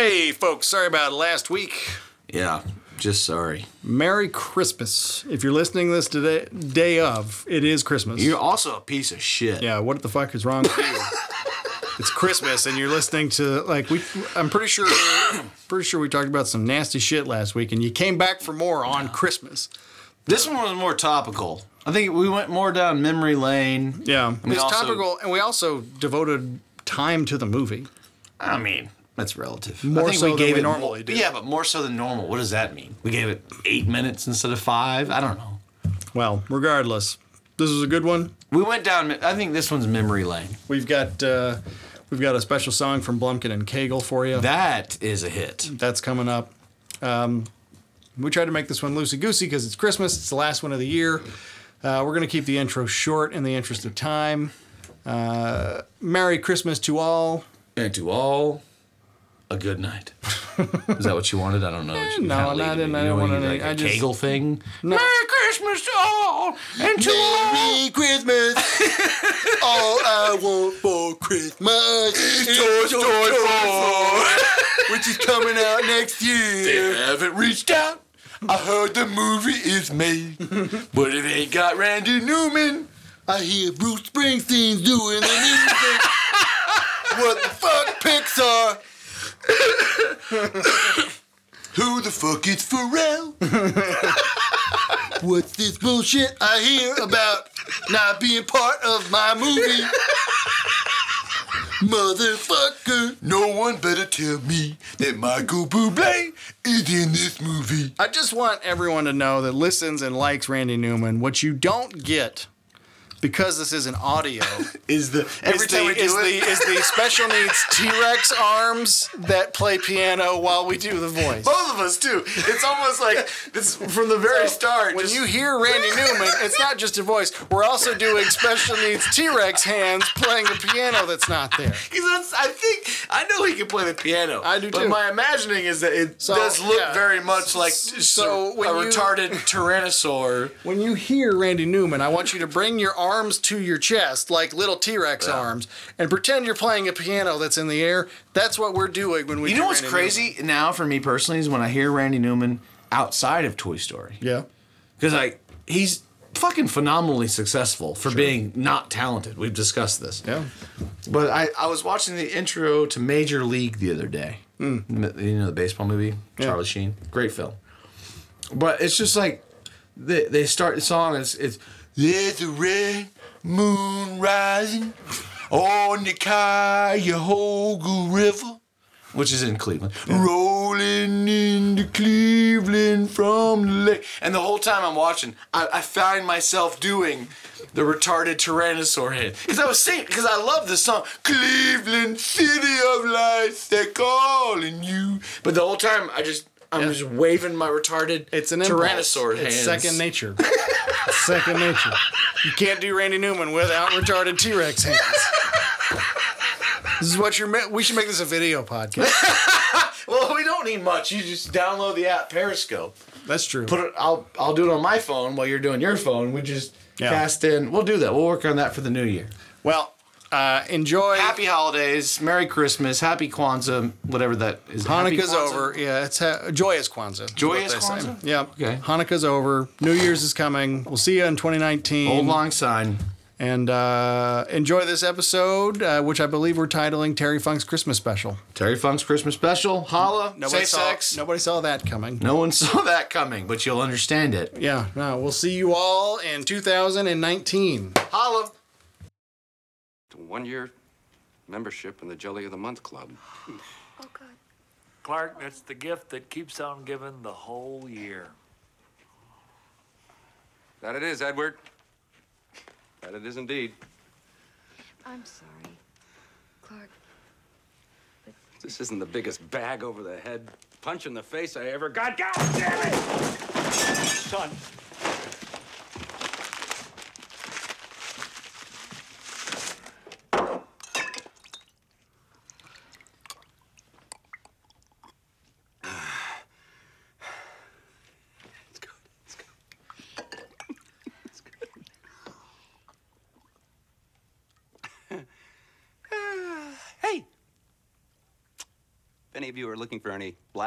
Hey, folks, sorry about last week. Yeah, just sorry. Merry Christmas. If you're listening this today, day of, it is Christmas. You're also a piece of shit. yeah, what the fuck is wrong with you? it's Christmas, and you're listening to like we. I'm pretty sure, pretty sure we talked about some nasty shit last week, and you came back for more on Christmas. This one was more topical. I think we went more down memory lane. Yeah, it's also- topical, and we also devoted time to the movie. I mean, that's relative. More I think so we than gave we it normally do. Yeah, but more so than normal. What does that mean? We gave it eight minutes instead of five. I don't know. Well, regardless, this was a good one. We went down. I think this one's memory lane. We've got uh, we've got a special song from Blumpkin and Kegel for you. That is a hit. That's coming up. Um, we tried to make this one loosey goosey because it's Christmas. It's the last one of the year. Uh, we're going to keep the intro short in the interest of time. Uh, Merry Christmas to all. And to all, a good night. is that what you wanted? I don't know. Eh, you no, no, I didn't- I didn't want any- like I a just- Kegel thing. No. Merry Christmas to all, and to all. Merry Christmas. All I want for Christmas is Toy Story 4, which is coming out next year. They haven't reached out. I heard the movie is made, But it ain't got Randy Newman. I hear Bruce Springsteen's doing the music. what the fuck, Pixar? Who the fuck is Pharrell? What's this bullshit I hear about not being part of my movie? Motherfucker, no one better tell me that Michael Bublé is in this movie. I just want everyone to know that listens and likes Randy Newman. What you don't get, because this is an audio, Is the every is, time the, we do is, it, the, is the special needs T Rex arms that play piano while we do the voice. both of us too. It's almost like this from the very start. When just- you hear Randy Newman, it's not just a voice. We're also doing special needs T Rex hands playing the piano that's not there. Because that's, I think I know he can play the piano. I do but too. my imagining is that it So, does look yeah. very much like So a when you- retarded tyrannosaur. When you hear Randy Newman, I want you to bring your arms to your chest like little T Rex arms and pretend you're playing a piano that's in the air. That's what we're doing when we You know what's Randy crazy now for me personally is when I hear Randy Newman outside of Toy Story Yeah, because like he's fucking phenomenally successful for being not talented. We've discussed this. Yeah. Yeah. But I, I was watching the intro to Major League the other day. Hmm. You know the baseball movie, Charlie Sheen, great film. But it's just like they, they start the song. And it's it's There's a red moon rising on the Cuyahoga River, which is in Cleveland, rolling into Cleveland from the lake. and the whole time I'm watching, I, I find myself doing the retarded tyrannosaur head because I was singing because I love this song. Cleveland, city of lights, they're calling you. But the whole time I just I'm just waving my retarded It's an impulse. tyrannosaur It's hands. second nature. Second nature. You can't do Randy Newman without retarded T Rex hands. This is what you're. ma- We should make this a video podcast. Well, we don't need much. You just download the app Periscope. That's true. put it. I'll I'll do it on my phone while you're doing your phone. We just Yeah. cast in. We'll do that. We'll work on that for the new year. well, uh, enjoy. Happy holidays, Merry Christmas, Happy Kwanzaa, whatever that is. Happy Hanukkah's Kwanzaa? over. Yeah, it's ha- joyous Kwanzaa. is Joyous what they say. Kwanzaa? Yeah. Okay. Hanukkah's over. New Year's is coming. We'll see you in 2019. Auld Lang Syne. And uh, enjoy this episode, uh, which I believe we're titling Terry Funk's Christmas Special. Terry Funk's Christmas special. Holla. Nobody say saw, sex. Nobody saw that coming. No one saw that coming, but you'll understand it. Yeah, no, we'll see you all in 2019. Holla. One year membership in the Jelly of the Month Club. Oh, God. Clark, that's the gift that keeps on giving the whole year. That it is, Edward. That it is indeed. I'm sorry. Clark, But... This isn't the biggest bag over the head punch in the face I ever got. God damn it! Son, It's good. It's good. It's good. hey, any of you are looking for any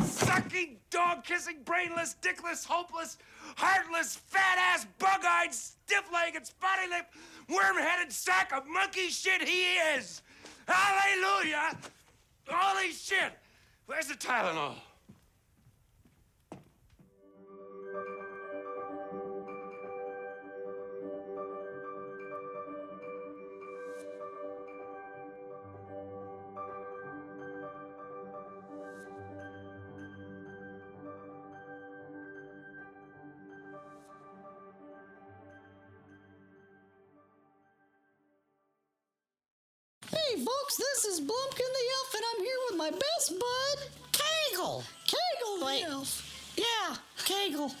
sucking, dog kissing, brainless, dickless, hopeless, heartless, fat ass, bug eyed, stiff legged, spotty lipped, worm headed sack of monkey shit he is. Hallelujah! Holy shit! Where's the Tylenol? Kegel.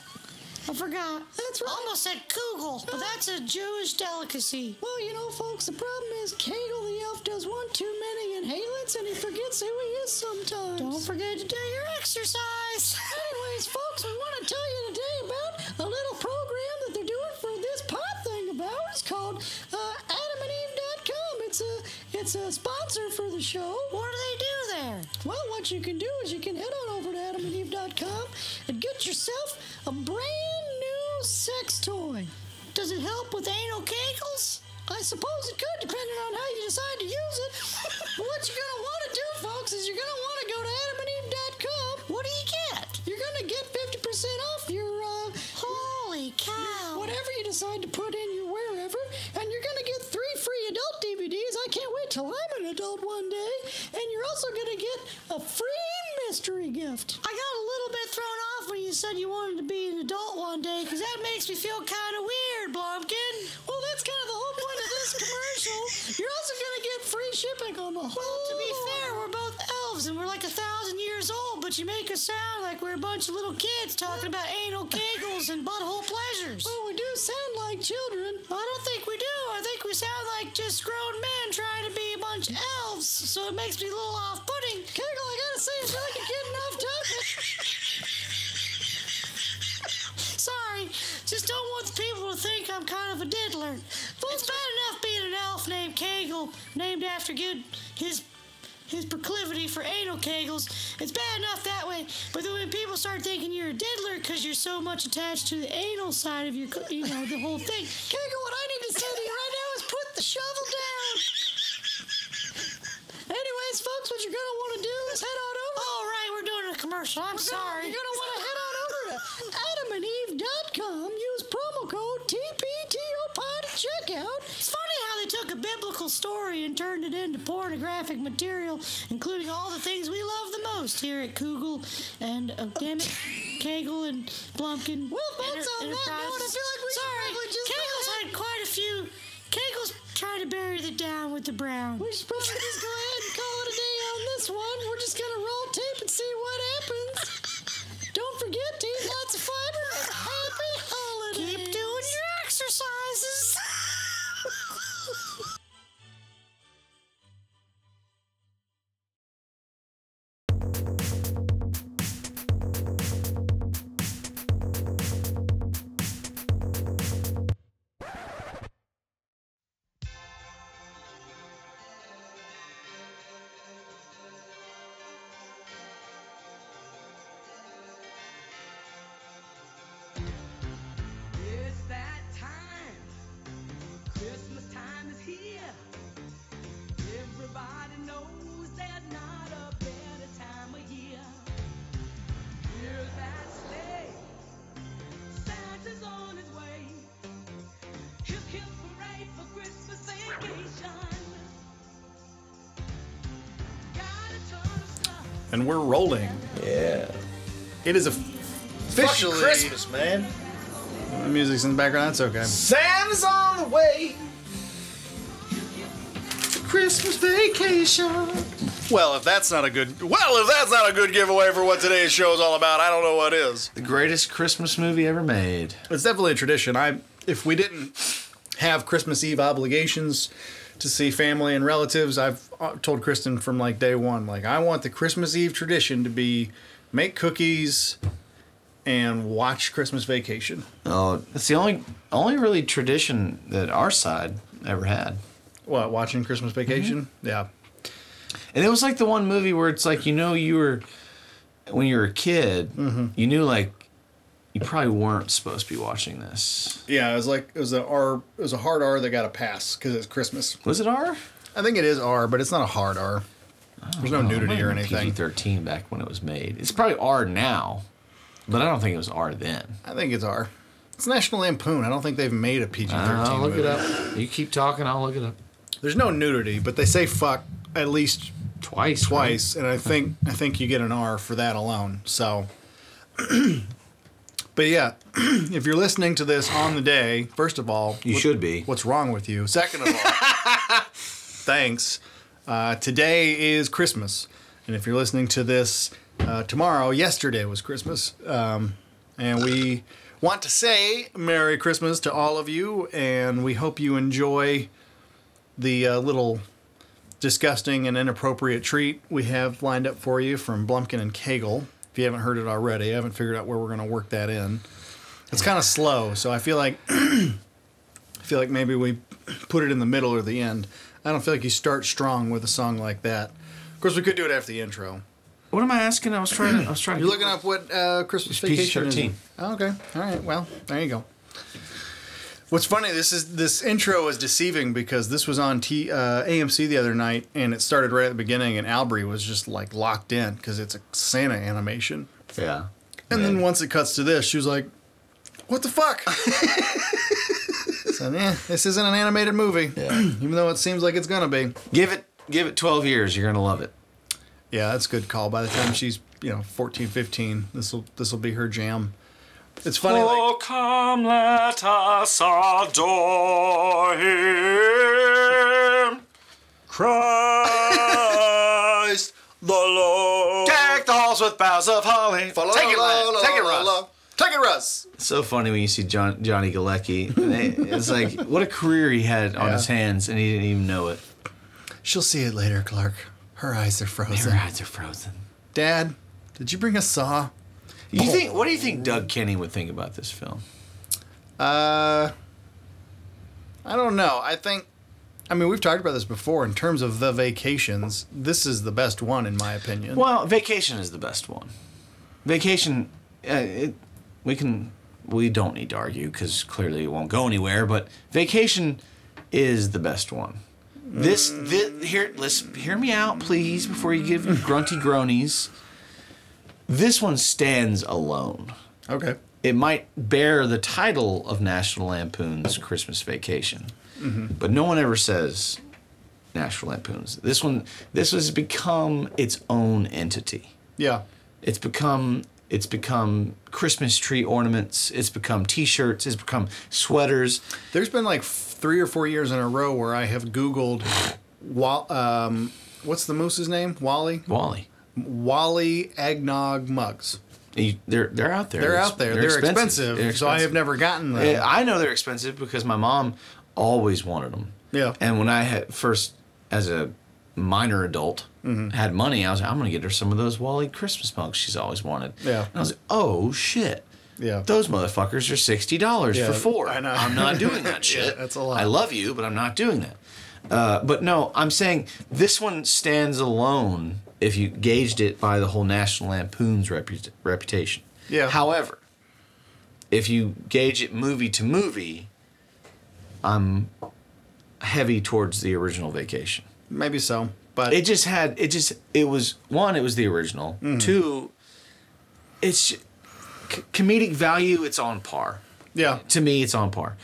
I forgot. That's right. Almost said Kugel, but that's a Jewish delicacy. Well, you know, folks, the problem is Kegel the Elf does one too many inhalants, and he forgets who he is sometimes. Don't forget to do your exercise. Anyways, folks, we want to tell you today about a little program that they're doing for this pot thing about. It's called uh, AdamandEve.com. It's a it's a sponsor for the show. What do they do there? Well, what you can do is you can head on over to AdamandEve.com yourself a brand new sex toy. Does it help with anal kegels? I suppose it could, depending on how you decide to use it. what you're gonna want to do, folks, is you're gonna want to go to AdamandEve.com. What do you get? You're gonna get 50% off your uh, Holy cow. whatever you decide to put in your wherever, and you're gonna get three free adult DVDs. I can't wait till I'm an adult one day. And you're also gonna get a free mystery gift. I got a little bit thrown off when you said you wanted to be an adult one day, because that makes me feel kind of weird, Blumpkin. Well, that's kind of the whole point of this commercial. You're also gonna get free shipping on the whole. Well, to be fair, we're both elves and we're like a thousand years old, but you make us sound like we're a bunch of little kids talking about anal kegels and butthole pleasures. Well, we do sound like children. I don't think we do. I think we sound like just grown men trying to be a bunch of elves, so it makes me a little off putting. Kegel, I gotta say, I feel like you're getting off topic. Sorry, just don't want the people to think I'm kind of a diddler. It's bad enough being an elf named Kegel, named after good his his proclivity for anal kegels. It's bad enough that way, but then when people start thinking you're a diddler because you're so much attached to the anal side of your, you know, the whole thing. Kegel, what I need to say to you right now is put the shovel down. Anyways, folks, what you're gonna want to do is head on over. All right, we're doing a commercial. I'm sorry. You're gonna TPTOPOD at checkout. It's funny how they took a biblical story and turned it into pornographic material, including all the things we love the most here at Kugel and, uh, damn it, Kegel and Blumpkin. Well, folks, on that note, I feel like we should Sorry, probably just Kegel's had quite a few. Kegel's trying to bury the down with the brown. We should probably just go ahead and call it a day on this one. We're just gonna roll tape and see what happens. Don't forget to eat lots of fiber. and Happy holidays. Keep doing your exercises. And we're rolling. Yeah. It is officially Christmas, man. The music's in the background. That's okay. Santa's on the way. Christmas vacation. Well, if that's not a good well, if that's not a good giveaway for what today's show is all about, I don't know what is. The greatest Christmas movie ever made. It's definitely a tradition. I if we didn't have Christmas Eve obligations to see family and relatives, I've uh, told Kristen from like day one, like I want the Christmas Eve tradition to be make cookies and watch Christmas Vacation. Oh, it's the only only really tradition that our side ever had. What watching Christmas Vacation? Yeah, And it was like the one movie where it's like you know you were when you were a kid, you knew like you probably weren't supposed to be watching this. yeah. It was like it was a R. It was a hard R that got a pass because it's Christmas. Was it R? I think it is R, but it's not a hard R. There's no oh, nudity or anything. PG thirteen back when it was made. It's probably R now, but I don't think it was R then. I think it's R. It's National Lampoon. I don't think they've made a PG-13 I'll ah, look movie. it up. You keep talking, I'll look it up. There's no nudity, but they say fuck at least Twice. twice, and I think I think you get an R for that alone. So, but yeah, if you're listening to this on the day, first of all, You what- should be. What's wrong with you? Second of all, thanks. Uh, today is Christmas, and if you're listening to this uh, tomorrow, yesterday was Christmas, um, and we want to say Merry Christmas to all of you, and we hope you enjoy the uh, little disgusting and inappropriate treat we have lined up for you from Blumpkin and Kegel. If you haven't heard it already, I haven't figured out where we're going to work that in. It's kind of slow, so I feel like I feel like maybe we put it in the middle or the end. I don't feel like you start strong with a song like that. Of course, we could do it after the intro. What am I asking? I was trying to. I was trying. You're looking up what uh, Christmas It's Vacation is. PG-13. Oh, okay. All right. Well, there you go. What's funny? This is this intro is deceiving because this was on T, uh, AMC the other night, and it started right at the beginning, and Albry was just like locked in because it's a Santa animation. Yeah. And then once it cuts to this, she was like, "What the fuck?" so yeah, this isn't an animated movie, Yeah. even though it seems like it's gonna be. Give it. Give it 12 years. You're gonna love it. Yeah, that's a good call. By the time she's you know 14, 15, this will this will be her jam. It's funny. like, Oh, come, let us adore him. Christ the Lord. Deck the halls with boughs of holly. Take it, Russ. Take it, Russ. Take it, Russ. It's so funny when you see John, Johnny Galecki. It's like what a career he had on Yeah. his hands, and he didn't even know it. She'll see it later, Clark. Her eyes are frozen. Her eyes are frozen. Dad, did you bring a saw? You think? What do you think Doug Kenney would think about this film? Uh, I don't know. I think, I mean, we've talked about this before. In terms of the vacations, this is the best one in my opinion. Well, Vacation is the best one. Vacation, uh, it, we can, we don't need to argue because clearly it won't go anywhere. But Vacation is the best one. This, this here, let's hear me out, please, before you give grunty groanies. This one stands alone. Okay. It might bear the title of National Lampoon's Christmas Vacation, but no one ever says National Lampoon's. This one, this has become its own entity. Yeah. It's become it's become Christmas tree ornaments. It's become T-shirts. It's become sweaters. There's been like three or four years in a row where I have Googled, um, what's the moose's name? Wally? Wally, Wally eggnog mugs. You- they're they're out there. They're out there. They're, expensive, They're So I have never gotten them. Eh, I know they're expensive because my mom always wanted them. Yeah. And when I had first, as a minor adult, Mm-hmm. had money, I was like, I'm gonna get her some of those Wally Christmas mugs she's always wanted. Yeah. And I was like, oh shit. Yeah. Those motherfuckers are sixty dollars Yeah, for four. I know. I'm not doing that shit. that's a lot. I love you, but I'm not doing that. Uh, but no, I'm saying this one stands alone if you gauged it by the whole National Lampoon's repu- reputation. Yeah. However, if you gauge it movie to movie, I'm heavy towards the original Vacation. Maybe so. But It just had it just it was one. It was the original. Mm-hmm. Two, it's c- comedic value. It's on par. yeah. To me, it's on par.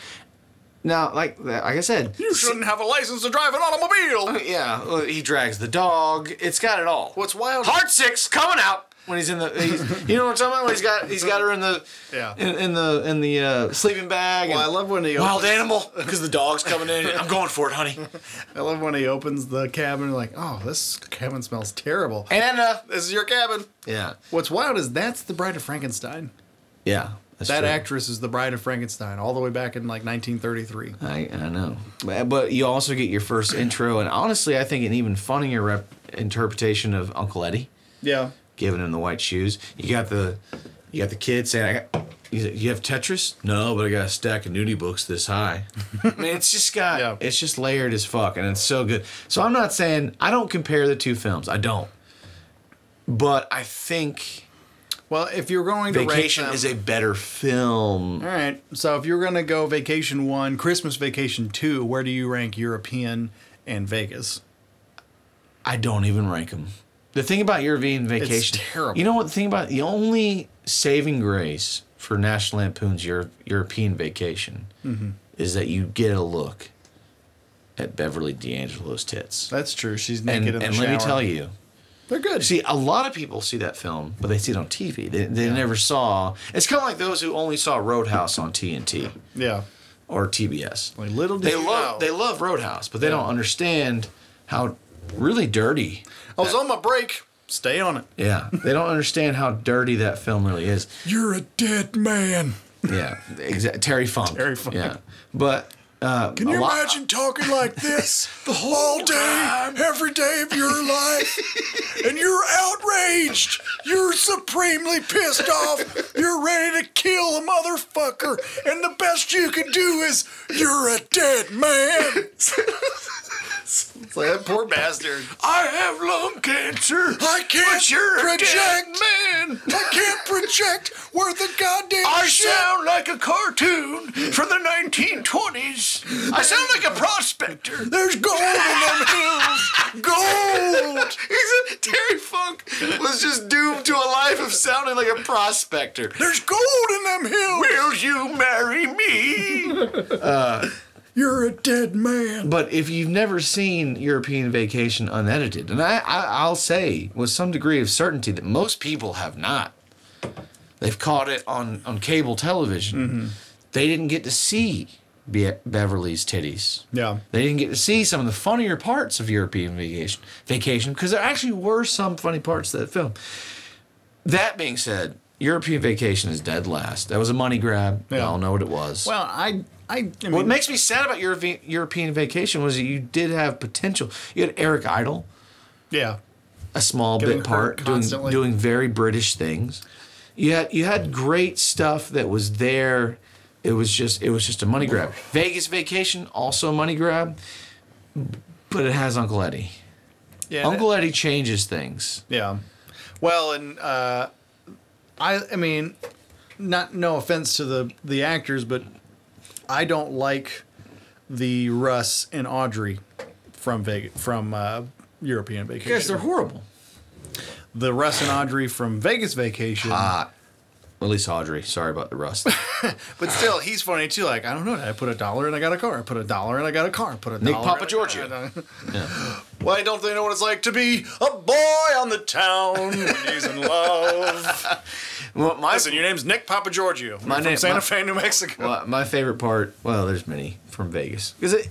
Now, like like I said, You shouldn't have a license to drive an automobile. yeah, well, he drags the dog. It's got it all. What's wild? Hard six coming out. when he's in the. He's, you know what I'm talking about? When he's got he's got her in the Yeah. in, in the in the uh, sleeping bag. Well, and I love when he wild opens- animal because the dog's coming in. I'm going for it, honey. I love when he opens the cabin like, oh, this cabin smells terrible. And uh, this is your cabin. yeah, What's wild is that's the Bride of Frankenstein. yeah. That's that true. actress is the Bride of Frankenstein, all the way back in like 1933. I, I know, but, but you also get your first intro, and honestly, I think an even funnier rep- interpretation of Uncle Eddie. Yeah. giving him the white shoes. You got the you got the kid saying, I got, you you have Tetris? No, but I got a stack of nudie books this high. I mean, it's just got Yeah. it's just layered as fuck, and it's so good. So I'm not saying I don't compare the two films. I don't, but I think Well, if you're going to Vacation rank is a better film. all right. So if you're going to go Vacation One, Christmas Vacation Two, where do you rank European and Vegas? I don't even rank them. The thing about European Vacation, it's terrible. You know what? The thing about the only saving grace for National Lampoon's Euro- European Vacation Mm-hmm. is that you get a look at Beverly D'Angelo's tits. That's true. She's And, naked in the and shower. let me tell you, they're good. see, a lot of people see that film, but they see it on TV. They, they never saw. It's kind of like those who only saw Roadhouse on TNT yeah. or TBS. Like little did They love know. they love Roadhouse, but they don't understand how really dirty I was on my break. Stay on it. Yeah, they don't understand how dirty that film really is. You're a dead man. Yeah, exa- Terry Funk. Terry Funk. Yeah, but uh, Can you lot- imagine talking like this the whole day, every day of your life? and you're outraged. You're supremely pissed off. You're ready to kill a motherfucker. And the best you can do is, you're a dead man. it's like that poor bastard. I have lung cancer. I can't project, man. I can't project where the goddamn I shit. sound like a cartoon from the 1920s. I sound like a prospector. There's gold in them hills. Gold. Terry Funk was just doomed to a life of sounding like a prospector. There's gold in them hills. Will you marry me? Uh, You're a dead man. But if you've never seen European Vacation unedited, and I, I I'll say with some degree of certainty that most people have not, they've caught it on on cable television. Mm-hmm. They didn't get to see Be- Beverly's titties. Yeah. They didn't get to see some of the funnier parts of European Vacation. Vacation because there actually were some funny parts to that film. That being said, European Vacation is dead last. That was a money grab. We Yeah. all know what it was. Well, I, I, I mean, What makes me sad about Europe- European Vacation was that you did have potential. You had Eric Idle, yeah, a small Getting bit part, doing doing very British things. You had you had great stuff that was there. It was just it was just a money grab. Vegas Vacation also a money grab, but it has Uncle Eddie. yeah, Uncle Eddie changes things. yeah. Well, and uh, I, I mean, not no offense to the the actors, but I don't like the Russ and Audrey from Vegas from uh, European Vacation. Because they're horrible. the Russ and Audrey from Vegas Vacation. Ah, at least Audrey. Sorry about the rust. But still, he's funny too. Like, I don't know. I put a dollar and I got a car. I put a dollar and I got a car. I put a Nick dollar. Papagiorgio. Why don't they know what it's like to be a boy on the town when he's in love? well, my Listen, your name's Nick Papagiorgio. My My from name- Santa my- Fe, New Mexico. Well, my favorite part, well, there's many from Vegas. Because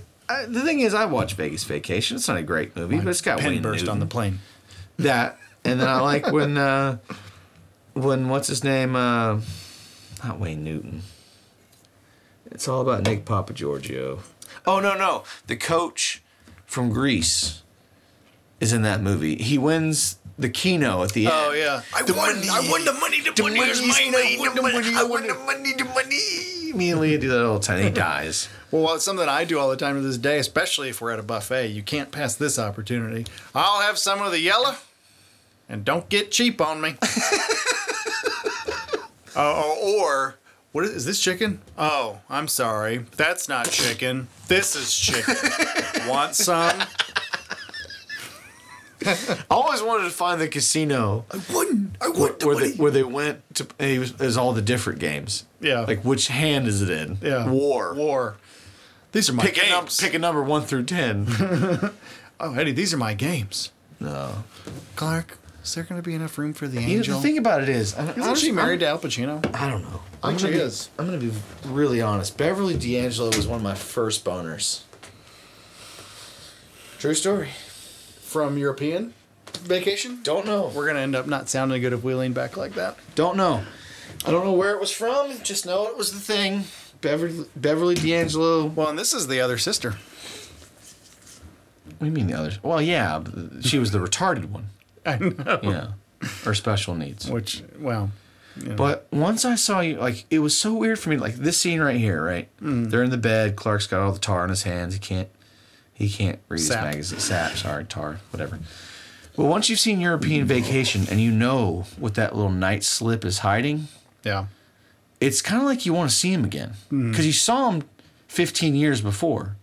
the thing is, I watch Vegas Vacation. It's not a great movie, but it's got Pen Wayne burst Newton. on the plane. that, and then I like when uh, when what's his name? Uh, not Wayne Newton. It's all about Nick Papa Giorgio. Oh no, no, the coach from Greece is in that movie. He wins the keno at the end. Oh yeah, I won. I won the money. The, money is mine. I won the money. I won the money. The money. Me and Leah do that all the time. He dies. Well, it's something I do all the time to this day, especially if we're at a buffet. You can't pass this opportunity. I'll have some of the yellow, and don't get cheap on me. oh, or what is, is this chicken? Oh, I'm sorry, that's not chicken. This is chicken. Want some? I always wanted to find the casino I won. I where, where they where they went to. It was, it was all the different games. Yeah. Like which hand is it in? Yeah. War. War. These are my Pick a, num- games. pick a number one through ten. oh, Eddie, these are my games. no. Clark, Is there going to be enough room for the You know, angel? the thing about it is, I, Isn't she married to Al Pacino? I don't know. I think gonna she be, is. I'm gonna be really honest. Beverly D'Angelo was one of my first boners. True story. From European vacation? Don't know. We're going to end up not sounding good if we lean back like that. Don't know. I don't know where it was from. Just know it was the thing. Beverly Beverly D'Angelo. What Well, and this is the other sister. What do you mean the others? Well, yeah, but she was the retarded one. I know. Yeah, or special needs. Which, well, you know. But once I saw you, like it was so weird for me. Like this scene right here, right? Mm. They're in the bed. Clark's got all the tar on his hands. He can't. He can't read Sap. his magazine. Sap. Sorry, tar. Whatever. But once you've seen European Vacation and you know what that little night slip is hiding, yeah. it's kind of like you want to see him again mm. because you saw him 15 years before.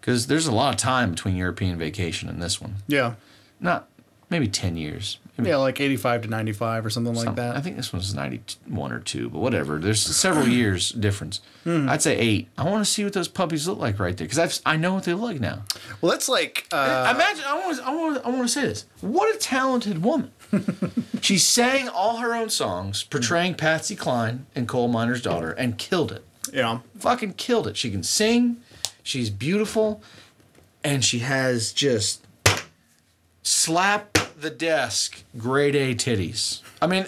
Because there's a lot of time between European Vacation and this one. Yeah. Not maybe 10 years. Maybe Yeah, like 85 to 95 or something like that. I think this one's 91 or 2, but whatever. There's several years difference. Hmm. I'd say 8. I want to see what those puppies look like right there because I know what they look like now. well, that's like. Uh, Imagine I want to I want to I want to say this. What a talented woman. she sang all her own songs portraying Patsy Cline and Coal Miner's Daughter and killed it. yeah. Fucking killed it. She can sing, she's beautiful, and she has just slap the desk grade A titties. I mean,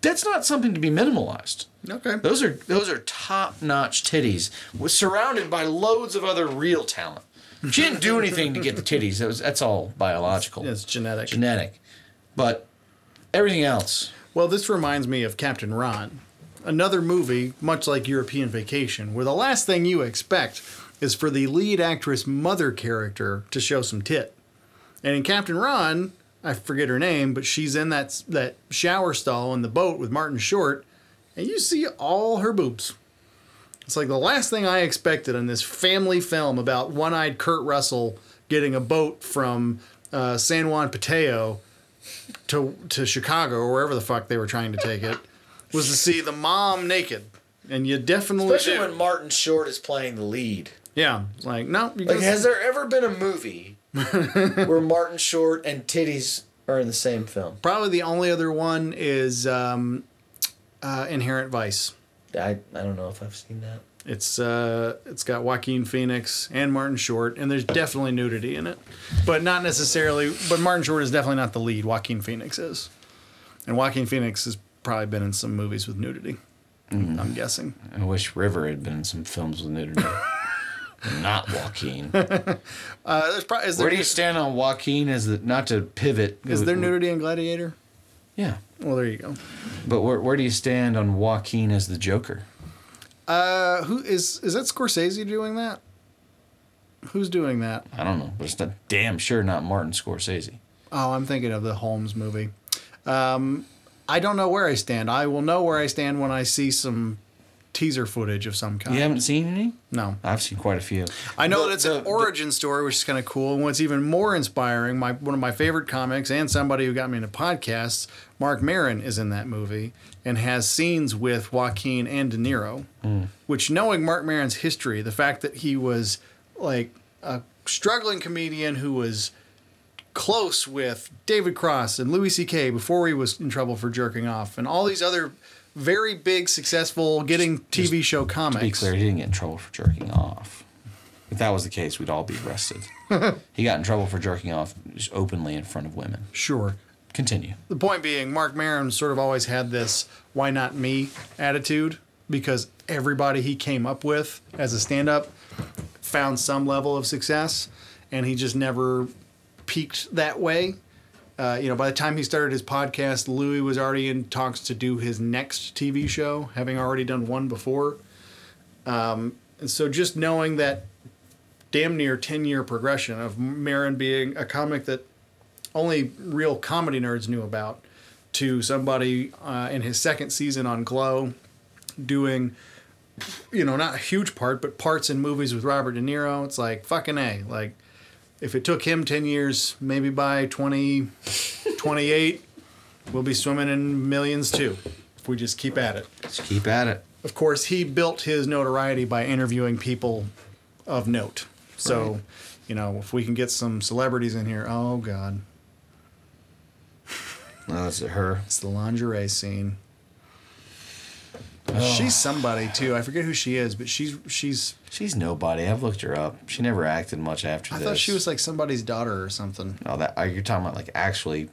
that's not something to be minimalized. Okay. Those are those are top notch titties, was surrounded by loads of other real talent. She didn't do anything to get the titties. That was that's all biological, It's genetic. genetic. But everything else, Well, this reminds me of Captain Ron, another movie, much like European Vacation, where the last thing you expect is for the lead actress mother character to show some tit. And in Captain Ron, I forget her name, but she's in that that shower stall in the boat with Martin Short, and you see all her boobs. It's like the last thing I expected in this family film about one-eyed Kurt Russell getting a boat from uh, San Juan Pateo to to Chicago or wherever the fuck they were trying to take it was to see the mom naked, and you definitely especially do. when Martin Short is playing the lead. yeah, like no, Like, has there ever been a movie where Martin Short and titties are in the same film? probably the only other one is um, uh, Inherent Vice. I, I don't know if I've seen that. It's uh, it's got Joaquin Phoenix and Martin Short, and there's definitely nudity in it, but not necessarily. But Martin Short is definitely not the lead. Joaquin Phoenix is, and Joaquin Phoenix has probably been in some movies with nudity. I'm guessing. I wish River had been in some films with nudity. not Joaquin. Uh, there's probably is there, Where do you stand on Joaquin as the not to pivot? is there nudity in Gladiator? Yeah, Well, there you go. but where where do you stand on Joaquin as the Joker? Uh, who is is that Scorsese doing that? Who's doing that? I don't know, but it's not damn sure not Martin Scorsese. Oh, I'm thinking of the Holmes movie. Um, I don't know where I stand. I will know where I stand when I see some teaser footage of some kind. You haven't seen any? No. I've seen quite a few. I know The- that it's the- an origin story, which is kind of cool. And what's even more inspiring, my one of my favorite comics and somebody who got me into podcasts, Marc Maron, is in that movie and has scenes with Joaquin and De Niro. Mm. Which, knowing Marc Maron's history, the fact that he was like a struggling comedian who was close with David Cross and Louis C.K. before he was in trouble for jerking off, and all these other very big, successful, getting TV show comics. To be clear, he didn't get in trouble for jerking off. If that was the case, we'd all be arrested. he got in trouble for jerking off just openly in front of women. Sure. Continue. The point being, Marc Maron sort of always had this "why not me" attitude because everybody he came up with as a stand-up found some level of success, and he just never peaked that way. Uh, you know, by the time he started his podcast, Louis was already in talks to do his next TV show, having already done one before. Um, and so, just knowing that damn near ten-year progression of Maron being a comic that only real comedy nerds knew about to somebody uh, in his second season on Glow doing, you know, not a huge part, but parts in movies with Robert De Niro. It's like, fucking A. Like, if it took him 10 years, maybe by 20, 28, we'll be swimming in millions too, if we just keep at it. Just keep at it. Of course, he built his notoriety by interviewing people of note. So, Right. you know, if we can get some celebrities in here, oh God. No, that's her. It's the lingerie scene. She's somebody too. I forget who she is, but she's she's. She's nobody. I've looked her up. She never acted much after I this. thought she was like somebody's daughter or something. Oh, that are you talking about? Like actually,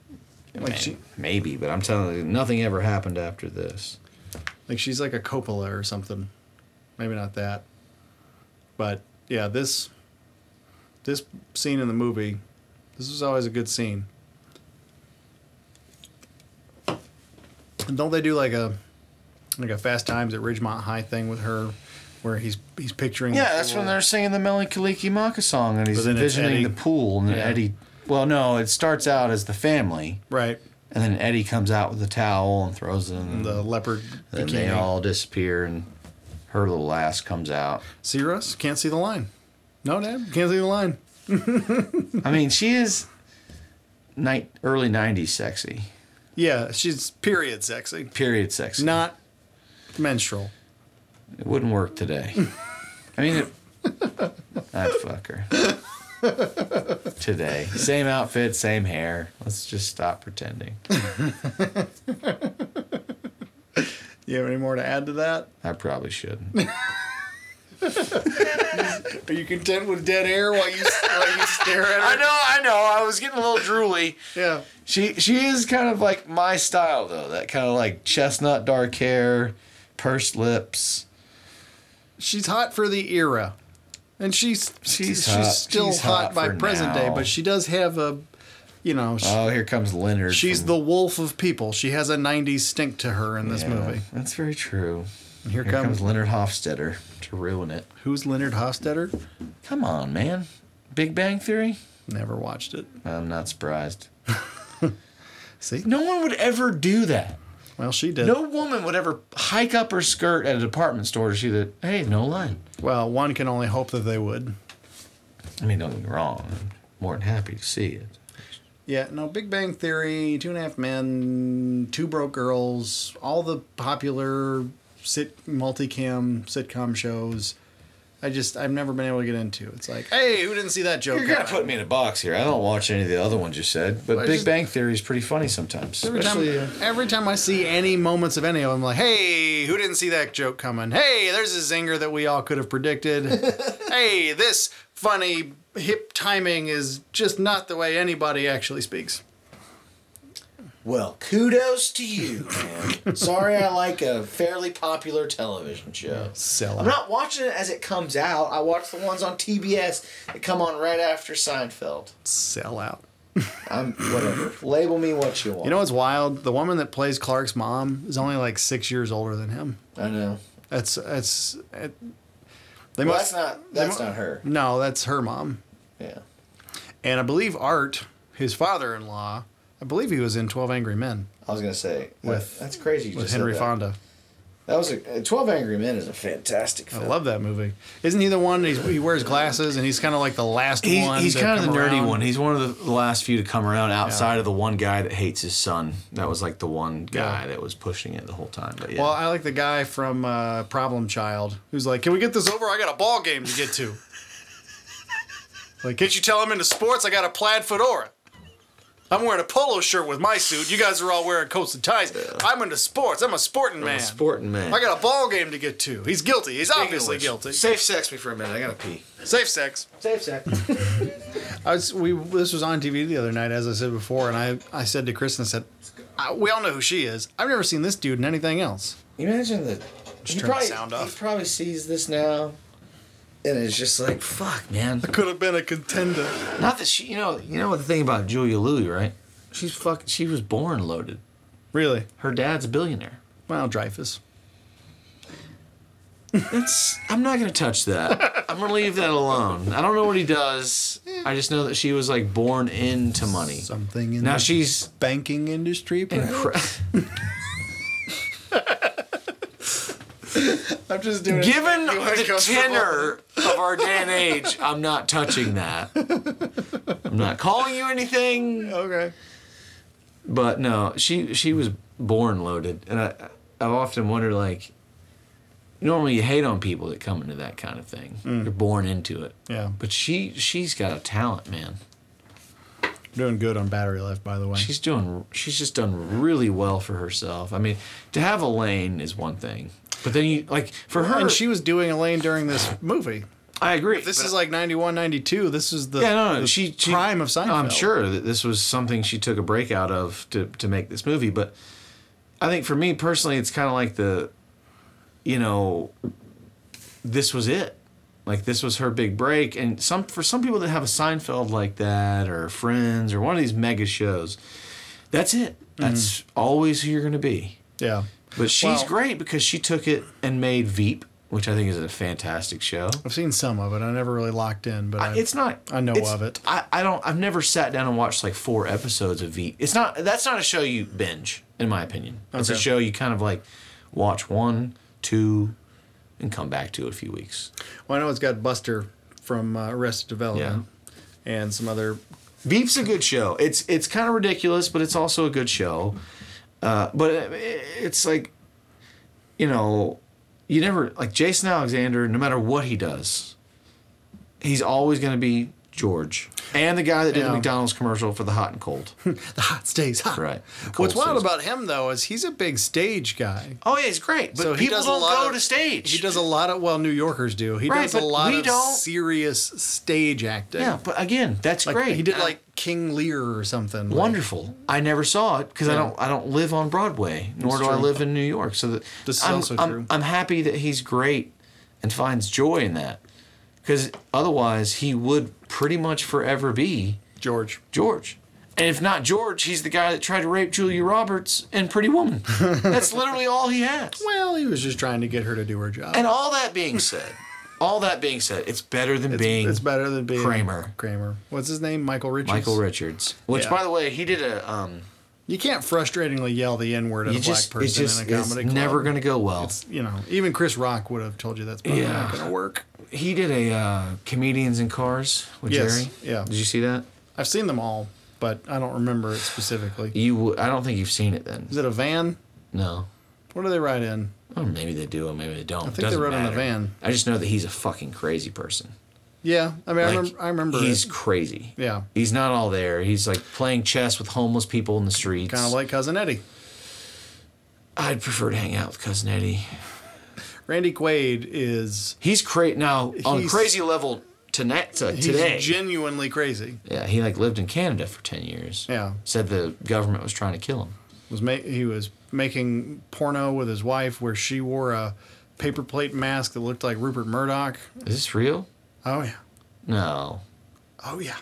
Like like she- maybe, but I'm telling you, nothing ever happened after this. Like she's like a Coppola or something. Maybe not that. But yeah, this this scene in the movie, this was always a good scene. And don't they do like a like a Fast Times at Ridgemont High thing with her, where he's he's picturing Yeah, that's when they're singing the Mele Kalikimaka song, and he's But then it's envisioning Eddie. the pool, and then Yeah. Eddie. Well, no, it starts out as the family, right and then Eddie comes out with the towel and throws it in the leopard Then they bikini. all disappear, and her little ass comes out. See Russ? Can't see the line. No, Dad, can't see the line. I mean, she is night early '90s sexy, Yeah, she's period sexy, period sexy. not menstrual. It wouldn't work today. I mean, it, I'd fuck her. Today. Same outfit, same hair. Let's just stop pretending. You have any more to add to that? I probably shouldn't. Are you content with dead air while you while you stare at her? I know, I know. I was getting a little drooly. Yeah. She she is kind of like my style though. That kind of like chestnut dark hair, pursed lips. She's hot for the era, and she's She's she's hot. still She's hot, hot by present day. But she does have a, you know, sh- Oh, here comes Leonard. she's from- the wolf of people. She has a '90s stink to her in this Yeah, movie. That's very true. And here, Here comes, comes Leonard Hofstadter to ruin it. who's Leonard Hofstadter? Come on, man. Big Bang Theory? Never watched it. I'm not surprised. See, No one would ever do that. Well, she did. No woman would ever hike up her skirt at a department store to see that, hey, no line. Well, one can only hope that they would. I mean, don't get me wrong. I'm more than happy to see it. Yeah, no, Big Bang Theory, Two and a Half Men, Two Broke Girls, all the popular sit multicam sitcom shows. I just I've never been able to get into. It's like, hey, who didn't see that joke? You're gonna put me in a box here. I don't watch any of the other ones you said, but I Big just- Bang Theory is pretty funny sometimes. Every time, uh, every time I see any moments of any of them, I'm like, hey, who didn't see that joke coming? Hey, there's a zinger that we all could have predicted. hey, this funny hip timing is just not the way anybody actually speaks. Well, kudos to you, man. Sorry, I like a fairly popular television show. Sell I'm not watching it as it comes out. I watch the ones on TBS that come on right after Seinfeld. Sell out. I'm whatever. Label me what you want. You know what's wild? The woman that plays Clark's mom is only like six years older than him. I know. That's that's. It, they Well, must. that's not. That's mu- not her. No, that's her mom. Yeah. And I believe Art, his father-in-law, I believe he was in Twelve Angry Men I was gonna say With- that's crazy. With just Henry that. Fonda. That was a uh, Twelve Angry Men is a fantastic I love that movie. Isn't he the one? He's, he wears glasses and he's kind of like the last He's, one. he's to kind of the come nerdy around. one. He's one of the last few to come around outside of the one guy that hates his son. That was like the one guy Yeah. that was pushing it the whole time. But yeah. Well, I like the guy from uh, Problem Child who's like, "Can we get this over? I got a ball game to get to." like, can't you tell I'm into sports? I got a plaid fedora. I'm wearing a polo shirt with my suit. You guys are all wearing coats and ties. I'm into sports. I'm a sporting man. sporting man. I got a ball game to get to. He's guilty. He's obviously guilty. Safe sex me for a minute. I gotta pee. Safe sex. Safe sex. I was, we this was on TV the other night, as I said before, and I, I said to Kristen, I said, "I- "We all know who she is. I've never seen this dude in anything else." Imagine that. He turn the probably, sound off. He probably sees this now, and it's just like, fuck, man. I could have been a contender. Not that she, you know, you know what the thing about Julia Louis, right? She's fucking. She was born loaded. Really? Her dad's a billionaire. Well, Dreyfus. That's. I'm not gonna touch that. I'm gonna leave that alone. I don't know what he does. I just know that she was like born into money. Something in Now the she's banking industry. incre- I'm just doing. Given the tenor of our day and age, I'm not touching that. I'm not calling you anything. Okay. But no, she she was born loaded, and I I often wonder like. Normally, you hate on people that come into that kind of thing. Mm. You're born into it. Yeah. But she she's got a talent, man. Doing good on battery life, by the way. She's doing. She's just done really well for herself. I mean, to have Elaine is one thing, but then you like for her. and she was doing Elaine during this movie. I agree. If this is like 91, 92, this is the, yeah, no, no. the She, she prime of Seinfeld. I'm sure that this was something she took a break out of to to make this movie, but I think for me personally, it's kind of like the, you know, this was it. Like this was her big break, and some for some people that have a Seinfeld like that, or Friends, or one of these mega shows, that's it. That's mm-hmm. always who you're gonna be. Yeah. But she's Well- great because she took it and made Veep, which I think is a fantastic show. I've seen some of it. I never really locked in, but I, it's not. I know of it. I, I don't. I've never sat down and watched like four episodes of Veep. It's not. That's not a show you binge, in my opinion. It's a show you kind of like watch one, two, and come back to it a few weeks. Well, I know it's got Buster from uh, Arrested Development and some other. Veep's a good show. It's it's kind of ridiculous, but it's also a good show. Uh, but it, it's like, you know, you never like Jason Alexander. No matter what he does, he's always going to be George and the guy that did the McDonald's commercial for the hot and cold. The hot stays hot. Right. What's wild stays- about him though is he's a big stage guy. Oh yeah, he's great. But So he people does don't lot go of- to stage. He does a lot of well, New Yorkers do. He Right, does a but lot of don't- serious stage acting. Yeah, but again, that's like, great. He did I- like King Lear or something. like- wonderful. I never saw it because I don't I don't live on Broadway, nor That's do I live in New York. So that This is I'm, also I'm, true. I'm happy that he's great and finds joy in that because otherwise he would pretty much forever be George. George. And if not George, he's the guy that tried to rape Julia Roberts in Pretty Woman. That's literally all he has. Well, he was just trying to get her to do her job. And all that being said, all that being said, it's better than being it's better than being Kramer. Kramer. What's his name? Michael Richards. Michael Richards. Which, Yeah. by the way, he did a. Um, You can't frustratingly yell the N word at you a black person it's just, in a it's comedy club. It's never going to go well. You know, even Chris Rock would have told you that's probably Yeah. not going to work. He did a uh, comedians in cars with Yes, Jerry. yeah. Did you see that? I've seen them all, but I don't remember it specifically. You, w- I don't think you've seen it then. Is it a van? No. What do they ride in? Oh, maybe they do, or maybe they don't. I think they Doesn't rode in a van. I just know that he's a fucking crazy person. Yeah, I mean, I remember. I remember He's it. crazy. Yeah, He's not all there. He's like playing chess with homeless people in the streets. kind of like cousin Eddie. I'd prefer to hang out with cousin Eddie. Randy Quaid is He's crazy now on crazy level tonight to he's today. genuinely crazy. yeah, he like lived in Canada for ten years. Yeah, Said the government was trying to kill him. was ma- he was making porno with his wife where she wore a paper plate mask that looked like Rupert Murdoch. Is this real? Oh yeah, No. oh yeah.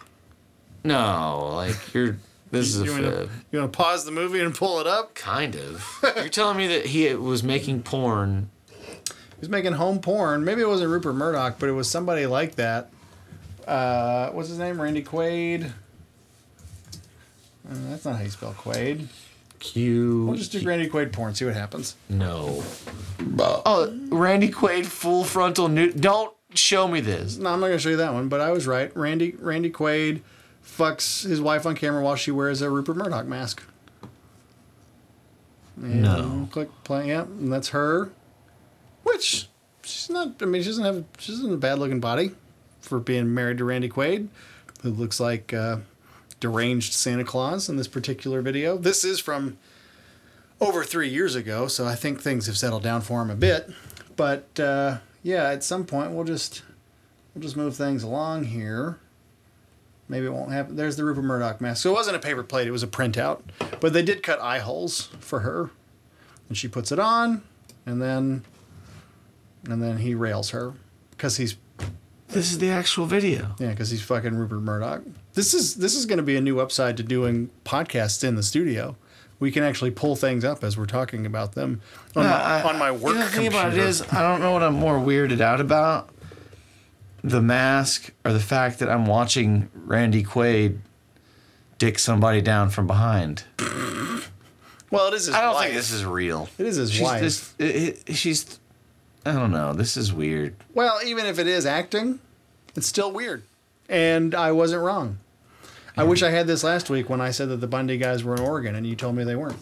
No, like you're. This is a you wanna, fib. you want to pause the movie and pull it up? Kind of. You're telling me that he was making porn. He was making home porn. Maybe it wasn't Rupert Murdoch, but it was somebody like that. Uh, what's his name? Randy Quaid. Uh, that's not how you spell Quaid. Q. We'll just do Randy Quaid porn. See what happens. No. Oh, Randy Quaid full frontal nude. Don't show me this. No, I'm not gonna show you that one, but I was right. Randy Randy Quaid fucks his wife on camera while she wears a Rupert Murdoch mask. And No. Click play. Yep, and that's her. Which she's not. I mean, she doesn't have. She doesn't have a bad looking body for being married to Randy Quaid, who looks like uh, deranged Santa Claus in this particular video. This is from over three years ago, so I think things have settled down for him a bit. But uh, yeah, at some point we'll just we'll just move things along here. Maybe it won't happen. There's the Rupert Murdoch mask. So it wasn't a paper plate; it was a printout. But they did cut eye holes for her, and she puts it on, and then and then he rails her because he's This is the actual video. yeah because he's fucking Rupert Murdoch. This is this is going to be a new upside to doing podcasts in the studio. We can actually pull things up as we're talking about them on, my, I- on my work the thing about it computer. I don't know what I'm more weirded out about. The mask or the fact that I'm watching Randy Quaid dick somebody down from behind. well, it is his I don't wife. think this is real. It is his she's wife. This, it, it- she's. I don't know. This is weird. Well, even if it is acting, it's still weird. And I wasn't wrong. I wish I had this last week when I said that the Bundy guys were in Oregon and you told me they weren't.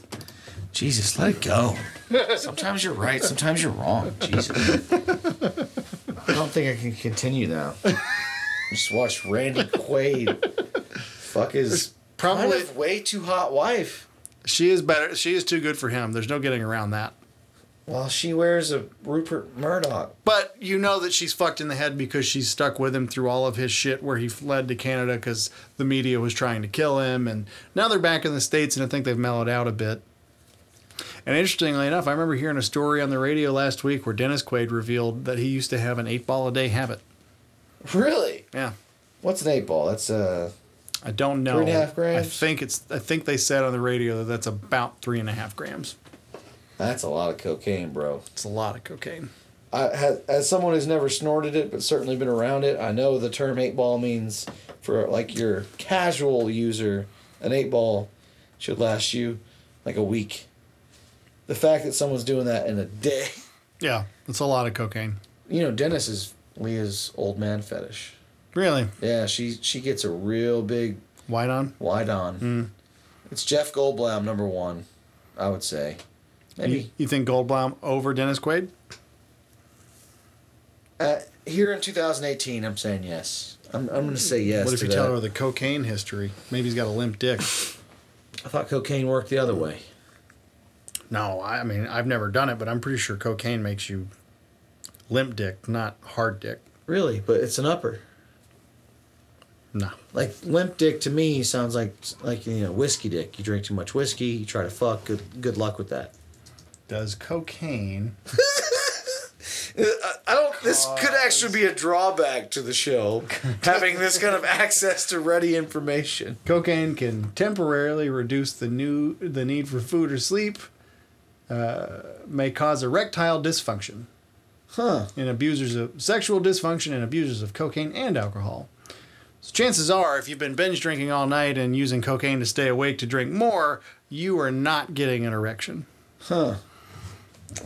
Jesus, let it go. Sometimes you're right. Sometimes you're wrong. Jesus. I don't think I can continue now. Just watch Randy Quaid fuck his Probably Kind of way too hot wife. she is better. She is too good for him. There's no getting around that. Well, she wears a Rupert Murdoch. But you know that she's fucked in the head because she's stuck with him through all of his shit where he fled to Canada because the media was trying to kill him. And now they're back in the States and I think they've mellowed out a bit. And interestingly enough, I remember hearing a story on the radio last week where Dennis Quaid revealed that he used to have an eight ball a day habit. Really? Yeah. What's an eight ball? That's uh I don't know. Three and a half grams? I think it's. I think they said on the radio that that's about three and a half grams. That's a lot of cocaine, bro. It's a lot of cocaine. I, as someone who's never snorted it but certainly been around it, I know the term eight ball means for like your casual user, an eight ball should last you like a week. The fact that someone's doing that in a day, Yeah, it's a lot of cocaine. you know, Dennis is Leah's old man fetish. Really, Yeah, she she gets a real big white on. wide on. Hmm. It's Jeff Goldblum number one, I would say. You, Maybe you think Goldblum over Dennis Quaid? uh, here in 2018, I'm saying yes. I'm I'm gonna say yes. what if to you that. tell her the cocaine history? Maybe he's got a limp dick. I thought cocaine worked the other way. No, I I mean I've never done it, but I'm pretty sure cocaine makes you limp dick, not hard dick. Really, but it's an upper. No. Like limp dick to me sounds like like you know whiskey dick. You drink too much whiskey, you try to fuck. Good good luck with that. Does cocaine? I don't. This could actually be a drawback to the show, having this kind of access to ready information. Cocaine can temporarily reduce the new the need for food or sleep. Uh, may cause erectile dysfunction. Huh? in abusers of sexual dysfunction and abusers of cocaine and alcohol. So chances are, if you've been binge drinking all night and using cocaine to stay awake to drink more, you are not getting an erection. Huh?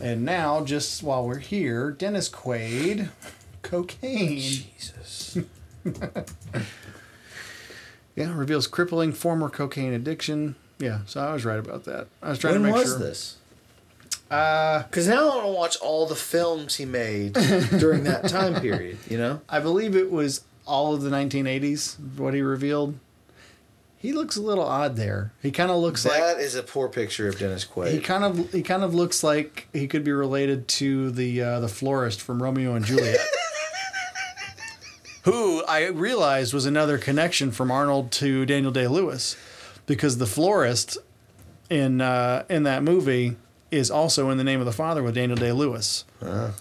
And now, just while we're here, Dennis Quaid, cocaine. Jesus. Yeah, reveals crippling former cocaine addiction. Yeah, so I was right about that. I was trying when to make sure What was sure. this? Uh, Because now I want to watch all the films he made during that time period. You know. I believe it was all of the 1980s. What he revealed. He looks a little odd there. He kind of looks like That is a poor picture of Dennis Quaid. He kind of he kind of looks like he could be related to the uh, the florist from Romeo and Juliet, who I realized was another connection from Arnold to Daniel Day Lewis, because the florist in uh, in that movie is also in the name of the father with Daniel Day Lewis.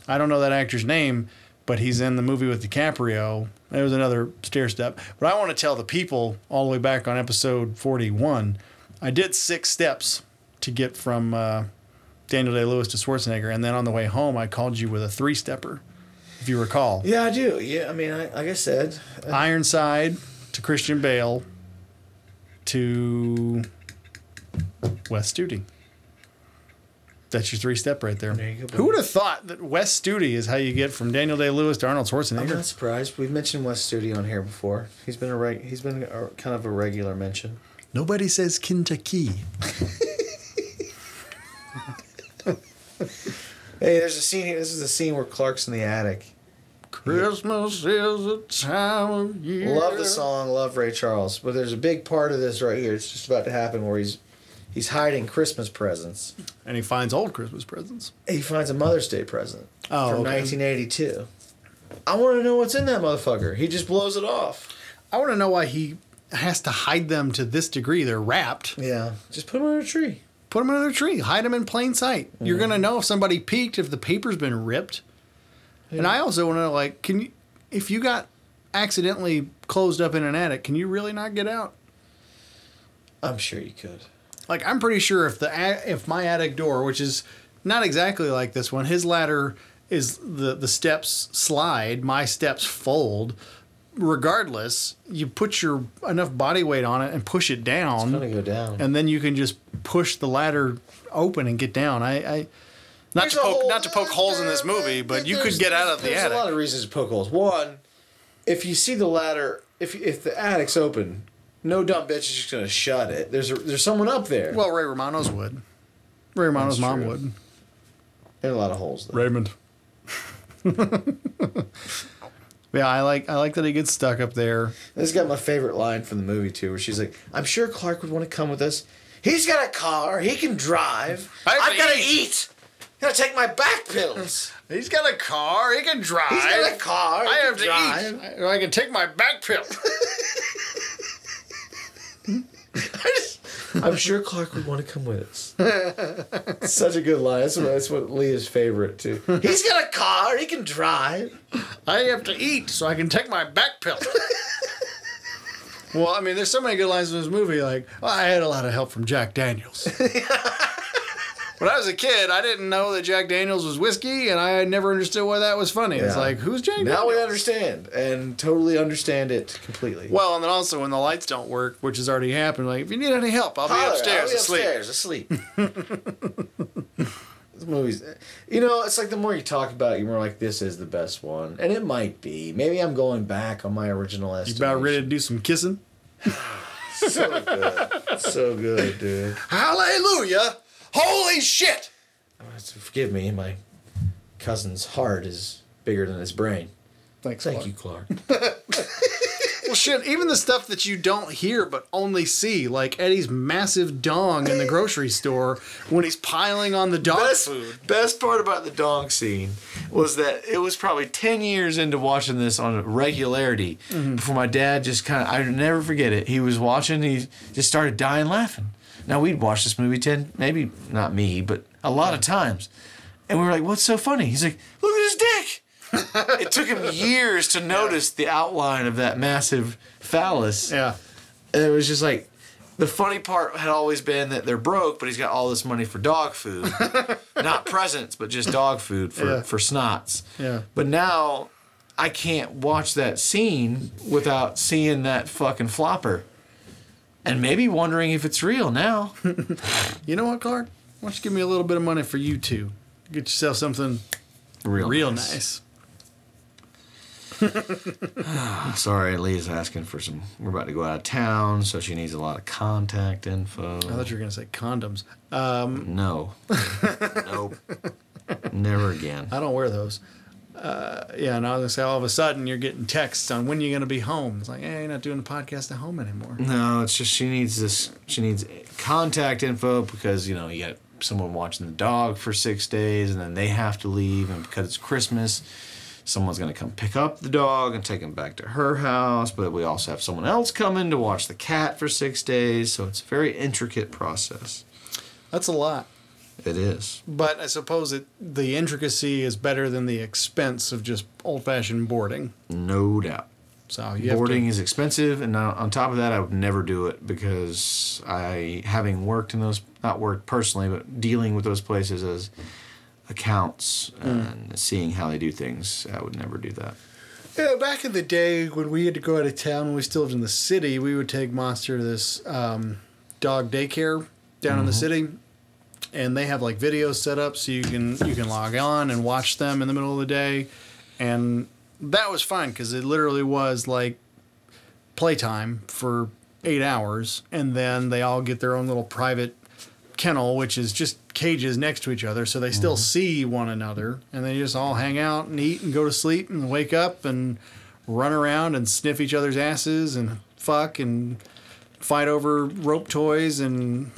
I don't know that actor's name, but he's in the movie with DiCaprio. There was another stair step. But I want to tell the people all the way back on episode 41, I did six steps to get from uh, Daniel Day Lewis to Schwarzenegger. And then on the way home, I called you with a three stepper, if you recall. yeah, I do. Yeah, I mean, I, like I said, Ironside to Christian Bale to Wes Studi. That's your three step right there. There Who would have thought that Wes Studi is how you get from Daniel Day Lewis to Arnold Schwarzenegger? I'm not surprised. We've mentioned Wes Studi on here before. He's been a reg- he's been a, kind of a regular mention. Nobody says Kentucky. Hey, there's a scene here. This is a scene where Clark's in the attic. Christmas is a time of year. Love the song, love Ray Charles, but there's a big part of this right here. It's just about to happen where he's he's hiding Christmas presents. And he finds old Christmas presents. He finds a Mother's Day present Oh, from okay. 1982. I want to know what's in that motherfucker. He just blows it off. I want to know why he has to hide them to this degree. They're wrapped. Yeah, just put them under a tree. Put them under a tree. Hide them in plain sight. You're gonna know if somebody peeked if the paper's been ripped. And I also want to know, like, can you, if you got accidentally closed up in an attic, can you really not get out? I'm sure you could. Like, I'm pretty sure if the if my attic door, which is not exactly like this one, his ladder is the the steps slide, my steps fold. Regardless, you put your enough body weight on it and push it down. It's Gonna go down. and then you can just push the ladder open and get down. I, I not There's to poke whole- not to poke holes in this movie, but you could get out of the attic. there's attic. a lot of reasons to poke holes. One, if you see the ladder, if if the attic's open, no dumb bitch is just gonna shut it. There's a, there's someone up there. well, Ray Romano's would. Ray Romano's That's mom true. would. There are a lot of holes. Though. Raymond. Yeah, I like I like that he gets stuck up there. This got my favorite line from the movie too, where she's like, "I'm sure Clark would want to come with us. He's got a car. He can drive. I have I've to got to eat." eat. Gotta take my back pills. He's got a car. He can drive. He's got a car. I he have can to eat. I, I can take my back pill. I'm sure Clark would want to come with us. Such a good line. That's what, that's what Leah's favorite too. He's got a car. He can drive. I have to eat so I can take my back pill. well, I mean, there's so many good lines in this movie. Like, well, I had a lot of help from Jack Daniels. when I was a kid, I didn't know that Jack Daniels was whiskey, and I never understood why that was funny. It's like, who's Jack Now we understand and totally understand it completely. Well, and then also when the lights don't work, which has already happened, like, if you need any help, I'll be upstairs I'll be asleep. upstairs asleep. this movie's, you know, it's like the more you talk about it, you're more like this is the best one, and it might be. Maybe I'm going back on my original estimate. You about ready to do some kissing? So good, so good, dude. Hallelujah! Holy shit! Forgive me, my cousin's heart is bigger than his brain. Thanks, Thank Clark. you, Clark. Well, shit, even the stuff that you don't hear but only see, like Eddie's massive dong in the grocery store when he's piling on the dog best, food. best part about the dong scene was that it was probably 10 years into watching this on regularity mm-hmm. before my dad just kind of, I never forget it. He was watching, he just started dying laughing. Now, we'd watch this movie 10, maybe not me, but a lot of times. And we were like, what's so funny? He's like, look at his dick. it took him years to notice the outline of that massive phallus. Yeah. And it was just like the funny part had always been that they're broke, but he's got all this money for dog food, not presents, but just dog food for Yeah. for snots. Yeah. But now I can't watch that scene without seeing that fucking flopper, and maybe wondering if it's real now. You know what, Clark? Why don't you give me a little bit of money for you two? Get yourself something Real, real nice. Sorry, Leah's asking for some. We're about to go out of town, so she needs a lot of contact info. I thought you were going to say condoms. Um, No. nope. Never again. I don't wear those. Uh, yeah, and I was going to say all of a sudden you're getting texts on when you're going to be home. It's like, hey, you're not doing the podcast at home anymore. No, it's just she needs this. She needs contact info because you know you got someone watching the dog for six days, and then they have to leave, and because it's Christmas, someone's gonna come pick up the dog and take him back to her house. But we also have someone else coming to watch the cat for six days, so it's a very intricate process. That's a lot. It is. But I suppose it the intricacy is better than the expense of just old fashioned boarding. No doubt. So you have Boarding to, is expensive, and on top of that, I would never do it because I, having worked in those, not worked personally, but dealing with those places as accounts and seeing how they do things, I would never do that. Yeah, back in the day when we had to go out of town when we still lived in the city, we would take Monster to this um, dog daycare down in the city, and they have like videos set up so you can you can log on and watch them in the middle of the day, and that was fine because it literally was like playtime for eight hours, and then they all get their own little private kennel, which is just cages next to each other, so they still mm-hmm. see one another, and they just all hang out and eat and go to sleep and wake up and run around and sniff each other's asses and fuck and fight over rope toys and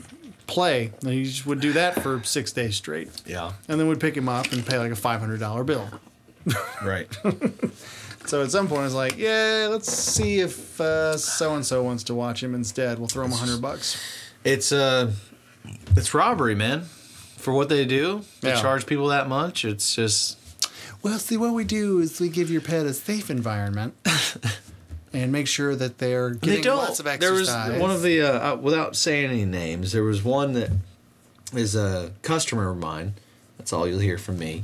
play. And he just would do that for six days straight, Yeah. and then we'd pick him up and pay like a five hundred dollar bill. Right. So at some point, it's like, yeah, let's see if so and so wants to watch him instead. We'll throw him a hundred bucks. it's uh, it's robbery, man. For what they do, they Yeah. charge people that much. It's just Well, see, what we do is we give your pet a safe environment and make sure that they're getting they don't. lots of exercise. there was one of the uh, uh, without saying any names. There was one that is a customer of mine. That's all you'll hear from me.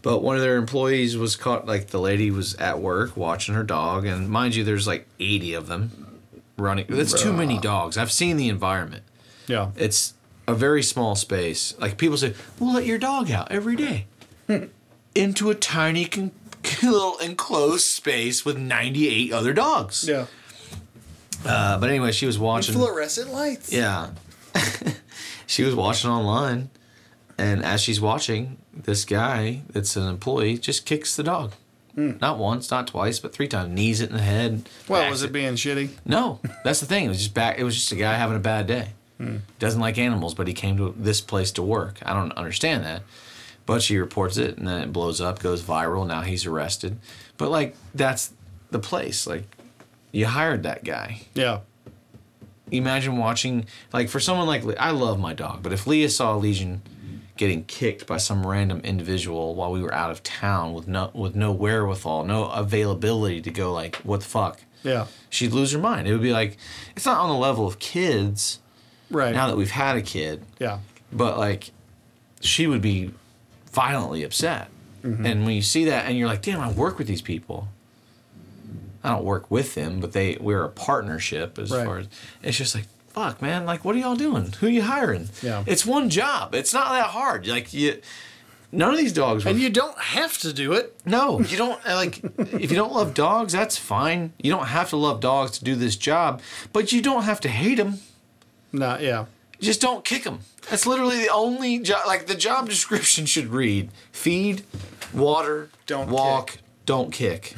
But one of their employees was caught. Like the lady was at work watching her dog, and mind you, there's like 80 of them running. That's too many dogs. I've seen the environment. yeah. It's a very small space. Like people say, "We'll let your dog out every day into a tiny, con- little enclosed space with 98 other dogs." Yeah. Uh, but anyway, she was watching. Fluorescent lights. Yeah. she was watching online, and as she's watching, this guy that's an employee just kicks the dog. Not once, not twice, but three times. Knees it in the head. Well, was it being shitty? No, that's the thing. It was just back. It was just a guy having a bad day. Doesn't like animals, but he came to this place to work. I don't understand that. But she reports it, and then it blows up, goes viral. Now he's arrested. But like that's the place. Like you hired that guy. Yeah. Imagine watching like for someone like I love my dog, but if Leah saw Legion getting kicked by some random individual while we were out of town with no with no wherewithal, no availability to go like what the fuck, Yeah. she'd lose her mind. It would be like it's not on the level of kids Right. now that we've had a kid, yeah. but like she would be violently upset. Mm-hmm. And when you see that and you're like, damn, I work with these people. I don't work with them, but they we're a partnership as Right. far as it's just like fuck, man. Like, what are y'all doing? Who are you hiring? Yeah. it's one job. It's not that hard. Like you, none of these dogs. Were, And you don't have to do it. no, you don't like. if you don't love dogs, that's fine. You don't have to love dogs to do this job, but you don't have to hate them. No, yeah. Just don't kick them. That's literally the only job. Like the job description should read: feed, water, Don't walk, kick. don't kick,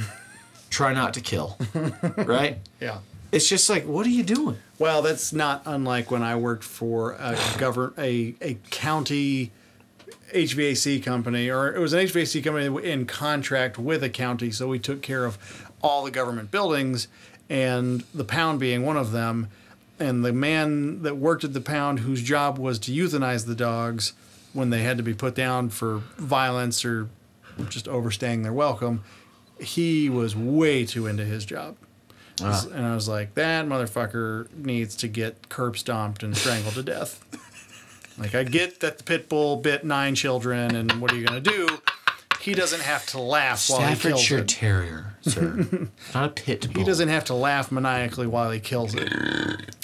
try not to kill. right? Yeah. It's just like, what are you doing? Well, that's not unlike when I worked for a govern a a county HVAC company, or it was an HVAC company in contract with a county, so we took care of all the government buildings, and the pound being one of them. And the man that worked at the pound, whose job was to euthanize the dogs when they had to be put down for violence or just overstaying their welcome, he was way too into his job. Ah. And I was like, that motherfucker needs to get curb stomped and strangled to death. Like, I get that the pit bull bit nine children, and what are you going to do? He doesn't have to laugh while he kills Staffordshire it. Terrier, sir. not a pit bull. He doesn't have to laugh maniacally while he kills it.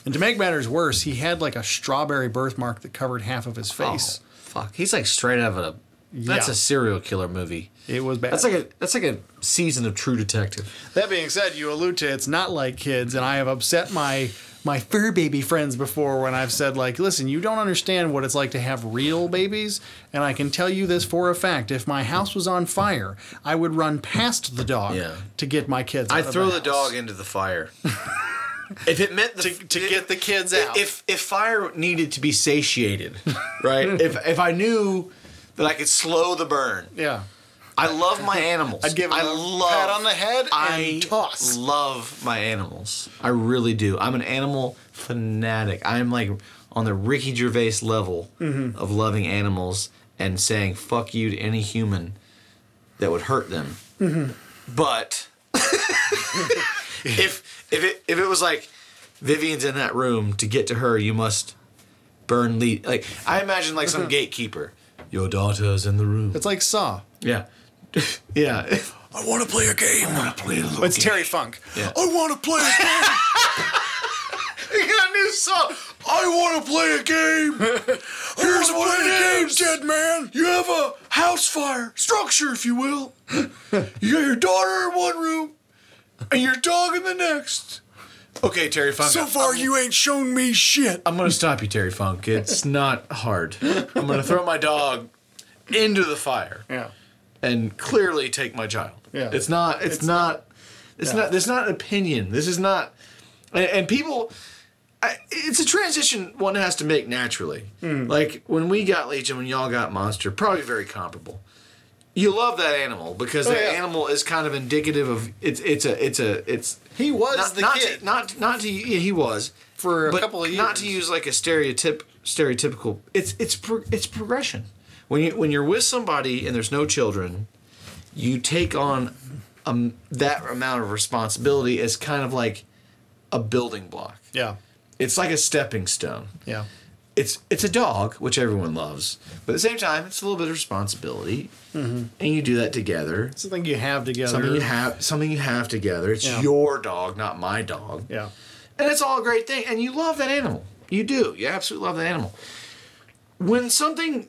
And to make matters worse, he had like a strawberry birthmark that covered half of his oh, face. Oh, fuck. He's like straight out of a. That's Yeah. a serial killer movie. It was bad. That's like a that's like a season of True Detective. That being said, you allude to it's not like kids, and I have upset my my fur baby friends before when I've said like, listen, you don't understand what it's like to have real babies, and I can tell you this for a fact: if my house was on fire, I would run past the dog Yeah. to get my kids. I'd of throw the house. dog into the fire. if it meant the, To- to get the kids out. If if fire needed to be satiated, right? if if I knew that I could slow the burn, Yeah, I love my animals. I'd give I a love, pat on the head I toss. love my animals. I really do. I'm an animal fanatic. I'm like on the Ricky Gervais level Mm-hmm. of loving animals and saying fuck you to any human that would hurt them. Mm-hmm. But if if it if it was like Vivian's in that room to get to her, you must burn lead. Like I imagine like some gatekeeper. Your daughter's in the room. it's like Saw. Yeah. yeah. I want to play a game. I want to play a little It's game. Terry Funk. Yeah. I want to play a game. He got a new song. I want to play a game. Here's what it is, dead man. You have a house fire structure, if you will. You got your daughter in one room and your dog in the next. Okay, Terry Funk. So far, you ain't shown me shit. I'm gonna stop you, Terry Funk. It's not hard. I'm gonna throw my dog into the fire yeah. and clearly take my child. Yeah. It's not. It's, not. It's not. This is not an opinion. This is not. And, and people. I, it's a transition one has to make naturally. Hmm. Like when we got Legion, when y'all got Monster, probably very comparable. You love that animal because Oh, that yeah. animal is kind of indicative of it's. It's a. It's a. It's. He was not, the not kid. To, not not to yeah, he was For a couple of Not to use like a stereotyp stereotypical. It's it's pro, it's progression. When you when you're with somebody and there's no children, you take on um, that amount of responsibility as kind of like a building block. Yeah. It's like a stepping stone. Yeah. It's it's a dog, which everyone loves, but at the same time, it's a little bit of responsibility, mm-hmm. and you do that together. Something you have together. Something you have, something you have together. It's Yeah. your dog, not my dog. Yeah. And it's all a great thing. And you love that animal. You do. You absolutely love that animal. When something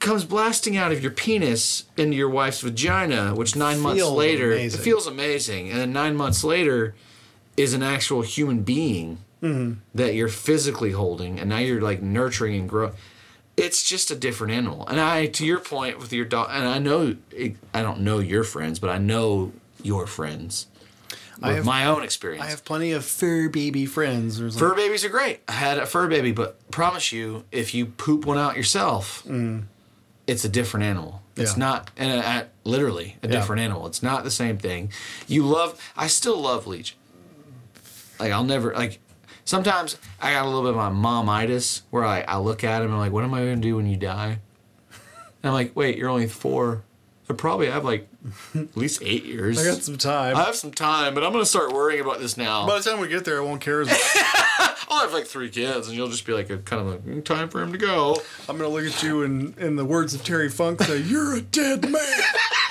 comes blasting out of your penis into your wife's vagina, which nine months Feels later, amazing. it feels amazing. And then nine months later is an actual human being Mm-hmm. that you're physically holding. And now you're like nurturing and growing. it's just a different animal. And I, to your point with your dog, and I know I don't know your friends, but I know your friends. I With have- my own experience. I have plenty of fur baby friends. There's Fur babies are great. I had a fur baby, but promise you, if you poop one out yourself, it's a different animal. It's Mm. Yeah. not, and uh, literally a Yeah. different animal. It's not the same thing. You love. I still love leech. Like I'll never like. Sometimes I got a little bit of my momitis where I, I look at him and I'm like, what am I gonna do when you die? And I'm like, wait, you're only four. I probably have like at least eight years. I got some time. I have some time, but I'm gonna start worrying about this now. By the time we get there, I won't care as much. I'll have like three kids, and you'll just be like a kind of like "Mm, time for him to go. I'm gonna look at you and, in the words of Terry Funk, say, "You're a dead man."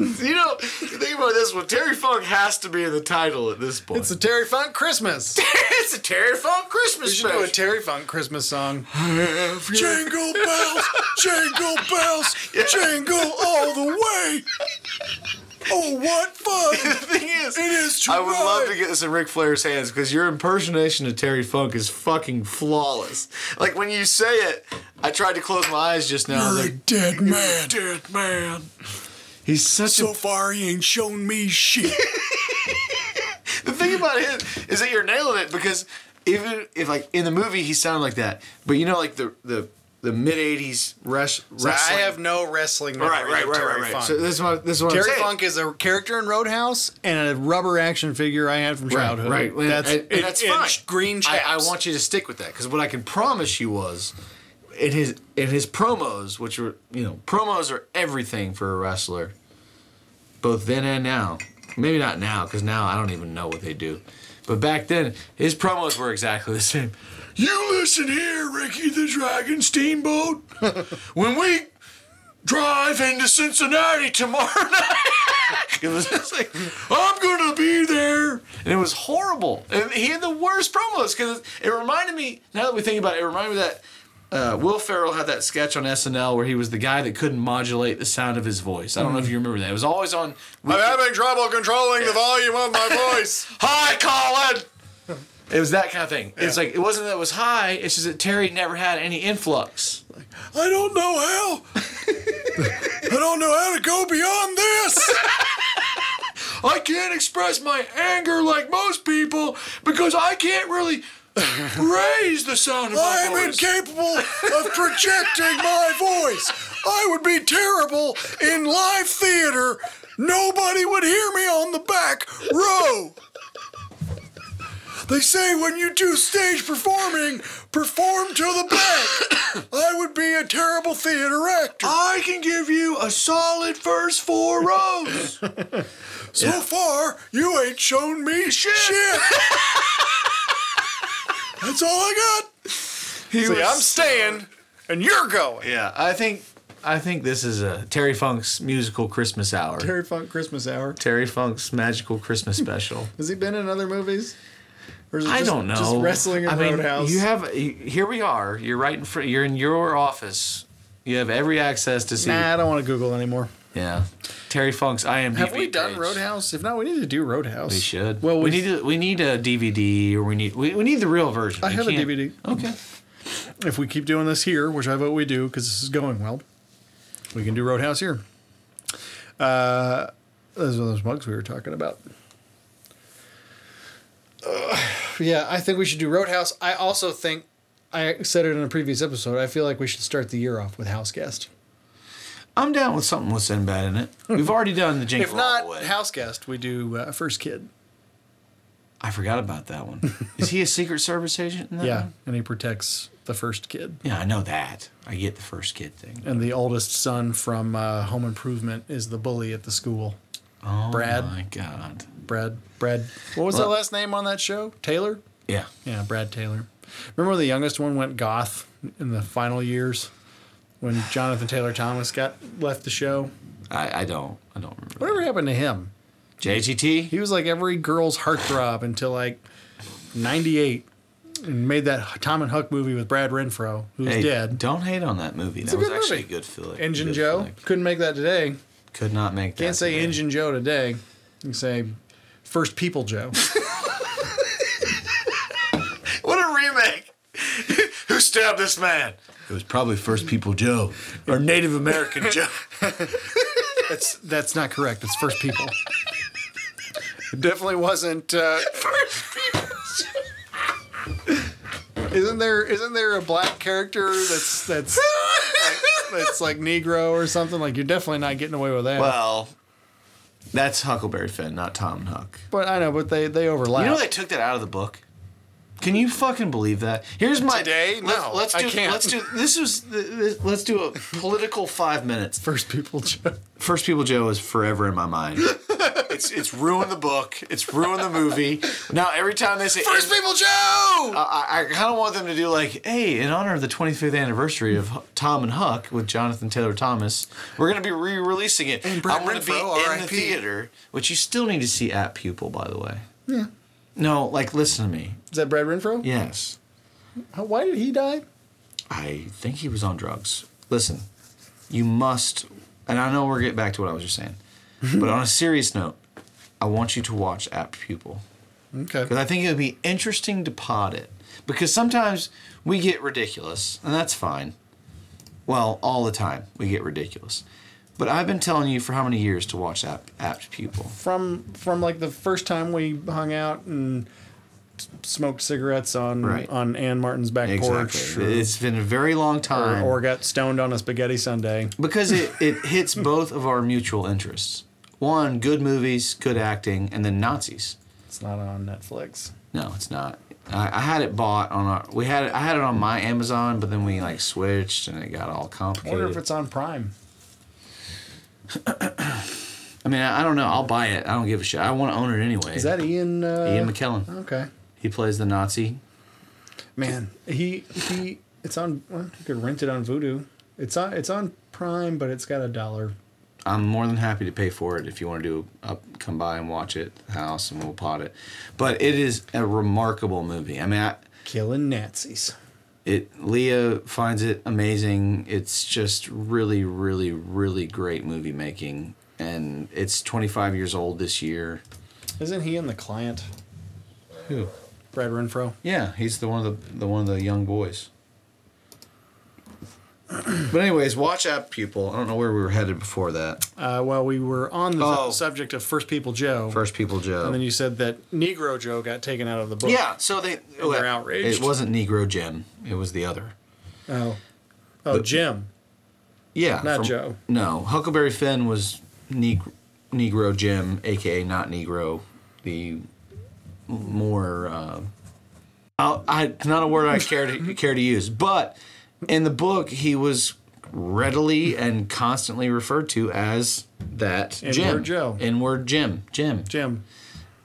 You know, think about this one. Terry Funk has to be in the title at this point. It's a Terry Funk Christmas. it's a Terry Funk We Christmas should do a. Terry Funk Christmas song. Jingle bells, jingle bells, jingle all the way. Oh, what fun the thing is, it is true. I would love to get this in Ric Flair's hands because your impersonation of Terry Funk is fucking flawless. Like when you say it, I tried to close my eyes just now. You're a dead man. dead man. He's such So a. far, he ain't shown me shit. The thing about it is that you're nailing it because even if like in the movie he sounded like that, but you know like the the the mid '80s res- So I have no wrestling memory right, right, right, Terry right, right. Funk. So this is what this is what Terry. Funk is a character in Roadhouse and a rubber action figure I had from childhood. right. And- That's and, and that's in fine. Green I. I want you to stick with that because what I can promise you was in his in his promos, which were you know promos are everything for a wrestler, both then and now. Maybe not now because now I don't even know what they do, but back then his promos were exactly the same. You listen here, Ricky the Dragon Steamboat. when we drive into Cincinnati tomorrow night. it was just like, I'm gonna be there. And it was horrible. And he had the worst promos because it reminded me, now that we think about it, it reminded me that uh, Will Ferrell had that sketch on SNL where he was the guy that couldn't modulate the sound of his voice. I don't know if you remember that. It was always on. I'm having trouble controlling the volume of my voice. Hi, Colin. It was that kind of thing. It's like it wasn't that it was high. It's just that Terry never had any influx. I don't know how. I don't know how to go beyond this. I can't express my anger like most people because I can't really raise the sound of my I am voice. incapable of projecting my voice. I would be terrible in live theater. Nobody would hear me on the back row. They say when you do stage performing, perform to the back. I would be a terrible theater actor. I can give you a solid first four rows. So far, you ain't shown me shit. That's all I got. He See, I'm staying and you're going. Yeah, I think I think this is a Terry Funk's musical Christmas hour. Terry Funk Christmas Hour. Terry Funk's magical Christmas special. Has he been in other movies? Or is it I just- don't know. Just wrestling in I mean, Roadhouse. You have you- here we are. You're right in front. You're in your office. You have every access to see. Nah, I don't want to Google anymore. Yeah, Terry Funk's IMDb. Have we done page. Roadhouse? If not, we need to do Roadhouse. We should. Well, we, need to, we need a DVD or we need we, we need the real version. I We have a DVD. Okay. If we keep doing this here, which I vote we do because this is going well, we can do Roadhouse here. Uh, those are those mugs we were talking about. Uh, yeah, I think we should do Roadhouse. I also think I said it in a previous episode. I feel like we should start the year off with House Guest. I'm down with something with Sinbad in it. We've already done the Jingle If not All the Way. House Guest, we do uh, First Kid. I forgot about that one. Is he a Secret Service agent in that Yeah, one? and he protects the first kid. Yeah, I know that. I get the first kid thing. And the oldest son from uh, Home Improvement is the bully at the school. Oh Brad. my god. Brad, Brad. What was Well- the last name on that show? Taylor. Yeah. Yeah, Brad Taylor. Remember when the youngest one went goth in the final years when Jonathan Taylor Thomas got left the show? I, I don't. I don't remember. Whatever happened to him? JTT? He was like every girl's heartthrob until like '98, and made that Tom and Huck movie with Brad Renfro, who's Hey, dead. Don't hate on that movie. a that was good actually movie. a good flick. Injun good Joe flick. couldn't make that today. Could not make that. Can't say today. Injun Joe today. You can say First People Joe. What a remake! Who stabbed this man? It was probably First People Joe or Native American Joe. That's that's not correct. It's first people. It definitely wasn't. Uh, isn't there isn't there a black character that's that's that's like Negro or something? Like you're definitely not getting away with that. Well, that's Huckleberry Finn, not Tom and Huck. but I know, but they they overlap. You know they took that out of the book. Can you fucking believe that? Here's my Today? Let's, No, let's I do. can't. Let's do. This was. This, let's do a political five minutes. first people. Joe. First People Joe is forever in my mind. it's it's ruined the book. It's ruined the movie. Now every time they say First people Joe. I, I kind of want them to do like, hey, in honor of the 25th anniversary of Tom and Huck with Jonathan Taylor Thomas, we're going to be re-releasing it. And Brad I'm going to be Renfro, in the theater, which you still need to see Apt Pupil, by the way. Yeah. No, like listen to me. Is that Brad Renfro? Yes, How- Why did he die? I think he was on drugs. Listen, you must, and I know we're getting back to what I was just saying, but on a serious note, I want you to watch Apt Pupil. Okay. because I think it would be interesting to pod it. Because sometimes we get ridiculous, and that's fine. Well, all the time we get ridiculous. But I've been telling you for how many years to watch Apt, Apt Pupil. From from like the first time we hung out and smoked cigarettes on Right. on Ann Martin's back porch, or, It's been a very long time. or got stoned on a spaghetti sundae. because it, it hits both of our mutual interests. One, good movies, good acting, and then Nazis. It's not on Netflix. No, it's not. I, I had it bought on our. We had it. I had it on my Amazon, but then we like switched, and it got all I complicated. wonder if it's on Prime. I mean, I, I don't know. I'll buy it. I don't give a shit. I want to own it anyway. Is that Ian? Uh, Ian McKellen? Okay, He plays the Nazi. man. He he. It's on. Well, you could rent it on Vudu. It's on. It's on Prime, but it's got a dollar. I'm more than happy to pay for it if you want to do up, come by and watch it at the house, and we'll pot it. But it is a remarkable movie. I mean, I, Killing Nazis. it Leah finds it amazing. It's just really, really, really great movie making, and it's 25 years old this year. Isn't he in the client? Who? Brad Renfro. Yeah, he's the one of the the one of the young boys. but anyways, watch Apt Pupil. I don't know where we were headed before that. Uh, well, we were on the Oh. subject of First People Joe, First People Joe. and then you said that Negro Joe got taken out of the book. Yeah, so they they're outraged. It wasn't Negro Jim. It was the other. Oh. Oh, Jim. Yeah, Not Joe. No, Huckleberry Finn was Negro, Negro Jim, aka not Negro, the more. Uh, I, I it's not a word I care to care to use, but in the book he was readily and constantly referred to as that Jim, N-word Joe. N-word Jim, Jim, Jim.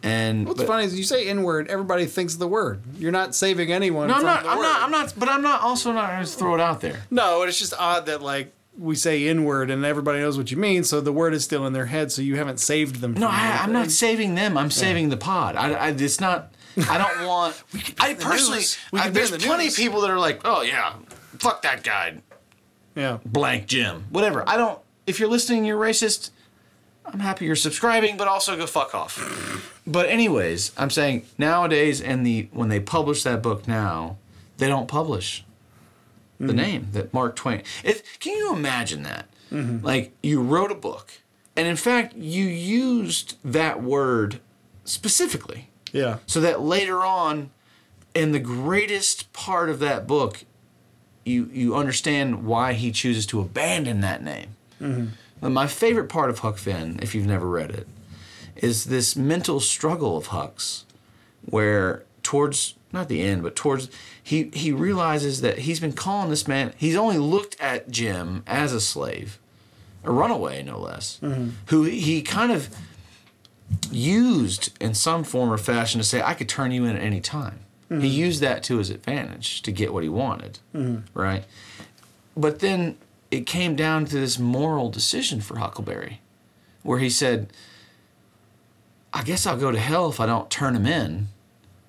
and What's but- funny is you say N word, everybody thinks the word. You're not saving anyone. No, I'm not. I'm word. not. I'm not. But I'm not. Also, not going to throw it out there. No, it's just odd that like we say inward and everybody knows what you mean, so the word is still in their head, so you haven't saved them. No, I, I'm not saving them. I'm saving the pod. I, I, it's not. I don't want. I personally. I, there's the plenty of people that are like, oh yeah, fuck that guy, Yeah. blank Jim, whatever. I don't. If you're listening, you're racist. I'm happy you're subscribing, but also go fuck off. But anyways, I'm saying nowadays, and the when they publish that book now, they don't publish the name that Mark Twain. If can you imagine that? Mm-hmm. Like you wrote a book, and in fact, you used that word specifically, Yeah. so that later on, in the greatest part of that book, you you understand why he chooses to abandon that name. Mm-hmm. And my favorite part of Huck Finn, if you've never read it, is this mental struggle of Huck's, where towards not the end, but towards he he realizes that he's been calling this man. He's only looked at Jim as a slave, a runaway no less, mm-hmm. who he kind of used in some form or fashion to say, "I could turn you in at any time." He mm-hmm. used that to his advantage to get what he wanted, mm-hmm. right? But then it came down to this moral decision for Huckleberry, where he said, I guess I'll go to hell if I don't turn him in,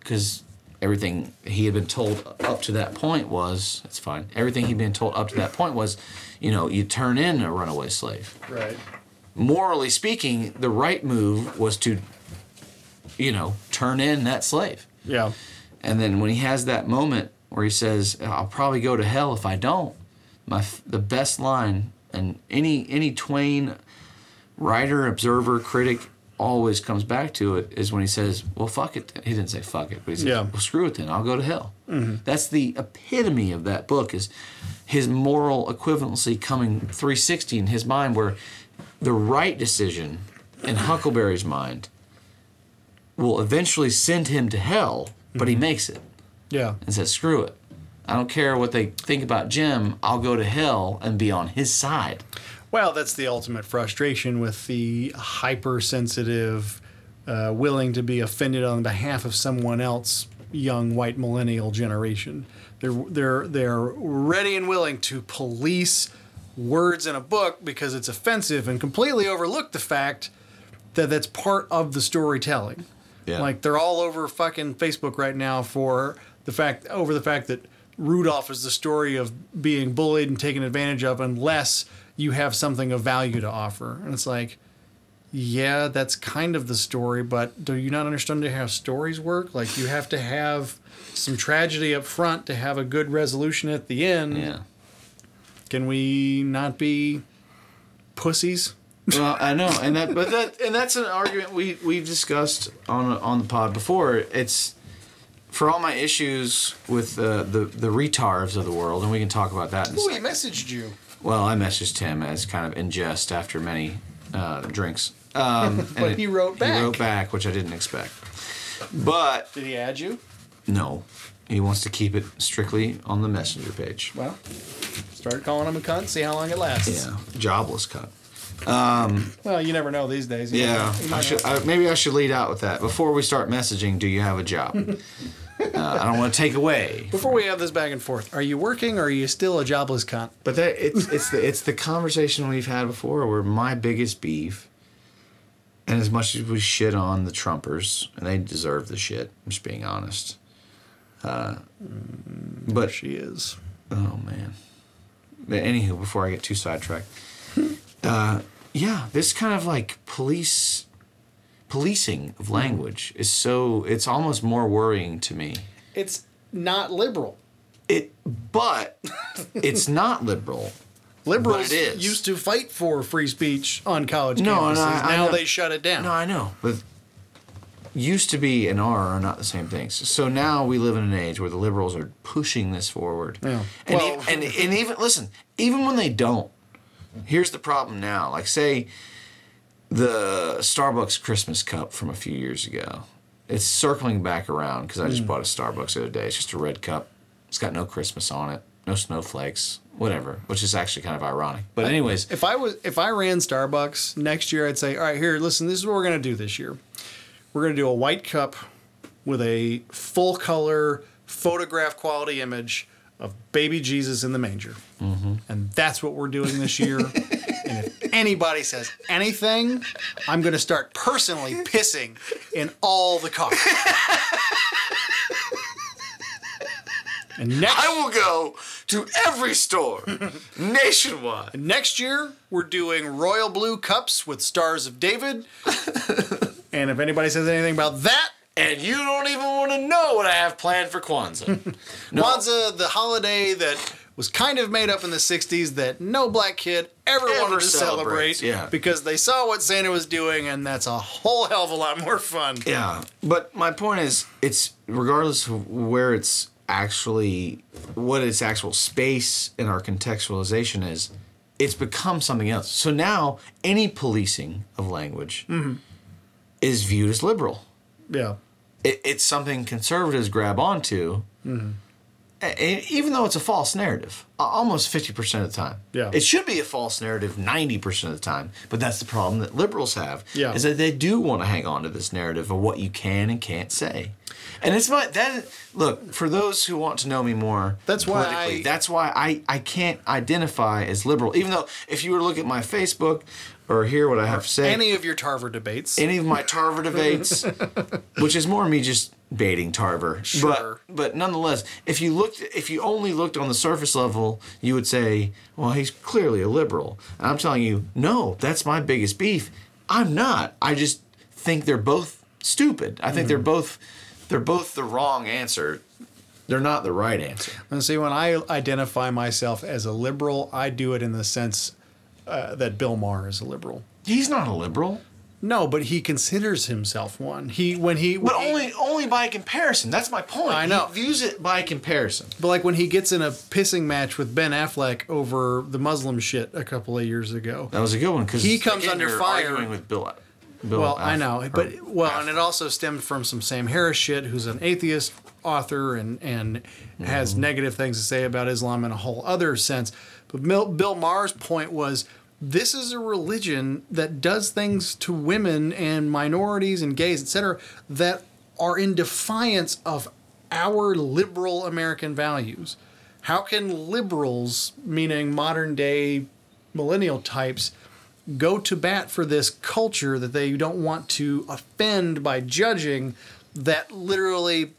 because everything he had been told up to that point was, that's fine, everything he'd been told up to that point was, you know, you turn in a runaway slave. Right. Morally speaking, the right move was to, you know, turn in that slave. Yeah. And then when he has that moment where he says, "I'll probably go to hell if I don't." My the best line, and any any Twain writer, observer, critic always comes back to it is when he says, "Well, fuck it." He didn't say "fuck it," but he says, Yeah. "Well, screw it then. I'll go to hell." Mm-hmm. That's the epitome of that book is his moral equivalency coming 360 in his mind, where the right decision in Huckleberry's mind will eventually send him to hell, but he mm-hmm. makes it Yeah. and says, "Screw it." I don't care what they think about Jim. I'll go to hell and be on his side. Well, that's the ultimate frustration with the hypersensitive, uh, willing to be offended on behalf of someone else, young white millennial generation. They're they're they're ready and willing to police words in a book because it's offensive and completely overlook the fact that that's part of the storytelling. Yeah. Like they're all over fucking Facebook right now for the fact over the fact that Rudolph is the story of being bullied and taken advantage of unless you have something of value to offer. And it's like, yeah, that's kind of the story, but do you not understand how stories work? Like you have to have some tragedy up front to have a good resolution at the end. Yeah. Can we not be pussies? Well, I know, and that, but that, and that's an argument we we've discussed on on the pod before. It's for all my issues with uh, the the retards of the world, and we can talk about that. In a he messaged you. Well, I messaged him as kind of in jest after many uh, drinks. Um, and But he wrote back. He wrote back, which I didn't expect. But Did he add you? no, he wants to keep it strictly on the messenger page. Well, start calling him a cunt, see how long it lasts. Yeah, jobless cut. Well, you never know these days. You Yeah, you I should, I, maybe I should lead out with that before we start messaging. Do you have a job? uh, I don't want to take away, Before we have this back and forth, are you working or are you still a jobless cunt? but that it's it's the it's the conversation we've had before. Where my biggest beef, and as much as we shit on the Trumpers, and they deserve the shit. I'm just being honest. Uh, but She is. Oh man. But anywho, before I get too sidetracked, uh, yeah, this kind of like police policing of language is so it's almost more worrying to me. It's not liberal. It, but it's not liberal. Liberals But it is. used to fight for free speech on college No, campuses. and I- I now know- they shut it down. No, I know, but used to be and are are not the same things. So now we live in an age where the liberals are pushing this forward. Yeah. And, Well- e- and and even listen, even when they don't, here's the problem now. Like say the Starbucks Christmas cup from a few years ago. It's circling back around because I just bought a Starbucks the other day. It's just a red cup. It's got no Christmas on it, no snowflakes, whatever, which is actually kind of ironic. But anyways, If I was if I ran Starbucks next year, I'd say, all right, here, listen, this is what we're gonna do this year. We're gonna do a white cup with a full color photograph quality image of baby Jesus in the manger, Mm-hmm. and that's what we're doing this year. anybody says anything, I'm gonna start personally pissing in all the cars. and next I will go to every store nationwide. Next year, we're doing royal blue cups with stars of David. and if anybody says anything about that, And you don't even want to know what I have planned for Kwanzaa. No. Kwanzaa, the holiday that was kind of made up in the 60s that no black kid ever, Ever wanted to celebrate yeah. because they saw what Santa was doing, and that's a whole hell of a lot more fun. Yeah, but my point is, it's regardless of where it's actually, what its actual space in our contextualization is, it's become something else. So now any policing of language mm-hmm. is viewed as liberal. Yeah. It, it's something conservatives grab onto, a- even though it's a false narrative, almost 50% of the time. Yeah. It should be a false narrative 90% of the time, but that's the problem that liberals have, Yeah. is that they do want to hang on to this narrative of what you can and can't say. And it's my, that, look, for those who want to know me more That's why politically, I- that's why I, I can't identify as liberal, even though if you were to look at my Facebook or hear what I have to say, Any of your Tarver debates. any of my Tarver debates, which is more me just baiting Tarver. Sure. But but nonetheless, if you looked if you only looked on the surface level, you would say, well, he's clearly a liberal. And I'm telling you, no, that's my biggest beef. I'm not. I just think they're both stupid. I think they're both they're both the wrong answer They're not the right answer. And see, when I identify myself as a liberal, I do it in the sense uh, that Bill Maher is a liberal. He's not a liberal. No, but he considers himself one. He when he But he- only only by comparison. That's my point. I know. He views it by comparison. But like when he gets in a pissing match with Ben Affleck over the Muslim shit a couple of years ago. That was a good one because He comes under fire. Arguing with Bill. Bill well, I know, but well, Aff- and it also stemmed from some Sam Harris shit, who's an atheist author and and has Mm-hmm. negative things to say about Islam in a whole other sense. But Bill, Bill Maher's point was. This is a religion that does things to women and minorities and gays, etc., that are in defiance of our liberal American values. How can liberals, meaning modern day millennial types, go to bat for this culture that they don't want to offend by judging that literally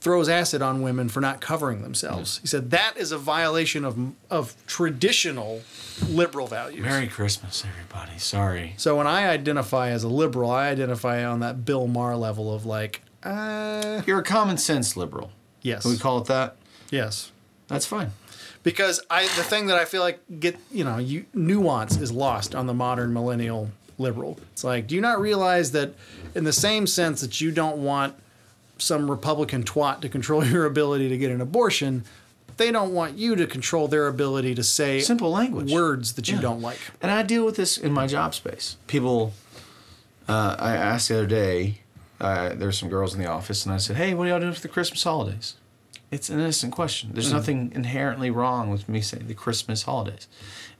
throws acid on women for not covering themselves. He said that is a violation of of traditional liberal values. Merry Christmas, everybody. Sorry. So when I identify as a liberal, I identify on that Bill Maher level of like, uh, You're a common sense liberal. yes, Can we call it that? yes. That's fine. because I the thing that I feel like get you know you nuance is lost on the modern millennial liberal. It's like, do you not realize that in the same sense that you don't want some Republican twat to control your ability to get an abortion, they don't want you to control their ability to say Simple language. words that you Yeah. don't like. And I deal with this in my job space. People, uh, I asked the other day, uh, there's some girls in the office, and I said, hey, what are y'all doing for the Christmas holidays? It's an innocent question. There's nothing inherently wrong with me saying the Christmas holidays.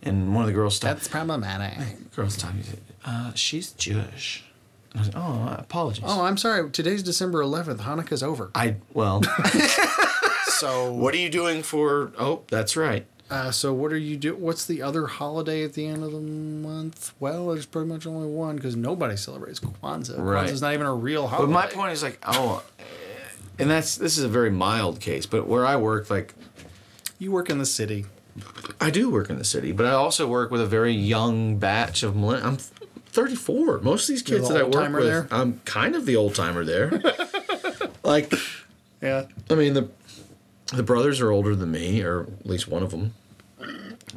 And one of the girls stopped. That's problematic. girls stopped me and said, uh, she's Jewish. And I was like, oh, apologies. Oh, I'm sorry. Today's December 11th. Hanukkah's over. I, well, So what are you doing for, oh, that's right. Uh, so what are you do? What's the other holiday at the end of the month? Well, there's pretty much only one because nobody celebrates Kwanzaa. Right. Kwanzaa's not even a real holiday. But my point is like, oh, and that's this is a very mild case, but where I work, like you work in the city. I do work in the city, but I also work with a very young batch of millenn- I'm 34. Most of these kids the that I work with, there? I'm kind of the old timer there. like, Yeah. I mean the the brothers are older than me, or at least one of them.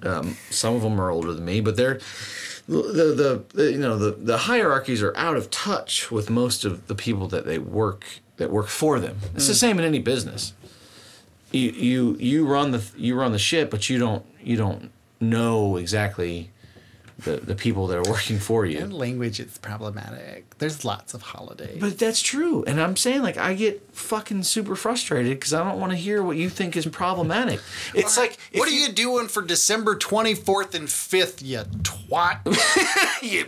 Um, some of them are older than me, but they're the, the, the you know the, the hierarchies are out of touch with most of the people that they work that work for them. It's the same in any business. You you you run the you run the ship, but you don't you don't know exactly the, the people that are working for you. And language is problematic. There's lots of holidays. But that's true. And I'm saying, like, I get fucking super frustrated because I don't want to hear what you think is problematic. It's like, what are you doing for December 24th and 5th, you twat? you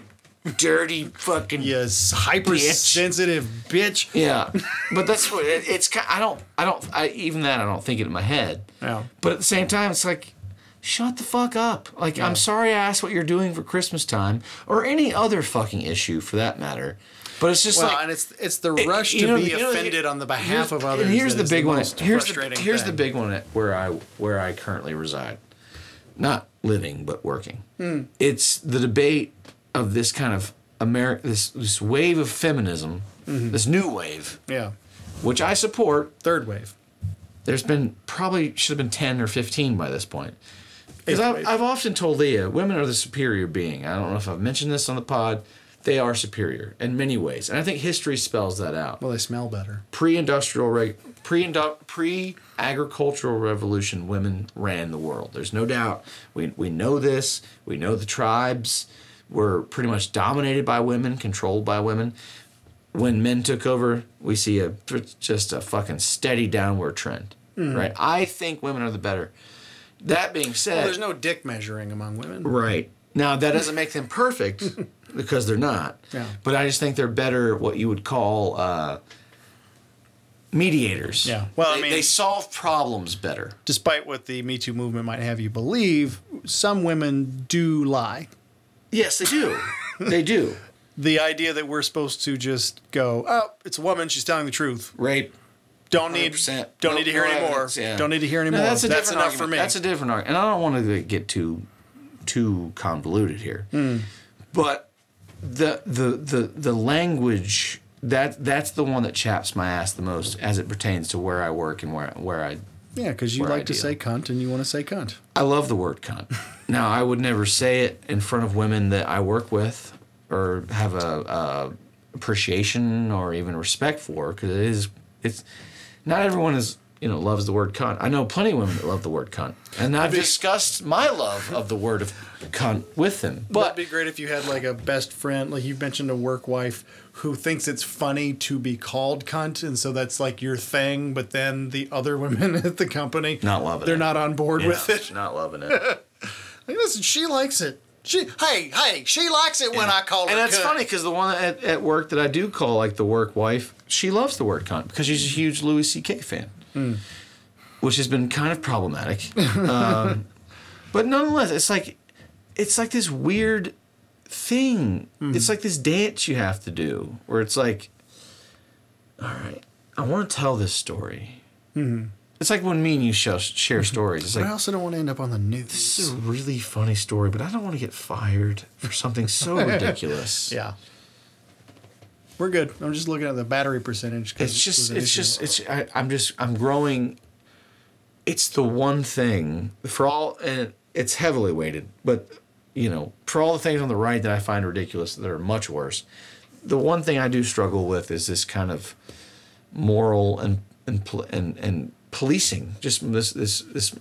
dirty fucking. you hypersensitive bitch. Yeah. But that's what it, it's. I don't, I don't, I, even that, I don't think it in my head. Yeah. But at the same time, it's like, shut the fuck up. Like, I'm sorry I asked what you're doing for Christmas time or any other fucking issue for that matter. But it's just Well, like, and it's it's the rush you to know, be you know, offended on the behalf of others. And here's the big one. most Here's the here's the big one at where I where I currently reside. Not living, but working. Hmm. It's the debate of this kind of Ameri- this this wave of feminism, Mm-hmm. this new wave, Yeah. which I support. Third wave. There's been probably should have been ten or fifteen by this point. Because I've. I've often told Leah, women are the superior being. I don't know if I've mentioned this on the pod. They are superior in many ways, and I think history spells that out Well, they smell better. pre-industrial pre pre-agricultural revolution women ran the world there's no doubt we, we know this we know the tribes were pretty much dominated by women controlled by women when men took over we see a just a fucking steady downward trend mm-hmm. right i think women are the better that being said Well, there's no dick measuring among women. Right. Now that doesn't make them perfect because they're not. Yeah. But I just think they're better what you would call uh, mediators. Yeah. Well, I they, mean- they solve problems better. Despite what the Me Too movement might have you believe, some women do lie. Yes, they do. they do. The idea that we're supposed to just go, oh, it's a woman, she's telling the truth. Rape. Don't need, 100%. don't need to hear no any more. yeah. Don't need to hear any No, that's That's, a different enough argument. for me. That's a different argument, and I don't want to get too too convoluted here. Hmm. But the the the the language that that's the one that chaps my ass the most as it pertains to where I work and where where I Yeah, because you Where I like to deal. say cunt and you want to say cunt. I love the word cunt. now, I would never say it in front of women that I work with or have a, a appreciation or even respect for because it is it's not everyone is you know loves the word cunt. I know plenty of women that love the word cunt, and I've discussed my love of the word of cunt with them. That'd be great if you had like a best friend, like you mentioned a work wife who thinks it's funny to be called cunt, and so that's like your thing. But then the other women at the company, Not loving it. they're it. not on board with it. not loving it. Like, listen, she likes it. She, hey, hey, she likes it when I call her. And that's cunt. funny because the one at, at work that I do call like the work wife, she loves the word cunt because she's a huge Louis C.K. fan, hmm. which has been kind of problematic. um, but nonetheless, it's like it's like this weird thing. Hmm. It's like this dance you have to do where it's like, all right, I want to tell this story. Hmm. It's like when me and you show, share mm-hmm. stories. It's like I also don't want to end up on the news. this is a really funny story, but I don't want to get fired for something so ridiculous. Yeah. We're good. I'm just looking at the battery percentage. It's just, it's just, it's. I, I'm just, I'm growing. It's the one thing for all, and it's heavily weighted, but you know, for all the things on the right that I find ridiculous that are much worse, the one thing I do struggle with is this kind of moral and and and, and policing, just this this this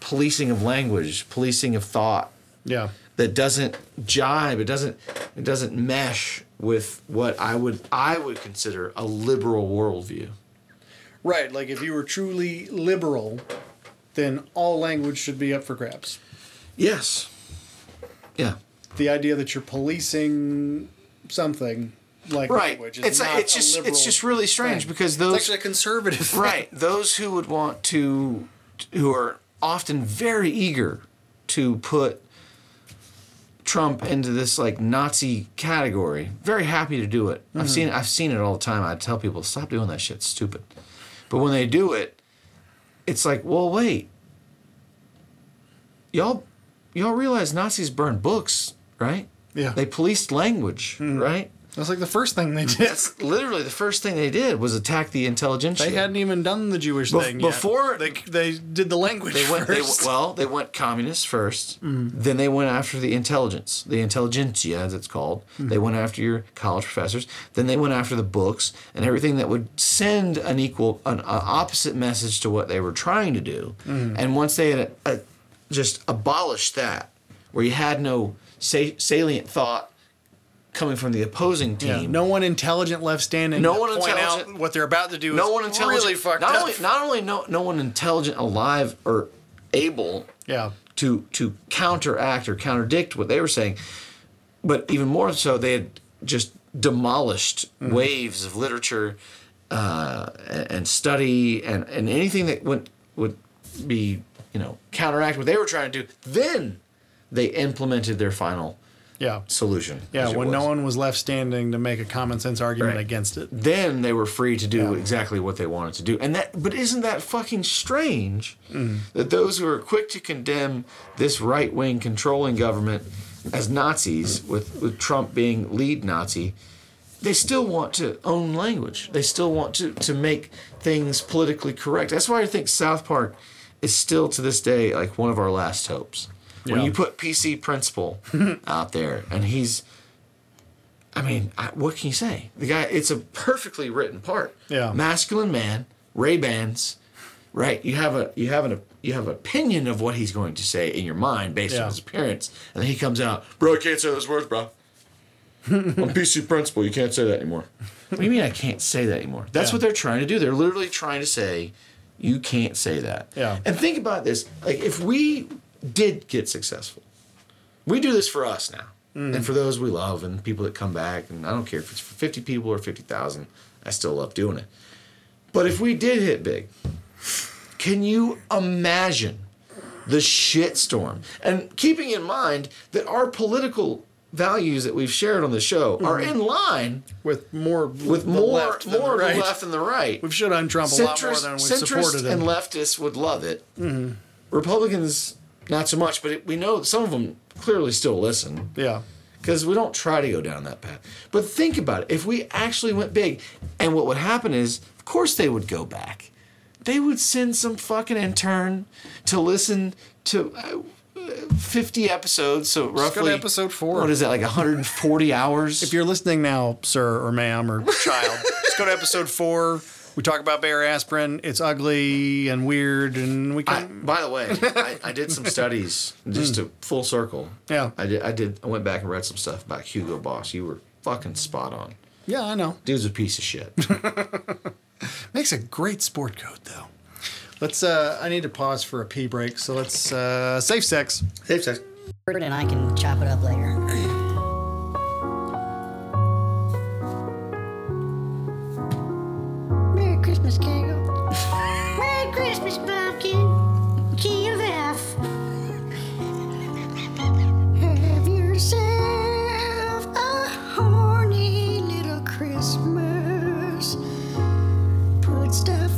policing of language, policing of thought Yeah. that doesn't jibe it doesn't it doesn't mesh with what i would i would consider a liberal worldview Right. Like if you were truly liberal, then all language should be up for grabs. yes yeah The idea that you're policing something like right language is it's not it's a just it's just really strange thing. because It's those actually a conservative. thing. right those who would want to who are often very eager to put Trump into this like Nazi category. Very happy to do it. I've mm-hmm. seen I've seen it all the time. I tell people stop doing that shit. It's stupid. But when they do it, it's like, well, wait. Y'all, y'all realize Nazis burned books, right? Yeah. They policed language, mm-hmm. right? That's like the first thing they did. That's literally the first thing they did was attack the intelligentsia. They hadn't even done the Jewish Bef- thing yet. before- they they did the language They went. They, first. well, they went communist 1st Mm. Then they went after the intelligence, the intelligentsia, as it's called. Mm. They went after your college professors. Then they went after the books and everything that would send an equal, an, an opposite message to what they were trying to do. Mm. And once they had uh, just abolished that, where you had no sa- salient thought coming from the opposing team, Yeah, no one intelligent left standing. No one point intelligent- out what they're about to do. no is one intelligent. Really fucked not up. only not only no no one intelligent alive or able yeah, to to counteract or contradict what they were saying, but even more so, they had just demolished Mm-hmm. waves of literature uh, and, and study and, and anything that would would be you know counteract what they were trying to do. Then they implemented their final yeah, solution. yeah. When no one was left standing to make a common sense argument Right. against it. then they were free to do exactly what they wanted to do. And that but isn't that fucking strange Mm. that those who are quick to condemn this right-wing controlling government as Nazis with with Trump being lead Nazi, they still want to own language. They still want to to make things politically correct. That's why I think South Park is still to this day like one of our last hopes. When Yeah. you put PC Principal out there and he's I mean, I, what can you say? The guy, it's a perfectly written part. Yeah. Masculine man, Ray Bans, right? You have a you have an you have an opinion of what he's going to say in your mind based Yeah. on his appearance, and then he comes out, bro, I can't say those words, bro. I'm PC principal. You can't say that anymore. What do you mean I can't say that anymore? That's Yeah. what they're trying to do. They're literally trying to say, you can't say that. Yeah. And think about this: like if we did get successful, we do this for us now, and mm-hmm. for those we love and people that come back. And I don't care if it's for fifty people or fifty thousand. I still love doing it. But if we did hit big, can you imagine the shitstorm? And keeping in mind that our political values that we've shared on the show are mm-hmm. in line With more with more left than more the right. left than the right. We've shit on Trump a lot more than we've centrist supported him. and leftists would love it. Mm-hmm. Republicans, not so much. But it, we know some of them clearly still listen yeah, because we don't try to go down that path. But think about it. If we actually went big, and what would happen is, of course, they would go back. They would send some fucking intern to listen to uh, 50 episodes. So go to roughly episode four. What is that? Like 140 hours? If you're listening now, sir or ma'am or child, just go to episode four. We talk about Bayer aspirin. It's ugly and weird, and we I, can. by the way, I, I did some studies just to full circle. Yeah. I did. I did. I went back and read some stuff about Hugo Boss. You were fucking spot on. yeah, I know. Dude's a piece of shit. Makes a great sport coat, though. Let's. uh I need to pause for a pee break, so let's. uh Safe sex. Safe sex. And I can chop it up later. Christmas, Kegel. Merry Christmas, Pumpkin. Key of F. Have yourself a horny little Christmas. Put stuff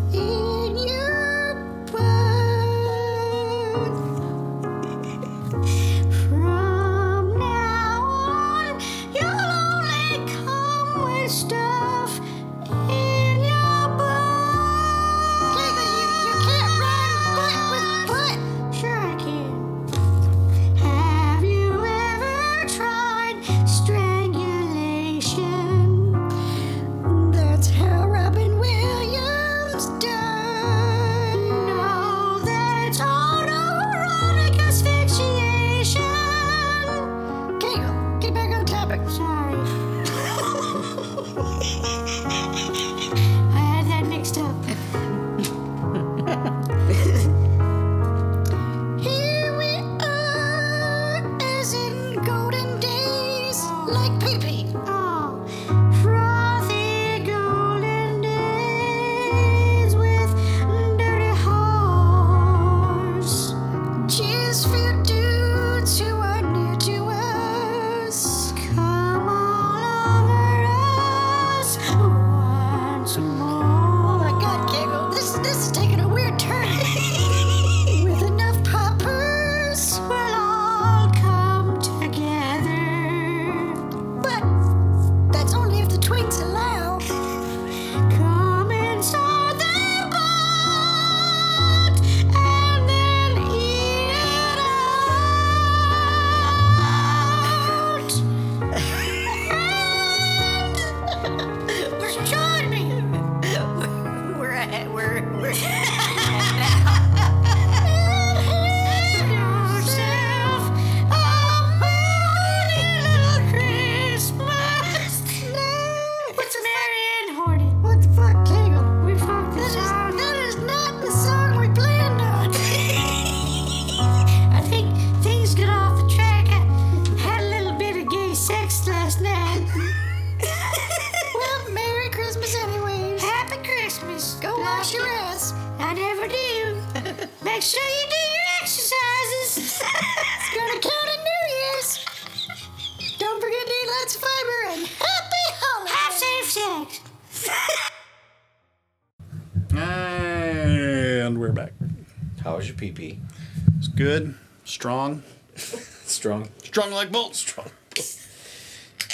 like bolts. Strong.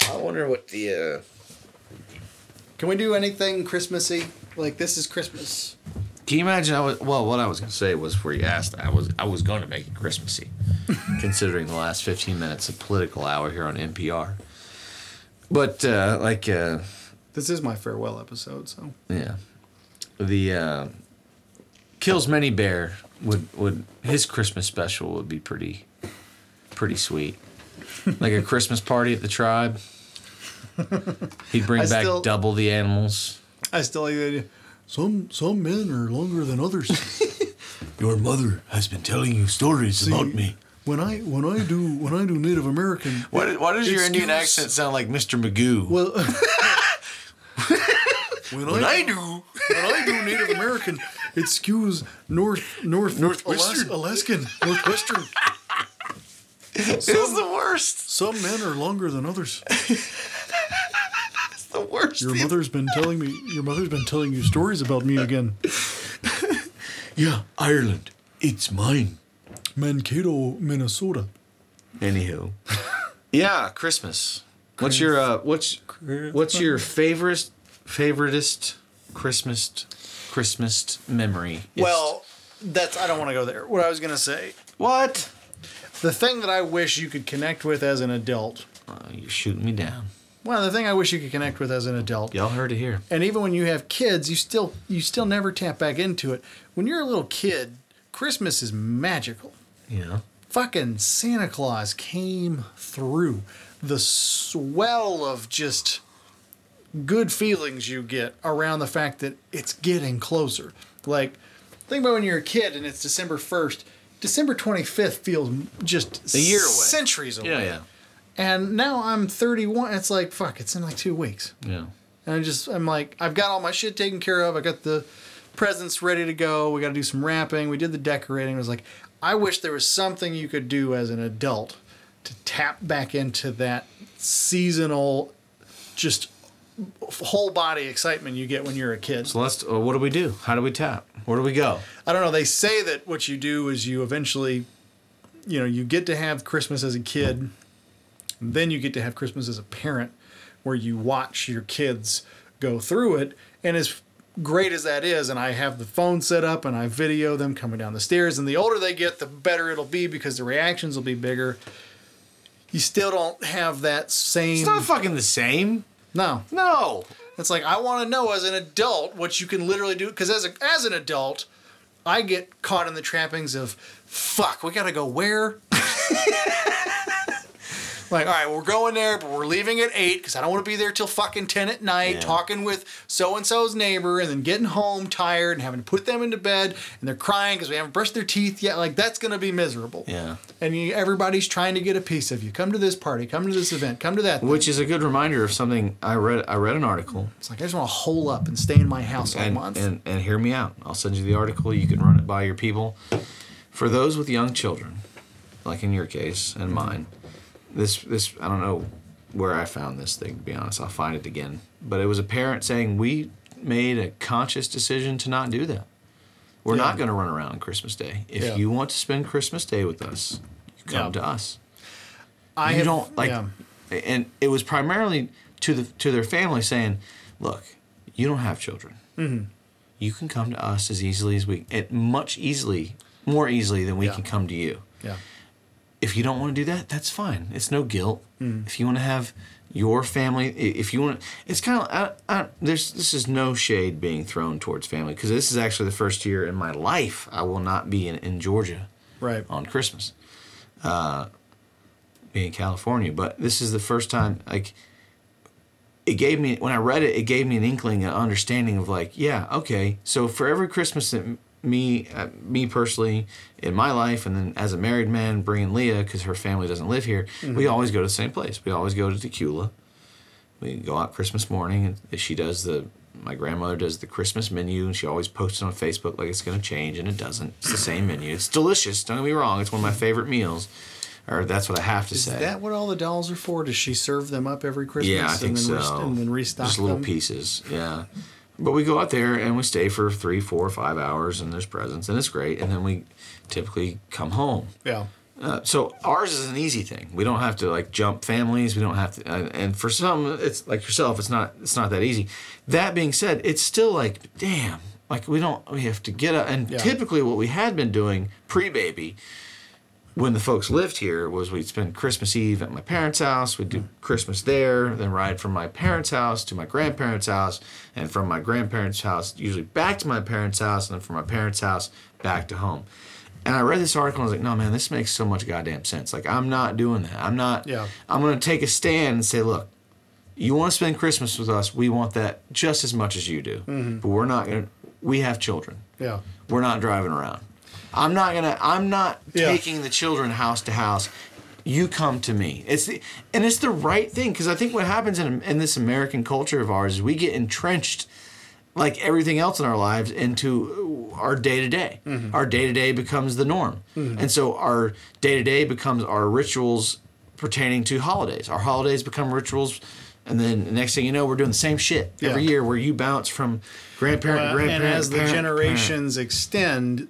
I wonder what the. uh Can we do anything Christmassy? Like this is Christmas. Can you imagine? I was well. What I was gonna say was where you asked. I was I was going to make it Christmassy, considering the last fifteen minutes of political hour here on NPR. But uh, like, uh, This is my farewell episode, so yeah, the uh, kills many bear would would his Christmas special would be pretty pretty sweet, like a Christmas party at the tribe. He'd bring I back still- double the animals. I still like the idea. Some some men are longer than others. Your mother has been telling you stories about me. when I when I do when I do Native American, Why, why does your Indian accent sound like Mr. Magoo? well, When, When I, I do, when I do Native American, it skews north north Northwestern. Alas- Alaskan northwestern. It's the worst. Some men are longer than others. It's the worst. Your mother's been telling me. Your mother's been telling you stories about me again. yeah, Ireland, it's mine. Mankato, Minnesota. Anywho, Yeah, Christmas. What's your uh, what's what's your favorite favoritist Christmas Christmas memory? Well, that's I don't want to go there. What I was gonna say, what? The thing that I wish you could connect with as an adult. Uh, you're shooting me down. Well, the thing I wish you could connect with as an adult. Y'all heard it here. And even when you have kids, you still you still never tap back into it. When you're a little kid, Christmas is magical. Yeah. Fucking Santa Claus came through. The swell of just good feelings you get around the fact that it's getting closer. Like, think about when you're a kid and it's December 1st. December 25th feels just A year away. centuries away. Yeah, yeah. And now I'm 31. It's like, fuck, it's in like two weeks. Yeah. And I just, I'm like, I've got all my shit taken care of. I got the presents ready to go. We got to do some wrapping. We did the decorating. I was like, I wish there was something you could do as an adult to tap back into that seasonal, just whole body excitement you get when you're a kid. So let's. Uh, what do we do? How do we tap? Where do we go? I don't know. They say that what you do is you eventually, you know, you get to have Christmas as a kid, then you get to have Christmas as a parent, where you watch your kids go through it. And as great as that is, and I have the phone set up and I video them coming down the stairs, and the older they get, the better it'll be because the reactions will be bigger. You still don't have that same. It's not fucking the same. No. No. It's like I want to know as an adult what you can literally do because as a, as an adult, I get caught in the trappings of fuck. We gotta go where? like, all right, we're going there, but we're leaving at eight because I don't want to be there till fucking ten at night, Yeah. talking with so and so's neighbor, and then getting home tired and having to put them into bed, and they're crying because we haven't brushed their teeth yet. Like that's gonna be miserable. Yeah. And you, everybody's trying to get a piece of you. Come to this party. Come to this event. Come to that. thing. Which is a good reminder of something I read. I read an article. It's like I just want to hole up and stay in my house all and, month. and and hear me out. I'll send you the article. You can run it by your people. For those with young children, like in your case and mine, this this I don't know where I found this thing. To be honest, I'll find it again. But it was a parent saying we made a conscious decision to not do that. We're Yeah. not going to run around on Christmas Day. If Yeah. you want to spend Christmas Day with us, you come Yeah. to us. I you have- don't like and it was primarily to the to their family saying look you don't have children Mm-hmm. you can come to us as easily as we and much easily more easily than we can come to you Yeah. If you don't want to do that that's fine it's no guilt Mm. if you want to have your family if you want it's kind of I, I, there's this is no shade being thrown towards family because this is actually the first year in my life i will not be in, in georgia Right. on Christmas, uh, being in California. But this is the first time, like, it gave me when I read it, it gave me an inkling, an understanding of like, yeah, okay. So for every Christmas that me, uh, me personally, in my life, and then as a married man, bringing Leah because her family doesn't live here, we always go to the same place. We always go to Tequila. We go out Christmas morning, and she does the. My grandmother does the Christmas menu, and she always posts it on Facebook like it's going to change, and it doesn't. It's the same menu. It's delicious. Don't get me wrong. It's one of my favorite meals, or that's what I have to Is say. Is that what all the dolls are for? Does she serve them up every Christmas? Yeah, I think and then so. rest- and then restock Just little them? pieces. Yeah. But we go out there and we stay for three, four, five hours, and there's presents, and it's great. And then we typically come home. Yeah. Uh, so ours is an easy thing. We don't have to like jump families. We don't have to. Uh, and for some, it's like yourself. It's not. It's not that easy. That being said, it's still like, damn. Like we don't. We have to get up. And Yeah. typically, what we had been doing pre-baby, when the folks lived here, was we'd spend Christmas Eve at my parents' house. We'd do Christmas there, then ride from my parents' house to my grandparents' house, and from my grandparents' house usually back to my parents' house, and then from my parents' house back to home. And I read this article and I was like, no, man, this makes so much goddamn sense. Like, I'm not doing that. I'm not, Yeah. I'm going to take a stand and say, look, you want to spend Christmas with us, we want that just as much as you do. Mm-hmm. But we're not to, we have children. Yeah. We're not driving around. I'm not to, I'm not Yeah. taking the children house to house. You come to me. It's the, and it's the right thing because I think what happens in, in this American culture of ours is we get entrenched like everything else in our lives into our day to day. Our day to day becomes the norm. Mm-hmm. And so our day to day becomes our rituals pertaining to holidays. Our holidays become rituals And then the next thing you know, we're doing the same shit every Yeah. year where you bounce from grandparent to Well, and grandparent. as the parent, parent. generations extend,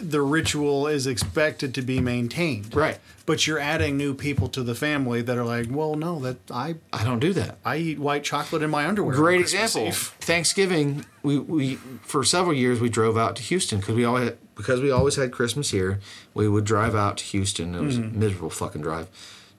the ritual is expected to be maintained. Right. But you're adding new people to the family that are like, well, no, that I I don't do that. I eat white chocolate in my underwear. Great example. Eve. Thanksgiving, we, we for several years we drove out to Houston because we always because we always had Christmas here. We would drive out to Houston. It was mm-hmm. a miserable fucking drive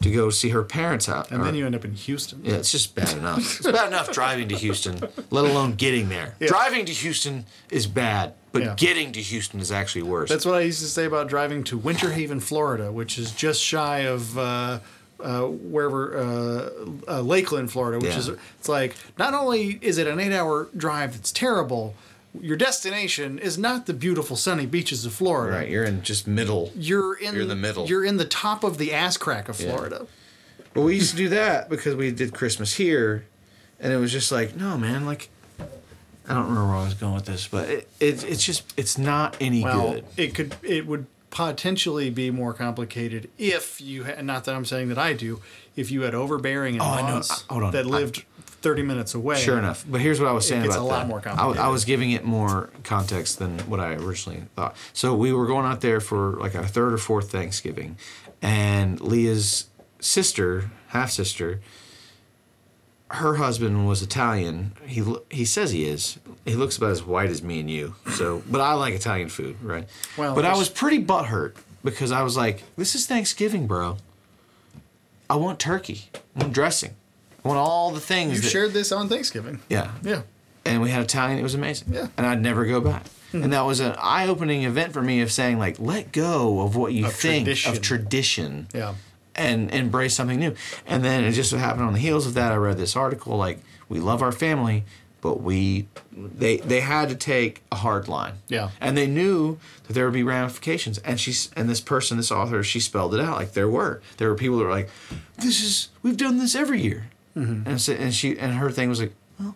to go see her parents out. Mm-hmm. And then you end up in Houston. Yeah, it's just bad enough. It's bad enough driving to Houston, let alone getting there. Driving to Houston is bad, but Yeah. getting to Houston is actually worse. That's what I used to say about driving to Winter Haven, Florida, which is just shy of uh, uh, wherever uh, uh, Lakeland, Florida. Which Yeah. is it's like not only is it an eight-hour drive that's terrible, your destination is not the beautiful sunny beaches of Florida. right. You're in just middle. You're in You're in the middle. You're in the top of the ass crack of Florida. But we used to do that because we did Christmas here, and it was just like, no, man, like. I don't remember where I was going with this, but it, it it's just it's not any Well, good. it could it would potentially be more complicated if you had, not that I'm saying that I do, if you had overbearing Oh, I know. I- hold on. that lived 30 minutes away. Sure enough. But here's what I was saying about a lot that. more I, complicated. I was giving it more context than what I originally thought. So we were going out there for like our third or fourth Thanksgiving, and Leah's sister, half sister, her husband was Italian. He he says he is. He looks about as white as me and you. So, but I like Italian food, right? Well, but I was pretty butthurt because I was like, "This is Thanksgiving, bro. I want turkey. I want dressing. I want all the things." You that- shared this on Thanksgiving. yeah. Yeah. And we had Italian. It was amazing. Yeah. And I'd never go back. Hmm. And that was an eye-opening event for me of saying like, let go of what you Of think tradition. of tradition. Yeah. And embrace something new. And then it just so happened on the heels of that, I read this article like, we love our family, but we they they had to take a hard line. Yeah. And they knew that there would be ramifications. And she's and this person, this author, she spelled it out. Like there were. There were people that were like, This is we've done this every year. And so, and she and her thing was like, Well,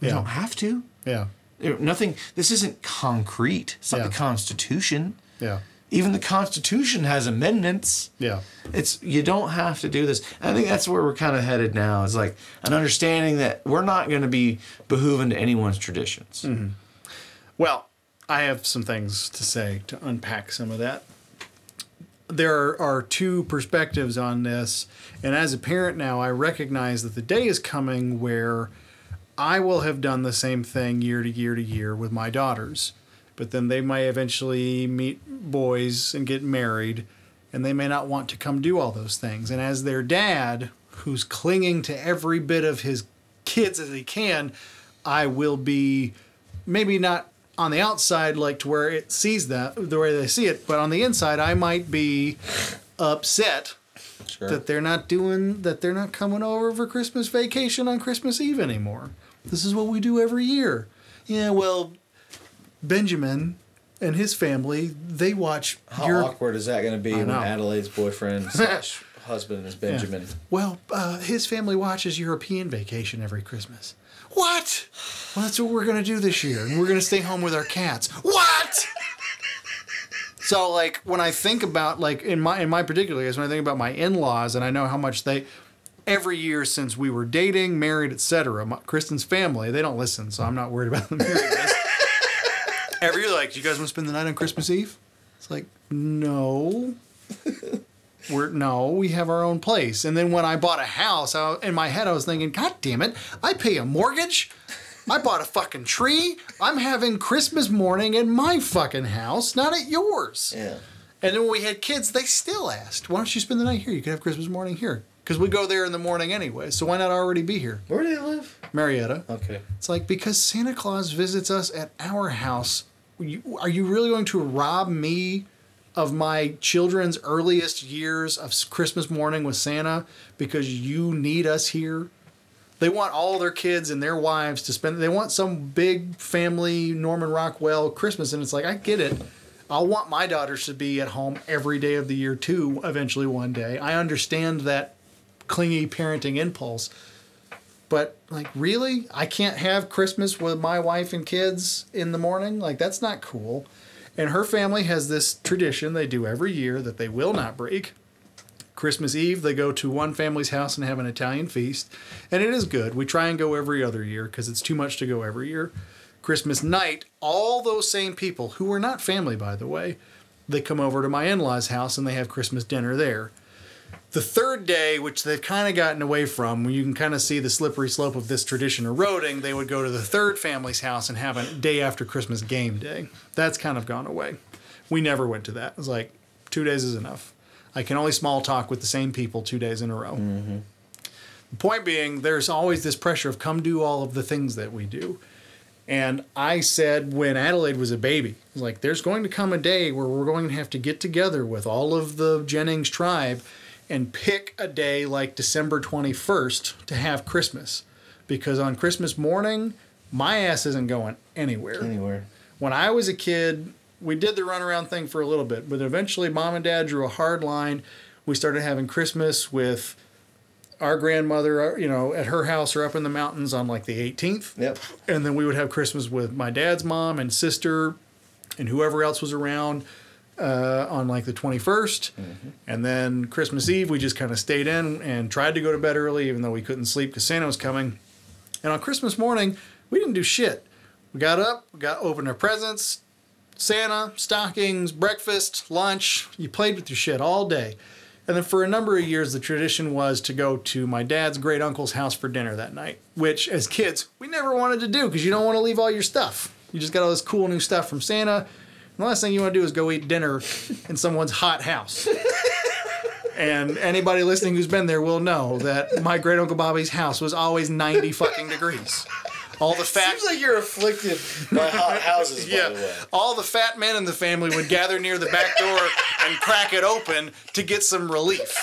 we Yeah. don't have to. Yeah. Nothing. This isn't concrete. It's not Yeah. the Constitution. Yeah. Even the Constitution has amendments. Yeah. It's you don't have to do this. And I think that's where we're kind of headed now. Is like an understanding that we're not going to be behooving to anyone's traditions. Mm-hmm. Well, I have some things to say to unpack some of that. There are two perspectives on this, and as a parent now, I recognize that the day is coming where I will have done the same thing year to year to year with my daughters, but then they may eventually meet boys and get married, and they may not want to come do all those things. And as their dad, who's clinging to every bit of his kids as he can, I will be maybe not on the outside like to where it sees that the way they see it, but on the inside I might be upset that they're not doing that they're not coming over for Christmas vacation on Christmas Eve anymore. This is what we do every year. Yeah, well, Benjamin and his family, they watch your awkward is that going to be when. Adelaide's boyfriend slash husband is Yeah. Well, uh, his family watches European Vacation every Christmas. What? Well, that's what we're gonna do this year, and we're gonna stay home with our cats. What? So, like, when I think about like in my in my particular case, when I think about my in-laws, and I know how much they every year since we were dating, married, etc. Kristen's family, they don't listen, so I'm not worried about them hearing this. Every year, like, do you guys want to spend the night on Christmas Eve? It's like, no. We're no, we have our own place. And then when I bought a house, I, in my head I was thinking, God damn it, I pay a mortgage. I bought a fucking tree. I'm having Christmas morning in my fucking house, not at yours. Yeah. And then when we had kids, they still asked, why don't you spend the night here? You could have Christmas morning here. Because we go there in the morning anyway. So why not already be here? Where do they live? Marietta. Okay. It's like because Santa Claus visits us at our house. Are you really going to rob me of my children's earliest years of Christmas morning with Santa because you need us here? They want all their kids and their wives to spend. They want some big family Norman Rockwell Christmas, and it's like I get it. I'll want my daughters to be at home every day of the year too. Eventually, one day, I understand that clingy parenting impulse. But like, really, I can't have Christmas with my wife and kids in the morning. Like, that's not cool. And her family has this tradition they do every year that they will not break. Christmas Eve, they go to one family's house and have an Italian feast. And it is good. We try and go every other year because it's too much to go every year. Christmas night, all those same people, who are not family, by the way, they come over to my in law's house and they have Christmas dinner there. The third day, which they've kind of gotten away from, where you can kind of see the slippery slope of this tradition eroding, they would go to the third family's house and have a day after Christmas game day. That's kind of gone away. We never went to that. It was like, two days is enough. I can only small talk with the same people two days in a row. Mm-hmm. The point being, there's always this pressure of come do all of the things that we do. And I said when Adelaide was a baby, was like, there's going to come a day where we're going to have to get together with all of the Jennings tribe and pick a day like December 21st to have Christmas. Because on Christmas morning, my ass isn't going anywhere. Anywhere. When I was a kid, we did the runaround thing for a little bit, but eventually mom and dad drew a hard line. We started having Christmas with our grandmother, uh, you know, at her house or up in the mountains on like the 18th. Yep. And then we would have Christmas with my dad's mom and sister and whoever else was around uh, on like the 21st. And then Christmas Eve, we just kind of stayed in and tried to go to bed early, even though we couldn't sleep because Santa was coming. And on Christmas morning, we didn't do shit. We got up, we got opened our presents, Santa, stockings, breakfast, lunch. You played with your shit all day. And then for a number of years, the tradition was to go to my dad's great uncle's house for dinner that night, which as kids, we never wanted to do because you don't want to leave all your stuff. You just got all this cool new stuff from Santa. The last thing you want to do is go eat dinner in someone's hot house. And anybody listening who's been there will know that my great uncle Bobby's house was always 90 fucking degrees. All the fat Seems like you're afflicted by hot houses, yeah, the all the fat men in the family would gather near the back door and crack it open to get some relief.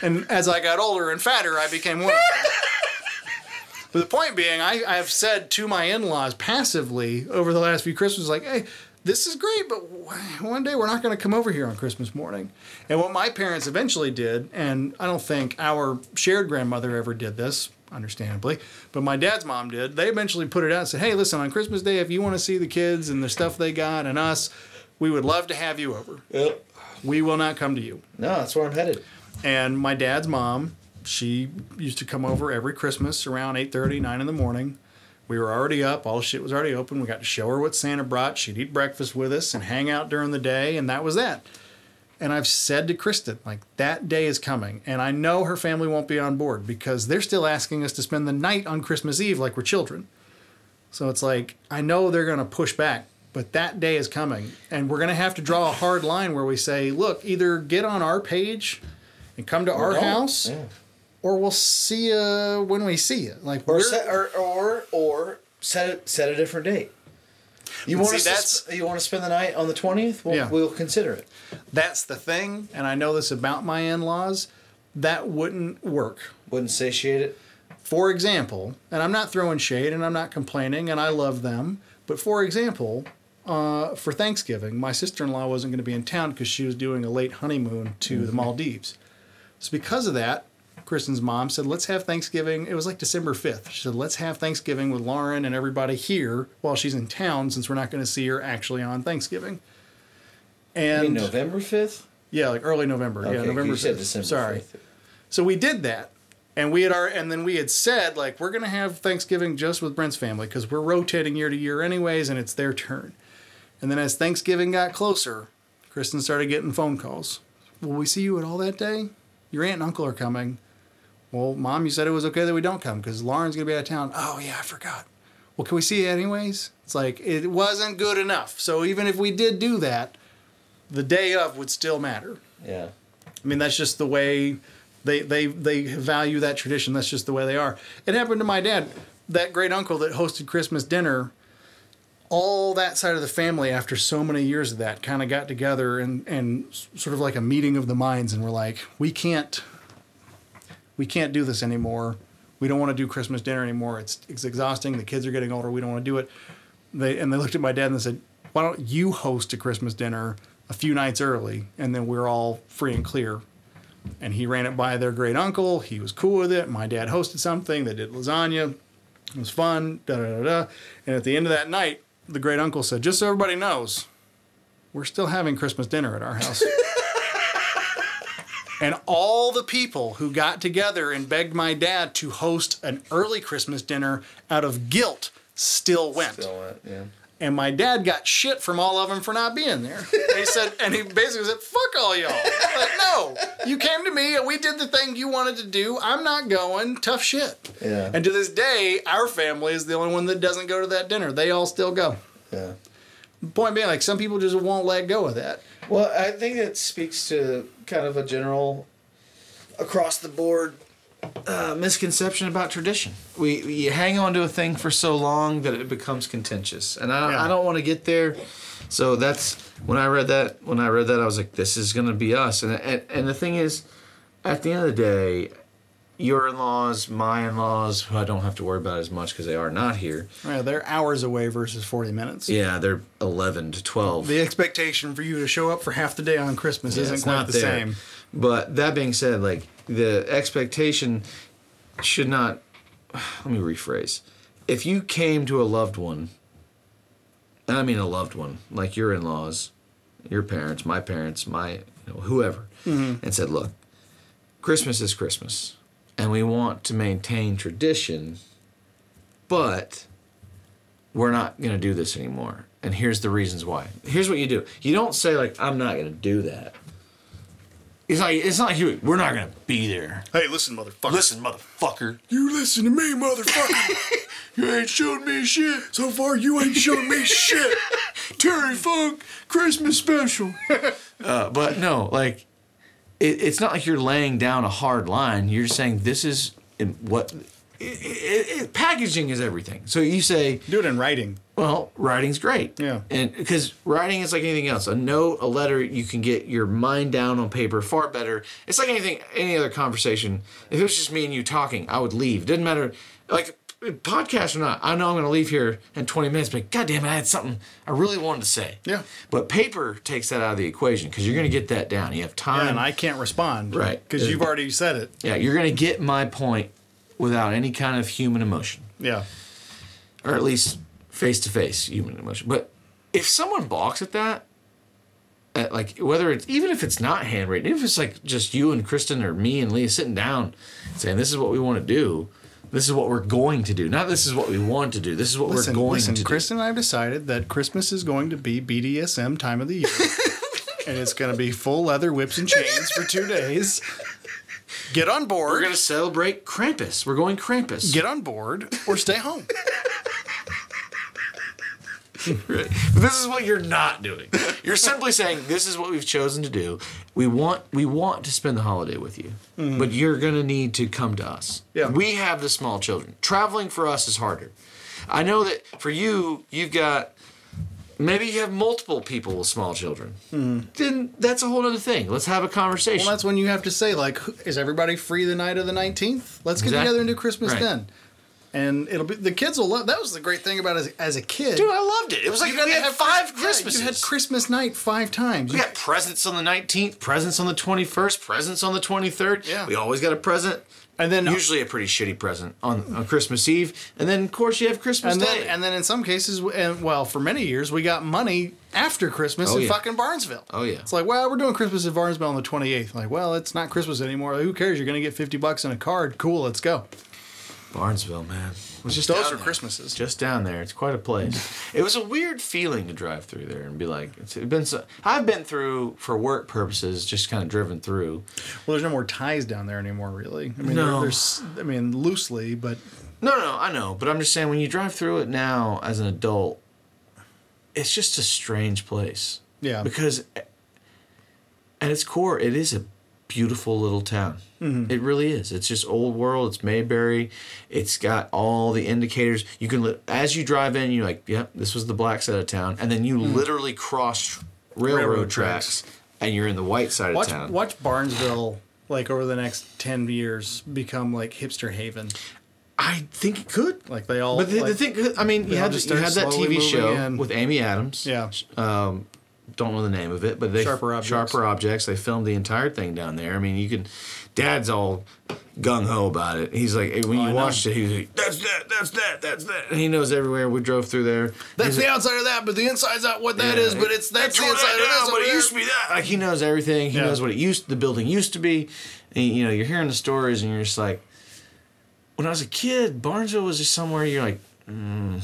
And as I got older and fatter, I became one of them. But the point being, I, I've said to my in-laws passively over the last few Christmases, like, hey, this is great, but one day we're not going to come over here on Christmas morning. And what my parents eventually did, and I don't think our shared grandmother ever did this, understandably, but my dad's mom did, they eventually put it out and said, hey, listen, on Christmas Day, if you want to see the kids and the stuff they got and us, we would love to have you over. Yep. We will not come to you. No, that's where I'm headed. And my dad's mom, she used to come over every Christmas around 8:30, 9 in the morning. We were already up, all the shit was already open. We got to show her what Santa brought. She'd eat breakfast with us and hang out during the day, and that was that. And I've said to Kristen, like, that day is coming. And I know her family won't be on board because they're still asking us to spend the night on Christmas Eve like we're children. So it's like, I know they're going to push back, but that day is coming. And we're going to have to draw a hard line where we say, look, either get on our page and come to our don't. house, Yeah. Or we'll see you when we see you. Like, Or set, or, or or set it, set a different date. You want see, us that's- to sp- you want to spend the night on the twentieth? We'll, Yeah. we'll consider it. that's the thing. And I know this about my in laws. That wouldn't work. Wouldn't satiate it. For example, and I'm not throwing shade and I'm not complaining and I love them, but for example, uh, for Thanksgiving, my sister in law wasn't going to be in town because she was doing a late honeymoon to the Maldives. So, because of that, Kristen's mom said, let's have Thanksgiving. It was like December 5th. She said, let's have Thanksgiving with Lauren and everybody here while she's in town since we're not going to see her actually on Thanksgiving. And mean November fifth. yeah, like early November. yeah, November you said 5th. December. Sorry. 5th. So we did that. And we had our and then we had said like we're going to have Thanksgiving just with Brent's family cuz we're rotating year to year anyways and it's their turn. And then as Thanksgiving got closer, Kristen started getting phone calls. Will we see you at all that day? Your aunt and uncle are coming. Well, mom, you said it was okay that we don't come because Lauren's going to be out of town. Oh, yeah, I forgot. Well, can we see you anyways? It's like it wasn't good enough. So even if we did do that, the day of would still matter. Yeah. I mean, that's just the way they they they value that tradition. That's just the way they are. It happened to my dad, that great uncle that hosted Christmas dinner. All that side of the family, after so many years of that, kind of got together and and sort of like a meeting of the minds, and we're like, we can't, we can't do this anymore. We don't want to do Christmas dinner anymore. It's it's exhausting. The kids are getting older. We don't want to do it. They and they looked at my dad and they said, "Why don't you host a Christmas dinner a few nights early, and then we're all free and clear." And he ran it by their great uncle. He was cool with it. My dad hosted something. They did lasagna. It was fun. Da da da da. And at the end of that night, the great uncle said, "Just so everybody knows, we're still having Christmas dinner at our house." And all the people who got together and begged my dad to host an early Christmas dinner out of guilt still went. Still went, yeah. And my dad got shit from all of them for not being there. And he said, and he basically said, "Fuck all y'all." Like, no, you came to me and we did the thing you wanted to do. I'm not going. Tough shit. Yeah. And to this day, our family is the only one that doesn't go to that dinner. They all still go. Yeah. Point being, like some people just won't let go of that. Well, I think it speaks to kind of a general, across the board, uh, misconception about tradition. We, we hang on to a thing for so long that it becomes contentious, and I, Yeah. I don't want to get there. So that's when I read that. When I read that, I was like, "This is gonna be us." And and, and the thing is, at the end of the day, your in-laws, my in-laws, who I don't have to worry about as much because they are not here. Yeah, they're hours away versus 40 minutes. Yeah, they're eleven to twelve. The expectation for you to show up for half the day on Christmas Yeah, isn't quite not the there. same. But that being said, like the expectation should not. Let me rephrase. If you came to a loved one, and I mean a loved one, like your in-laws, your parents, my parents, my you know, whoever, mm-hmm. and said, "Look, Christmas is Christmas, and we want to maintain tradition, but we're not going to do this anymore." And here's the reasons why. Here's what you do. You don't say like, "I'm not going to do that." It's like it's not like you. We're not gonna be there. Hey, listen, motherfucker. Listen, motherfucker. You listen to me, motherfucker. You ain't shown me shit. so far, you ain't shown me shit. Terry Funk Christmas special. uh, but no, like it, it's not like you're laying down a hard line. You're just saying this is what. It, it, packaging is everything. So you say, Do it in writing. well, writing's great. Yeah. And because writing is like anything else. A note, a letter, you can get your mind down on paper far better. It's like anything, any other conversation. If it was just me and you talking, I would leave. Didn't matter, like podcast or not. I know I'm going to leave here in 20 minutes, but God damn it, I had something I really wanted to say. Yeah. But paper takes that out of the equation because you're going to get that down. You have time. Yeah, and I can't respond. Right. Because you've already said it. yeah, you're going to get my point without any kind of human emotion Yeah. or at least face to face human emotion. But if someone balks at that, at like whether it's even if it's not handwritten, even if it's like just you and Kristen or me and Leah sitting down saying this is what we want to do, this is what we're going to do, not this is what we want to do, this is what Listen, we're going to do. listen, to Kristen and I have decided that Christmas is going to be BDSM time of the year. and it's going to be full leather whips and chains for two days. Get on board. We're gonna celebrate Krampus. We're going Krampus. get on board or stay home. Right. But this is what you're not doing. You're simply saying this is what we've chosen to do. We want we want to spend the holiday with you, mm. but you're gonna need to come to us. Yeah. We have the small children. Traveling for us is harder. I know that for you, you've got maybe you have multiple people with small children. Mm. Then that's a whole other thing. Let's have a conversation. Well, that's when you have to say, like, is everybody free the night of the 19th? Let's get Exactly. together and do Christmas Right. then. And it'll be, the kids will love, that was the great thing about as, as a kid. Dude, I loved it. It was like You we had have five yeah, Christmases. you had Christmas night five times. We You- got presents on the 19th, presents on the 21st, presents on the 23rd. Yeah. We always got a present. And then- uh, usually a pretty shitty present on, on Christmas Eve, and then of course you have Christmas and Day. then, and then in some cases, and well, for many years, we got money after Christmas Oh, in yeah. fucking Barnesville. Oh, yeah. It's like, well, we're doing Christmas in Barnesville on the 28th. Like, well, it's not Christmas anymore. Who cares? You're going to get 50 bucks in a card. Cool, let's go. Barnesville, man, it was just Those down are there. Christmases. Just down there, it's quite a place. it was a weird feeling to drive through there and be like, it's been. So, I've been through for work purposes, just kind of driven through. Well, there's no more ties down there anymore, really. I mean, No. there, there's, I mean, loosely, but No, no, I know, but I'm just saying when you drive through it now as an adult, it's just a strange place. Yeah. Because at its core, it is a beautiful little town. Mm-hmm. It really is. It's just old world. It's Mayberry. It's got all the indicators. You can li- as you drive in, you're like, "Yep, this was the black side of town," and then you literally cross railroad. Railroad tracks, tracks. and you're in the white side watch of town. watch Barnesville like over the next 10 years become like hipster haven. I think it could. Like they all. But the, like, the thing, I mean, you had, just you had that TV show in. with Amy Adams. Yeah. Um, don't know the name of it, but they Sharper Objects. Sharper Objects. They filmed the entire thing down there. I mean, you can Dad's all gung ho about it. He's like, when Oh, I you know. watched it, he's like, that's that, that's that, that's that. And he knows everywhere. We drove through there. That's He's the like, outside of that, but the inside's not what that Yeah. is. But it's that's the inside that of this. down, over but it used to be that. Like he knows everything. He Yeah. knows what it used, the building used to be. And, you know, you're hearing the stories, and you're just like, when I was a kid, Barnesville was just somewhere you're like, mm,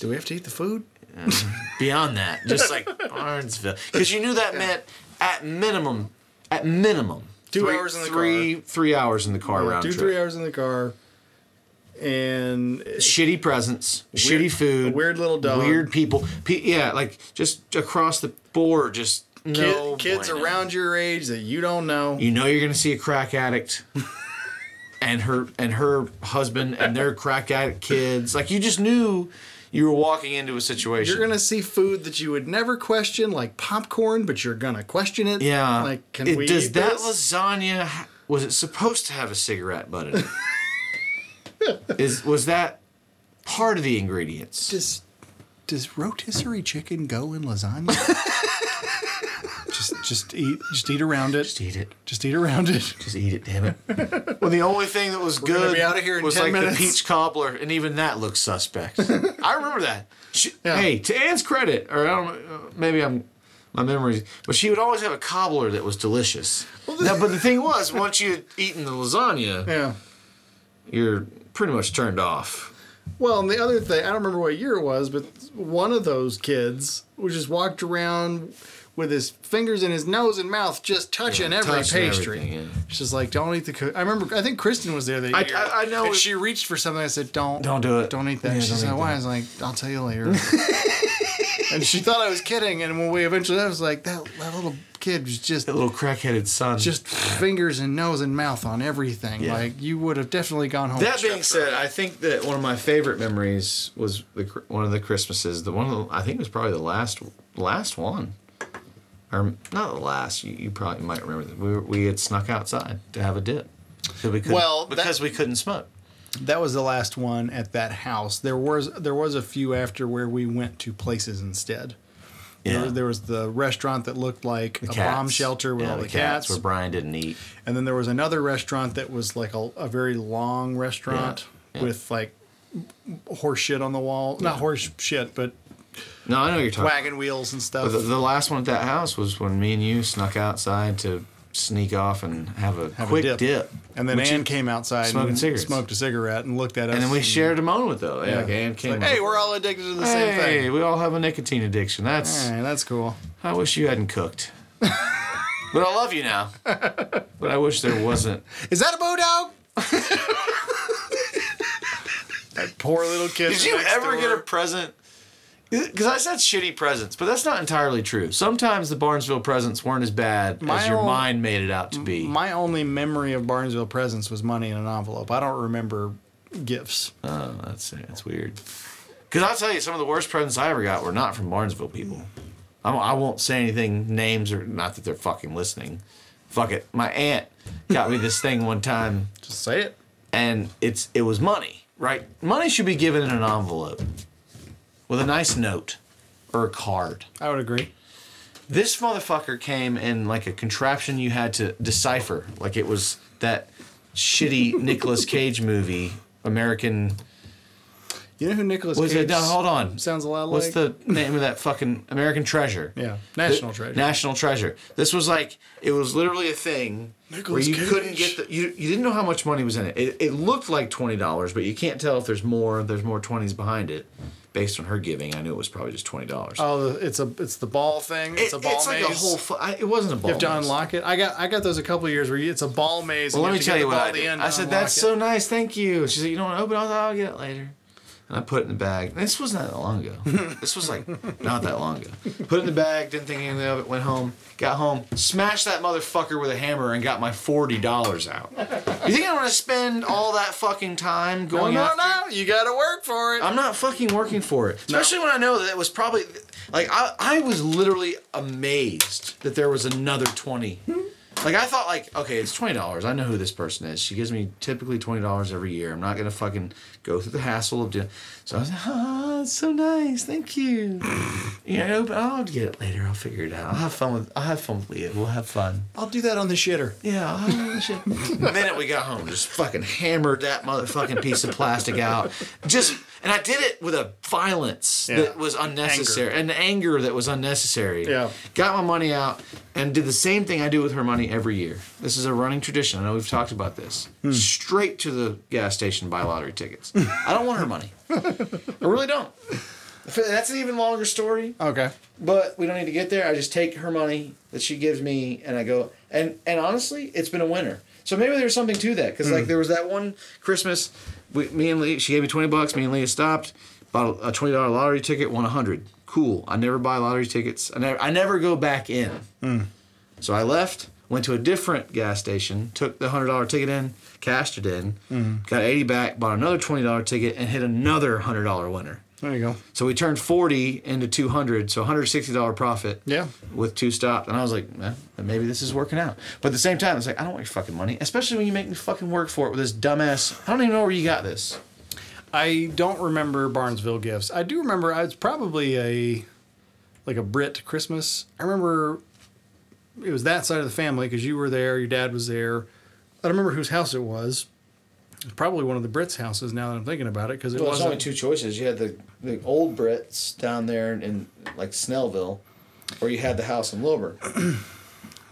Do we have to eat the food? Um, beyond that, just like Barnesville, because you knew that meant at minimum, at minimum, Two three- hours in the three, three hours in the car round Two trip. three hours in the car, and shitty presents, shitty food, weird little dog. weird people. Pe- yeah, like just across the board, just kid, no kids bueno. around your age that you don't know. You know you're gonna see a crack addict. And her and her husband and their crack addict kids. Like you just knew you were walking into a situation. You're gonna see food that you would never question, like popcorn, but you're gonna question it. yeah. Like, can It- we does that this? lasagna was it supposed to have a cigarette butt in it? Is was that part of the ingredients? Does does rotisserie chicken go in lasagna? just just eat just eat around it. Just eat it. Just eat around it. Just eat it, damn it. well, the only thing that was gonna good be outta here in was 10 like minutes. the peach cobbler, and even that looks suspect. I remember that. She, Yeah. Hey, to Anne's credit, or I don't know, uh, maybe I'm my memories, but she would always have a cobbler that was delicious. now, but the thing was, once you had eaten the lasagna, Yeah. you're pretty much turned off. Well, and the other thing, I don't remember what year it was, but one of those kids was just walked around with his fingers in his nose and mouth, just touching every touching pastry. yeah. She's like, "Don't eat the." Co-. I remember. I think Kristen was there that I- year. I- I know And she reached for something. I said, "Don't, Don't do it. Don't eat that." Yeah, she don't said, "Why?" that. I was like, "I'll tell you later." and she thought I was kidding. And when we eventually, I was like, "That, that little kid was just That little crackheaded son. just fingers and nose and mouth on everything. Yeah. Like you would have definitely gone home." That being said. I think that one of my favorite memories was the one of the Christmases. The one of the, I think it was probably the last last one, or not the last. You, you probably might remember that we were, we had snuck outside to have a dip. So we Well, that- because we couldn't smoke. that was the last one at that house. There was there was a few after where we went to places instead. There, Yeah. was, there was the restaurant that looked like The a cats. bomb shelter with Yeah, all the, cats, where Brian didn't eat. and then there was another restaurant that was like a, a very long restaurant yeah. with like horse shit on the wall. Not horse shit, but No, I know you're talking. wagon wheels and stuff. The, the last one at that house was when me and you snuck outside to sneak off and have a Have a quick dip. dip. and then Ann came outside smoking and cigarettes. smoked a cigarette and looked at us. and then we shared a moment though. Yeah, like Ann came. like, hey, we're all addicted to the same thing. Hey, we all have a nicotine addiction. That's Hey, that's cool. I wish you hadn't cooked. but I love you now. But I wish there wasn't. Is that a bulldog? that poor little kid. Did you ever door. get a present? Because I said shitty presents, but that's not entirely true. Sometimes the Barnesville presents weren't as bad My as your own- mind made it out to be. My only memory of Barnesville presents was money in an envelope. I don't remember gifts. Oh, that's that's weird. Because I'll tell you, some of the worst presents I ever got were not from Barnesville people. I won't, I won't say anything, names, or not that they're fucking listening. Fuck it. My aunt got me this thing one time, Just say it. and it's it was money, right? Money should be given in an envelope with a nice note or a card. I would agree. This motherfucker came in like a contraption you had to decipher, like it was that shitty Nicolas Cage movie, American. You know who Nicolas Was Cage it? No, hold on. sounds a lot What's like? What's the name of that fucking American Treasure? Yeah, National The- Treasure. National Treasure. This was like it was literally a thing Nicolas where you Cage. couldn't get the you, you didn't know how much money was in it. It, it looked like twenty dollars, but you can't tell if there's more. There's more twenties behind it. Based on her giving, I knew it was probably just twenty dollars. Oh, it's a it's the ball thing. It's a ball it's like a whole. Fu- I, it wasn't a ball. you have to maze. unlock it. I got I got those a couple of years where you, it's a ball maze. Well, let me tell you what I did. I said, "That's it." so nice, thank you." She said, "You don't want to open it?" I "I'll get it later." And I put it in the bag. This wasn't that long ago. this was like not that long ago. Put it in the bag. Didn't think anything of it. Went home. Got home. Smashed that motherfucker with a hammer and got my forty dollars out. You think I want to spend all that fucking time No, going? no, after- no. You got to work for it. I'm not fucking working for it. Especially when I know that it was probably like I, I was literally amazed that there was another 20 hmm. Like I thought, like okay, it's twenty dollars. I know who this person is. She gives me typically twenty dollars every year. I'm not gonna fucking go through the hassle of doing. So I was like, oh, it's so nice, thank you. you know, but I'll get it later. I'll figure it out. I'll have fun with. I'll have fun with Leah. We'll have fun. I'll do that on the shitter. Yeah. I'll have shit. the minute we got home, just fucking hammered that motherfucking piece of plastic out. Just and I did it with a violence Yeah. that was unnecessary, and anger that was unnecessary. Yeah. Got my money out and did the same thing I do with her money every year. This is a running tradition. I know we've talked about this. Hmm. Straight to the gas station, buy lottery tickets. I don't want her money. I really don't. That's an even longer story Okay. but we don't need to get there. I just take her money that she gives me, and I go. And and honestly, it's been a winner. So maybe there's something to that because like there was that one Christmas, we, me and Lee, she gave me twenty bucks. Me and Leah stopped, bought a twenty dollar lottery ticket, won a hundred. Cool. I never buy lottery tickets. I never I never go back in. Hmm. So I left, went to a different gas station, took the hundred dollar ticket in, cashed it in, hmm. got eighty back, bought another twenty dollar ticket, and hit another hundred dollar winner. There you go. So we turned 40 into 200, so $160 profit. Yeah. With two stops. And I was like, eh, maybe this is working out. But at the same time, it's like, I don't want your fucking money, especially when you make me fucking work for it with this dumbass. I don't even know where you got this. I don't remember Barnesville gifts. I do remember it's probably a like a Britt Christmas. I remember it was that side of the family because you were there, your dad was there. I don't remember whose house it was. It's probably one of the Britts' houses now that I'm thinking about it because it Well, wasn't. only two choices. You had the, the old Britts down there in like Snellville, or you had the house in Lilburn.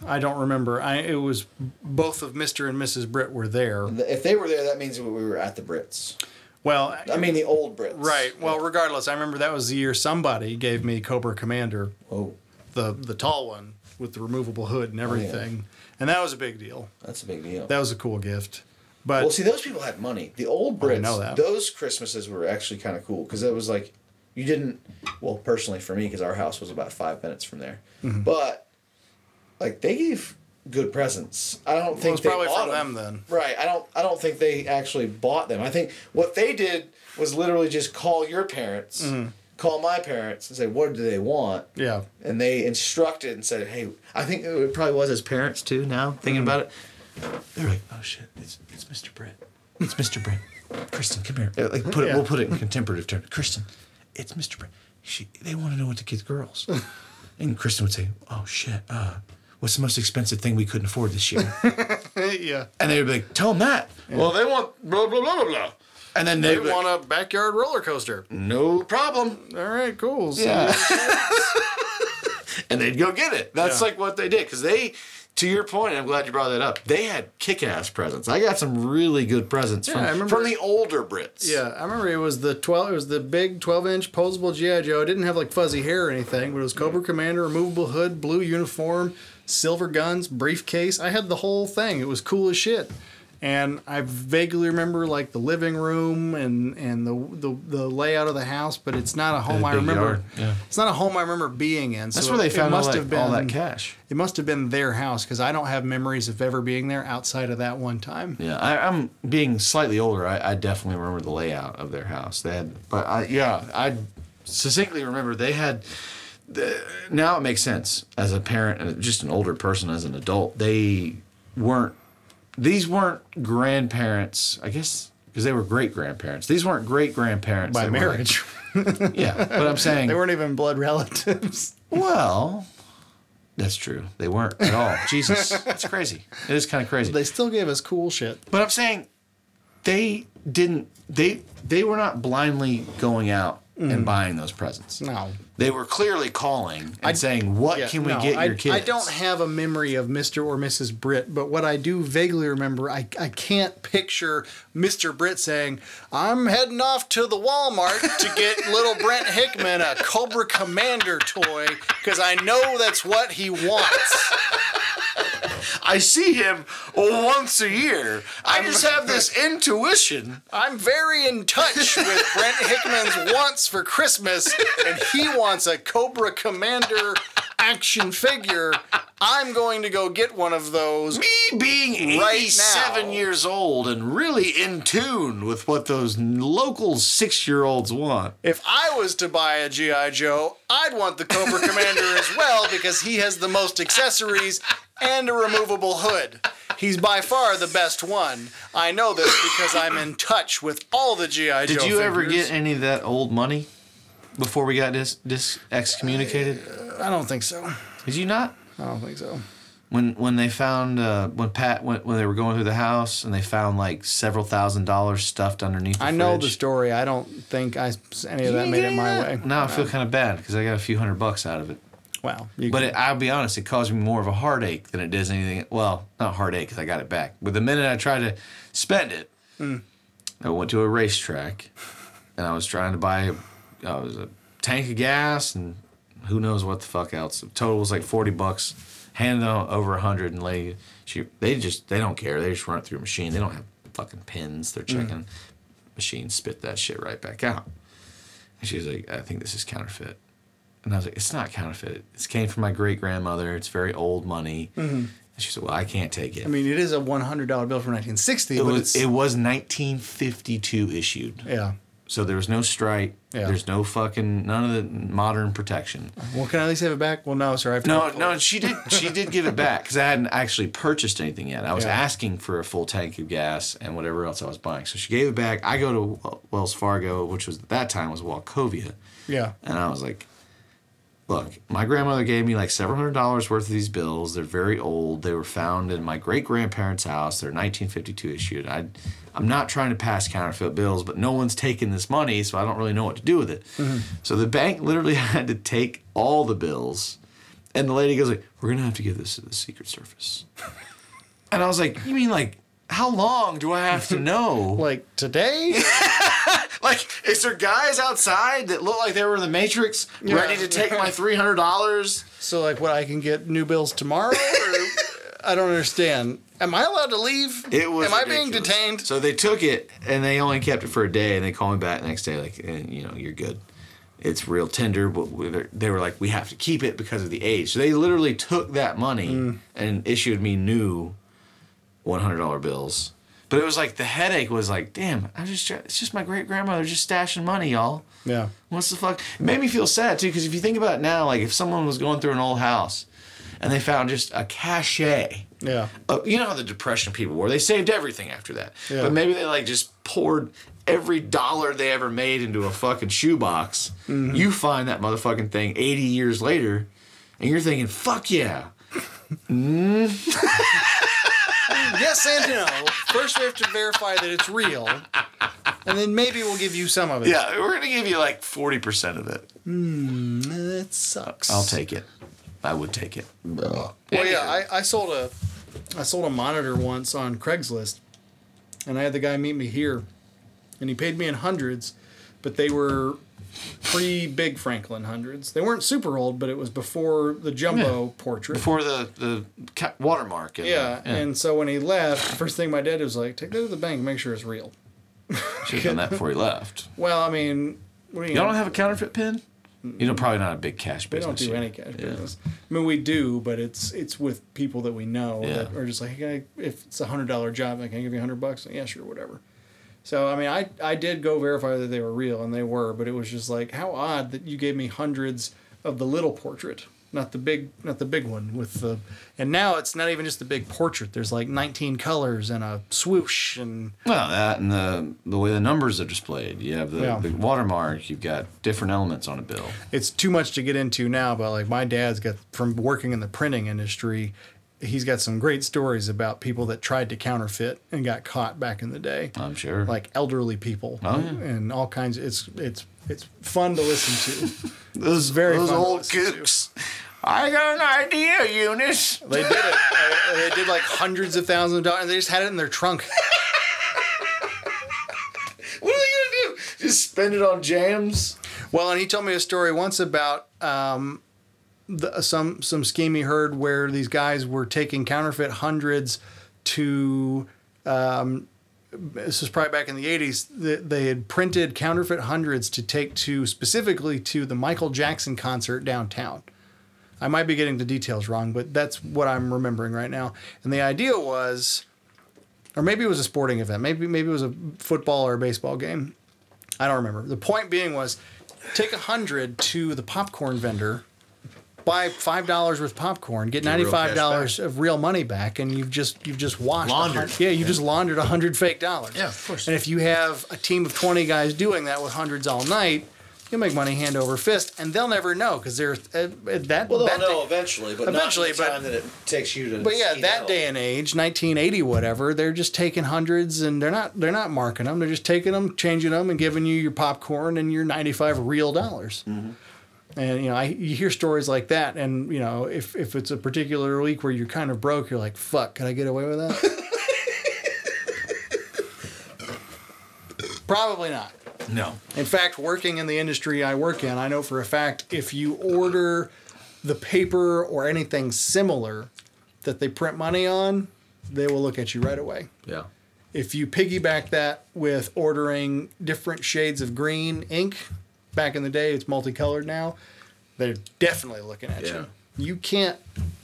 I don't remember. I it was both of Mr. and Mrs. Britt were there. If they were there, that means we were at the Britts. Well, I mean, the old Britts. right. Well, regardless, I remember that was the year somebody gave me Cobra Commander, Oh, the the tall one with the removable hood and oh, everything, and that was a big deal. that's a big deal. That was a cool gift. But Well, see, those people had money. The old Britts, those Christmases were actually kind of cool because it was like, you didn't, well, personally for me, because our house was about five minutes from there. Mm-hmm. But, like, they gave good presents. I don't well, think they probably bought them. them then. Right. I don't. I don't think they actually bought them. I think what they did was literally just call your parents, Mm-hmm. call my parents, and say, "What do they want?" Yeah. and they instructed and said, "Hey, I think it probably was as parents too." Now thinking Mm-hmm. about it, they're like, "Oh shit, it's it's Mr. Brett, it's Mr. Brett, Kristen, come here." Uh, Like put it, Yeah. we'll put it in contemplative terms. Kristen, it's Mr. Brett. She, they want to know what to get the girls, and Kristen would say, "Oh shit, uh, what's the most expensive thing we couldn't afford this year?" yeah. and they would be like, "Tell them that." Well, they want blah blah blah blah blah, and then they They would be like, want a backyard roller coaster. "No problem." All right, cool. So- Yeah. and they'd go get it. That's Yeah. like what they did because they. To your point, I'm glad you brought that up. They had kick-ass presents. I got some really good presents Yeah, from, I remember- from the older Britts. Yeah, I remember it was the twelve. It was the big twelve-inch posable GI Joe. It didn't have like fuzzy hair or anything, but it was Cobra Commander, removable hood, blue uniform, silver guns, briefcase. I had the whole thing. It was cool as shit. And I vaguely remember like the living room and and the the, the layout of the house, but it's not a home The I remember. yeah. It's not a home I remember being in. That's where they found all must that, have been all that cash. It must have been their house because I don't have memories of ever being there outside of that one time. Yeah, I, I'm being slightly older. I, I definitely remember the layout of their house. They had, but I, yeah, I succinctly remember they had. The, now it makes sense as a parent and just an older person as an adult. They weren't. These weren't grandparents. I guess because they were great grandparents. These weren't great grandparents By were like- marriage. yeah, but I'm saying They weren't even blood relatives. well. That's true. They weren't at all. Jesus, it's crazy. It is kind of crazy. They still gave us cool shit. But I'm saying they didn't they they were not blindly going out and mm. buying those presents. No. They were clearly calling and saying, "What Yeah, can we no, get I, your kids?" I don't have a memory of Mr. or Mrs. Britt, but what I do vaguely remember, I, I can't picture Mr. Britt saying, I'm heading off to the Walmart to get little Brent Hickman a Cobra Commander toy because I know that's what he wants. I see him once a year. I just have this intuition. I'm very in touch with Brent Hickman's wants for Christmas, and he wants a Cobra Commander action figure I'm going to go get one of those. Me being Right 87 now. years old and really in tune with what those local six year olds want. If I was to buy a GI Joe, I'd want the Cobra Commander as well because he has the most accessories and a removable hood. He's by far the best one. I know this because I'm in touch with all the GI Joe. Did you ever get any of that old money before we got dis, dis excommunicated? I don't think so. Did you not? I don't think so. When when they found uh, when Pat when, when they were going through the house and they found like several thousand dollars stuffed underneath. The I know the fridge? story. I don't think I any of that made it my way. Now I feel kind of bad because I got a few hundred bucks out of it. Wow. You But it, I'll be honest, it caused me more of a heartache than it does anything. Well, not heartache because I got it back. But the minute I tried to spend it, Mm. I went to a RaceTrac and I was trying to buy a, uh, was a tank of gas and who knows what the fuck else. The total was like 40 bucks. Handed them over 100 and lady, she, they just, they don't care. They just run it through a machine. They don't have fucking pins. They're Mm. checking. Machine spit that shit right back out. And she was like, I think this is counterfeit. And I was like, it's not counterfeit. It came from my great grandmother. It's very old money. Mhm. And she said, well, I can't take it. I mean, it is a one hundred dollar bill from nineteen sixty, it but was, it was 1952 issued. yeah. So there was no stripe. Yeah. There's no fucking, none of the modern protection. Well, can I at least have it back? Well, no, sir. I have to No, no, it. she did. She did give it back because I hadn't actually purchased anything yet. I was Yeah. asking for a full tank of gas and whatever else I was buying. So she gave it back. I go to Wells Fargo, which was at that time was Wachovia, Yeah. and I was like, "Look, my grandmother gave me like several hundred dollars worth of these bills. They're very old. They were found in my great grandparents' house. They're 1952 issued. I, I'm not trying to pass counterfeit bills, but no one's taking this money, so I don't really know what to do with it. Mm-hmm. So the bank literally had to take all the bills, and the lady goes like, "We're gonna have to give this to the Secret Service." and I was like, "You mean like?" How long do I have to know? Like today? like, is there guys outside that look like they were in the Matrix, Yeah. ready to take my three hundred dollars? So, like, what? I can get new bills tomorrow? I don't understand. Am I allowed to leave? It was. Am I being detained? So they took it and they only kept it for a day, and they called me back the next day, like, eh, you know, you're good. It's real tender, but they were like, we have to keep it because of the age. So they literally took that money Mm. and issued me new one hundred dollar bills. But it was like the headache was like, damn, I just it's just my great grandmother just stashing money, y'all. Yeah. What's the fuck? It made me feel sad too, because if you think about it now, like if someone was going through an old house and they found just a cachet Yeah. you know how the depression people were they saved everything after that Yeah. but maybe they like just poured every dollar they ever made into a fucking shoebox Mm-hmm. you find that motherfucking thing 80 years later and you're thinking fuck yeah yes and no. First, we have to verify that it's real, and then maybe we'll give you some of it. yeah we're gonna give you like 40% of it Hmm, that sucks. i'll take it i would take it Well, yeah, I, I sold a, I sold a monitor once on Craigslist, and I had the guy meet me here, and he paid me in hundreds, but they were pre Big Franklin hundreds. They weren't super old, but it was before the jumbo portrait. before the the ca- watermark and yeah, and so when he left, the first thing my dad was like, "Take that to the bank, and make sure it's real." should have done that before he left Well, I mean, what do you y'all don't have a counterfeit pin you know probably not a big cash We business don't do here. any cash Yeah. business. I mean, we do, but it's it's with people that we know Yeah. that are just like, hey, if it's a hundred dollar job, I can I give you a hundred bucks? Yeah, sure, whatever. So I mean, I I did go verify that they were real, and they were, but it was just like how odd that you gave me hundreds of the little portrait, not the big, not the big one with the, and now it's not even just the big portrait. There's like 19 colors and a swoosh and Well, that and the the way the numbers are displayed. You have the, Yeah. the watermark. You've got different elements on a bill. it's too much to get into now, but like my dad's got from working in the printing industry, he's got some great stories about people that tried to counterfeit and got caught back in the day. I'm sure. Like elderly people Oh, yeah. and all kinds. it's it's it's fun to listen to. those very those old kooks. I got an idea, Eunice. They did it. Uh, they did like hundreds of thousands of dollars. They just had it in their trunk. What are they gonna do? Just spend it on jams? Well, and he told me a story once about um, the, some some scheme he heard where these guys were taking counterfeit hundreds to. Um, this was probably back in the '80s. That they had printed counterfeit hundreds to take to specifically to the Michael Jackson concert downtown. I might be getting the details wrong, but that's what I'm remembering right now. And the idea was, or maybe it was a sporting event. Maybe maybe it was a football or a baseball game. I don't remember. The point being was, take a hundred to the popcorn vendor, buy five dollars worth of popcorn, get Get ninety five dollars of real money back, and you've just you've just washed. Laundered. Yeah, you just laundered a hundred fake dollars. Yeah, of course. And if you have a team of twenty guys doing that with hundreds all night, you'll make money hand over fist, and they'll never know because they're uh, that. Well, they'll that know day- eventually, but Eventually, not the but- time that it takes you to. But yeah, see that out. day and age, 1980, whatever, they're just taking hundreds and they're not they're not marking them. They're just taking them, changing them, and giving you your popcorn and your 95 real dollars. Mm-hmm. And you know, I you hear stories like that, and you know, if if it's a particular week where you're kind of broke, you're like, "Fuck, can I get away with that?" Probably not. No. In fact, working in the industry I work in, I know for a fact if you order the paper or anything similar that they print money on, they will look at you right away. Yeah. If you piggyback that with ordering different shades of green ink, back in the day, it's multicolored now, they're definitely looking at Yeah. you. You can't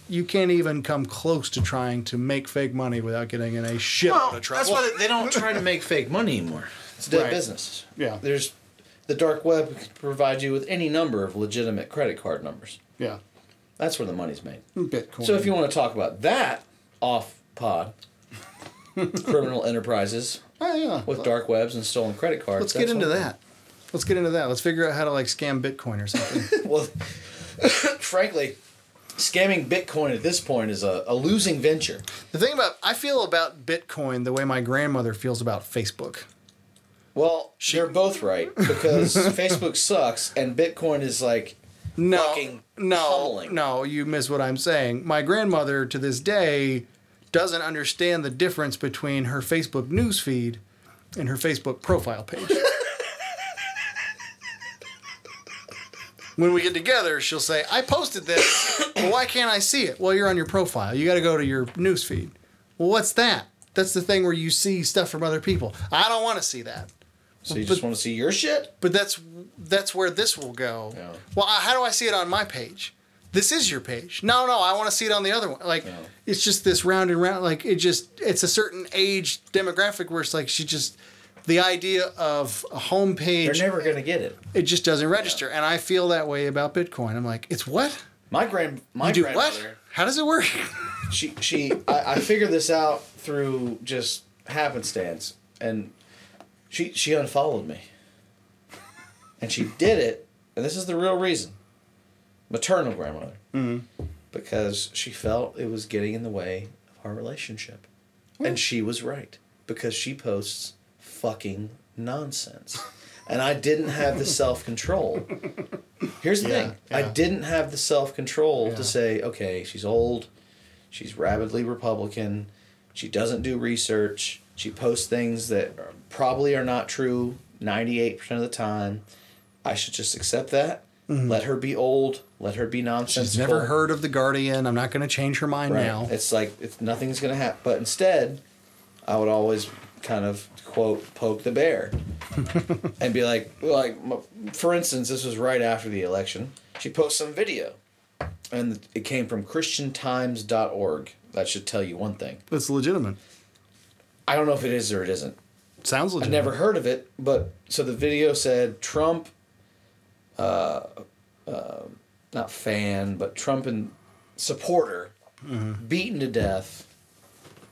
you can't even come close to trying to make fake money without getting in a shitload Well, of trouble. that's why they don't try to make fake money anymore. It's dead Right. business. Yeah. There's the dark web can provide you with any number of legitimate credit card numbers. yeah. That's where the money's made. Bitcoin. So if you want to talk about that off pod, criminal enterprises oh, yeah. with dark webs and stolen credit cards. Let's get into that. Let's get into that. Let's figure out how to like scam Bitcoin or something. well, frankly, scamming Bitcoin at this point is a, a losing venture. the thing about I feel about Bitcoin the way my grandmother feels about Facebook. Well, they're both right because Facebook sucks and Bitcoin is like No, fucking no, pummeling. no. You miss what I'm saying. My grandmother to this day doesn't understand the difference between her Facebook newsfeed and her Facebook profile page. When we get together, she'll say, "I posted this. well, why can't I see it?" Well, you're on your profile. You got to go to your newsfeed. Well, what's that? That's the thing where you see stuff from other people. I don't want to see that. So you just want to see your shit? But that's that's where this will go. Yeah. Well, how do I see it on my page? This is your page. No, no, I want to see it on the other one. Like Yeah. it's just this round and round. Like it just it's a certain age demographic where it's like she just the idea of a home They're never gonna get it. it just doesn't register. And I feel that way about Bitcoin. I'm like, it's what? My grand, my You do grandmother. what? How does it work? she she I, I figured this out through just happenstance and she she unfollowed me and she did it and this is the real reason maternal grandmother mm-hmm. because she felt it was getting in the way of our relationship and she was right because she posts fucking nonsense and i didn't have the self-control here's the Yeah, thing i didn't have the self-control Yeah. to say okay she's old She's rabidly Republican. She doesn't do research. She posts things that are, probably are not true 98% of the time. I should just accept that. Let her be old. Let her be. Mm-hmm. She's never heard of the Guardian. I'm not going to change her mind Right. now. It's like it's nothing's gonna happen. But instead, I would always kind of quote poke the bear, and be like, like for instance, this was right after the election. She posted some video, and it came from ChristianTimes.org. That should tell you one thing. It's legitimate. I don't know if it is or it isn't. Sounds I legitimate. never heard of it, but so the video said Trump, uh, uh, not fan, but Trump and supporter beaten to death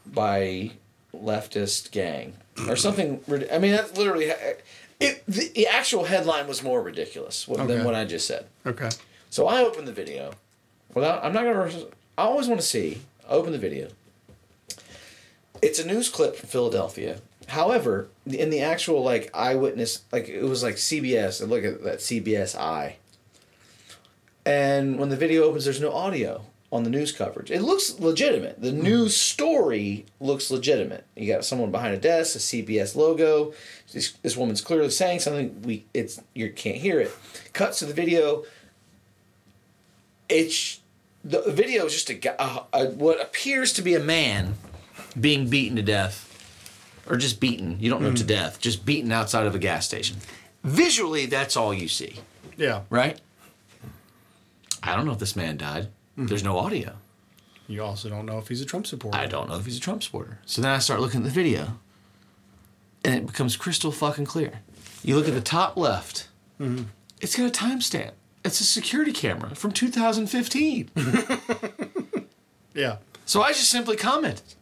by leftist gang or something. I mean, that's literally it. The, the actual headline was more ridiculous than Okay. what I just said. Okay. So I open the video. Without, I'm not gonna. I always want to see. I open the video. It's a news clip from Philadelphia. However, in the actual like eyewitness, like it was like CBS. And look at that CBS eye. And when the video opens, there's no audio on the news coverage. It looks legitimate. The hmm. news story looks legitimate. You got someone behind a desk, a CBS logo. This, this woman's clearly saying something. We it's you can't hear it. Cuts to the video it's the video is just a a, a, what appears to be a man being beaten to death, or just beaten. You don't know to hmm. death, just beaten outside of a gas station. Visually, that's all you see, Yeah. right? I don't know if this man died. Mm-hmm. There's no audio. You also don't know if he's a Trump supporter. I don't know if he's a Trump supporter. So then I start looking at the video, and it becomes crystal fucking clear. You look at the top left, mm-hmm. it's got a timestamp. It's a security camera from 2015. Yeah. so I just simply commented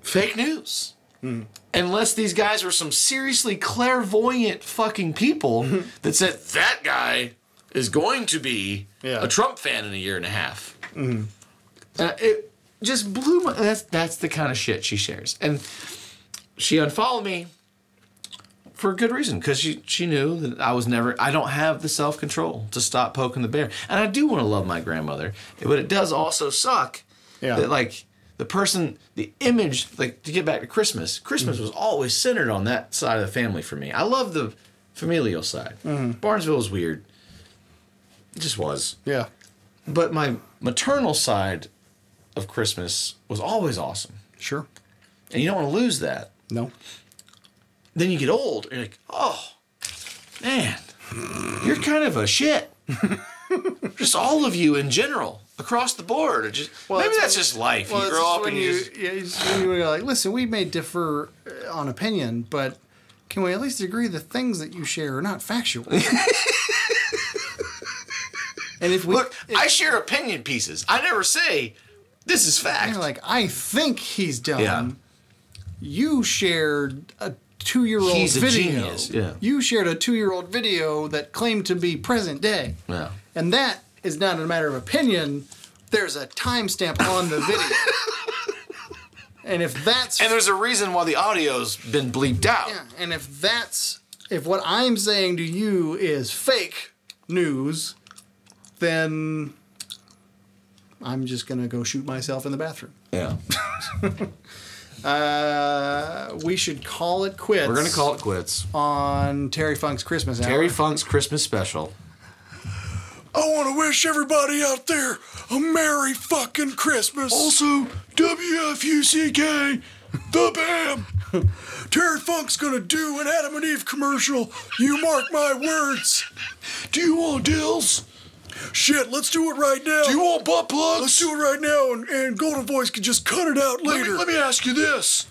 fake news. Mm-hmm. Unless these guys were some seriously clairvoyant fucking people that said that guy is going to be Yeah. a Trump fan in a year and a half. Mm-hmm. Uh, it just blew my. That's that's the kind of shit she shares, and she unfollowed me for a good reason because she she knew that I was never. I don't have the self control to stop poking the bear, and I do want to love my grandmother, but it does also suck Yeah. that like the person, the image, like to get back to Christmas. Christmas mm. was always centered on that side of the family for me. I love the familial side. Mm-hmm. Barnesville was weird. It just was. Yeah. But my maternal side of Christmas was always awesome. Sure. And you don't want to lose that. No. Then you get old and you're like, oh, man, you're kind of a shit. just all of you in general, across the board. Just, maybe it's that's just life. Well, you grow up and you, you, just. yeah, when you go like, listen, we may differ uh, on opinion, but can we at least agree the things that you share are not factual? and if we Look, I share opinion pieces. I never say this is fact. you're like, I think he's dumb. Yeah. You shared a two-year-old video. genius, yeah. You shared a two-year-old video that claimed to be present day, yeah. and that is not a matter of opinion. There's a timestamp on the video. And if that's And there's a reason why the audio's been bleeped out. Yeah, and if that's if what I'm saying to you is fake news, then I'm just gonna go shoot myself in the bathroom. Yeah. Uh, we should call it quits. We're going to call it quits. on Terry Funk's Christmas hour. Terry Funk's Christmas special. I want to wish everybody out there a Merry fucking Christmas. Also, WFUCK, the BAM. Terry Funk's gonna do an Adam and Eve commercial. You mark my words. Do you want dills? Shit, let's do it right now. Do you want butt plugs? Let's do it right now, and, and Golden Voice can just cut it out later. Let me, ask you this: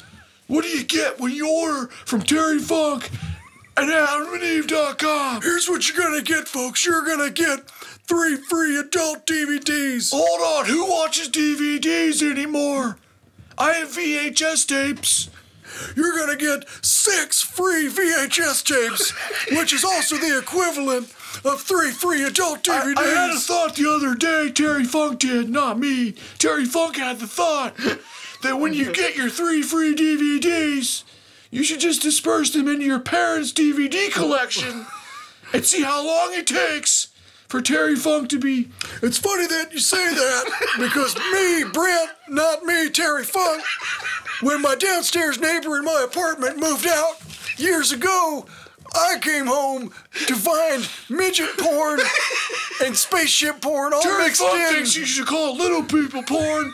What do you get when you order from Terry Funk at AdamandEve.com? Here's what you're gonna get, folks. You're gonna get three free adult DVDs. Hold on, who watches DVDs anymore? I have VHS tapes. You're gonna get six free VHS tapes, which is also the equivalent of three free adult DVDs. I, had a thought the other day, Terry Funk did, not me. Terry Funk had the thought that when you get your three free DVDs, you should just disperse them into your parents' DVD collection and see how long it takes for Terry Funk to be. It's funny that you say that because me, Brent, not me, Terry Funk, when my downstairs neighbor in my apartment moved out years ago, I came home to find midget porn and spaceship porn all Terry mixed Funk in. thinks you should call it little people porn,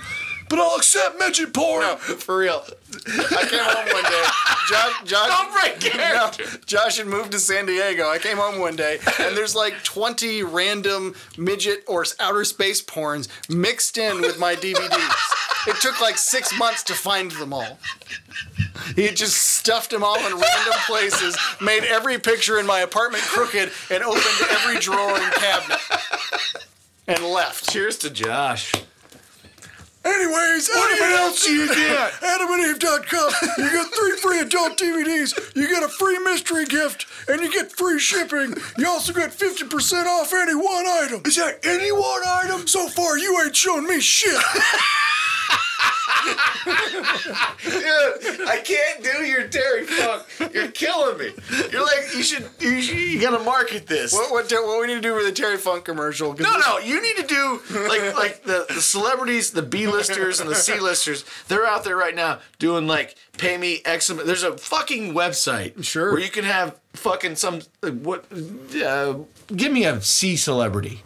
but I'll accept midget porn. No, for real. I came home one day. Josh, Josh, Don't break No. Josh had moved to San Diego. I came home one day, and there's like 20 random midget or outer space porns mixed in with my DVDs. It took like six months to find them all. He just stuffed them all in random places, made every picture in my apartment crooked, and opened every drawer and cabinet, and left. Cheers to Josh. Anyways, what else do you get? AdamandEve.com. You get three free adult DVDs. You get a free mystery gift, and you get free shipping. You also get 50% off any one item. Is that any one item? So far, you ain't shown me shit. Dude, I can't do your Terry Funk. You're killing me. You're like you should. You, should, you gotta market this. What, what, what we need to do for the Terry Funk commercial? No, no, you need to do like like the, the celebrities, the B-listers and the C-listers. They're out there right now doing like pay me X. amount- There's a fucking website Sure. where you can have fucking some what? Uh, give me a C celebrity.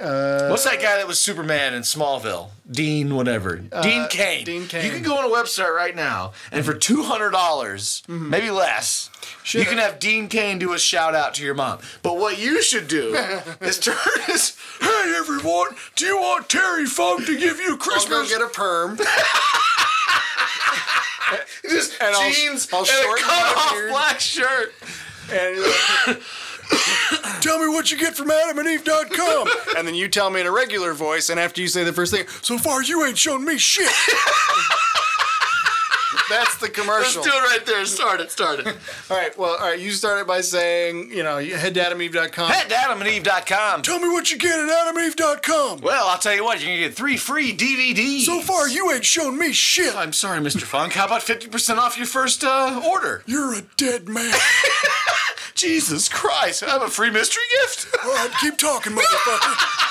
Uh, What's that guy that was Superman in Smallville? Dean, whatever. Dean Cain. Uh, Dean Cain. You can go on a website right now, and for two hundred dollars, Mm-hmm. maybe less, you can have Dean Cain do a shout out to your mom. But what you should do is turn this. Hey everyone, do you want Terry Funk to give you I'll go Christmas? get a perm. Just and I'll- jeans I'll and a cut off beard. black shirt. And tell me what you get from adamandeve.com. and then you tell me in a regular voice, and after you say the first thing, so far you ain't shown me shit. That's the commercial. Let's commercial. do it right there. Start it. Start it. All right. Well, all right. You started by saying, you know, you head to adamandeve.com. Head to AdamandEve.com. Tell me what you get at adamandeve.com. Well, I'll tell you what, you can get three free DVDs. So far, you ain't shown me shit. I'm sorry, Mr. Funk. How about 50% off your first uh, order? You're a dead man. Jesus Christ, I have a free mystery gift. All right, keep talking, motherfucker.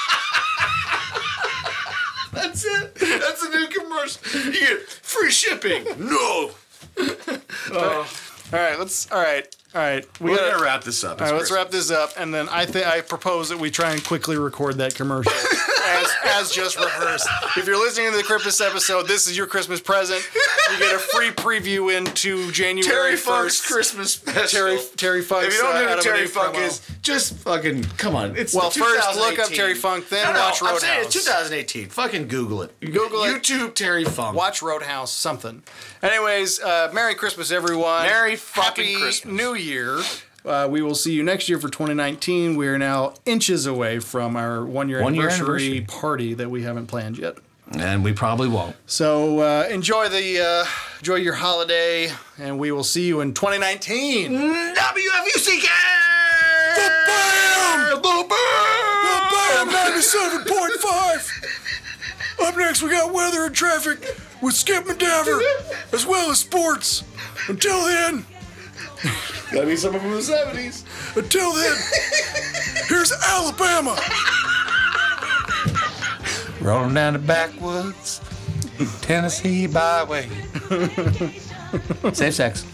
That's it. That's a new commercial. You get free shipping. No. All right. Let's. All right. All right. We We're gotta gonna wrap this up. All right, let's wrap this up, and then I think I propose that we try and quickly record that commercial as as just rehearsed. If you're listening to the Christmas episode, this is your Christmas present. You get a free preview into January Terry Funk's. Christmas special. Terry Terry Funk's. If you don't know uh, who Adam Terry and Eve Funk promo. is, just fucking come on. It's Well, the first look up 2018. Terry Funk, then No, no, watch I'm saying it's 2018. Fucking Google it. Google it. YouTube Terry Funk. Watch Roadhouse, something. Anyways, uh, Merry Christmas, everyone. Merry fucking Happy Christmas. New Year. Uh, we will see you next year for 2019. We are now inches away from our one year One year anniversary, anniversary. party that we haven't planned yet. And we probably won't. So uh, enjoy the uh, enjoy your holiday, and we will see you in 2019. WFUCK! The BAM! The BAM! The BAM 97.5. Up next, we got weather and traffic with Skip Madaver, as well as sports. Until then, Gotta be someone from the 70s. until then, here's Alabama. Rolling down the backwoods, Tennessee byway. Safe sex.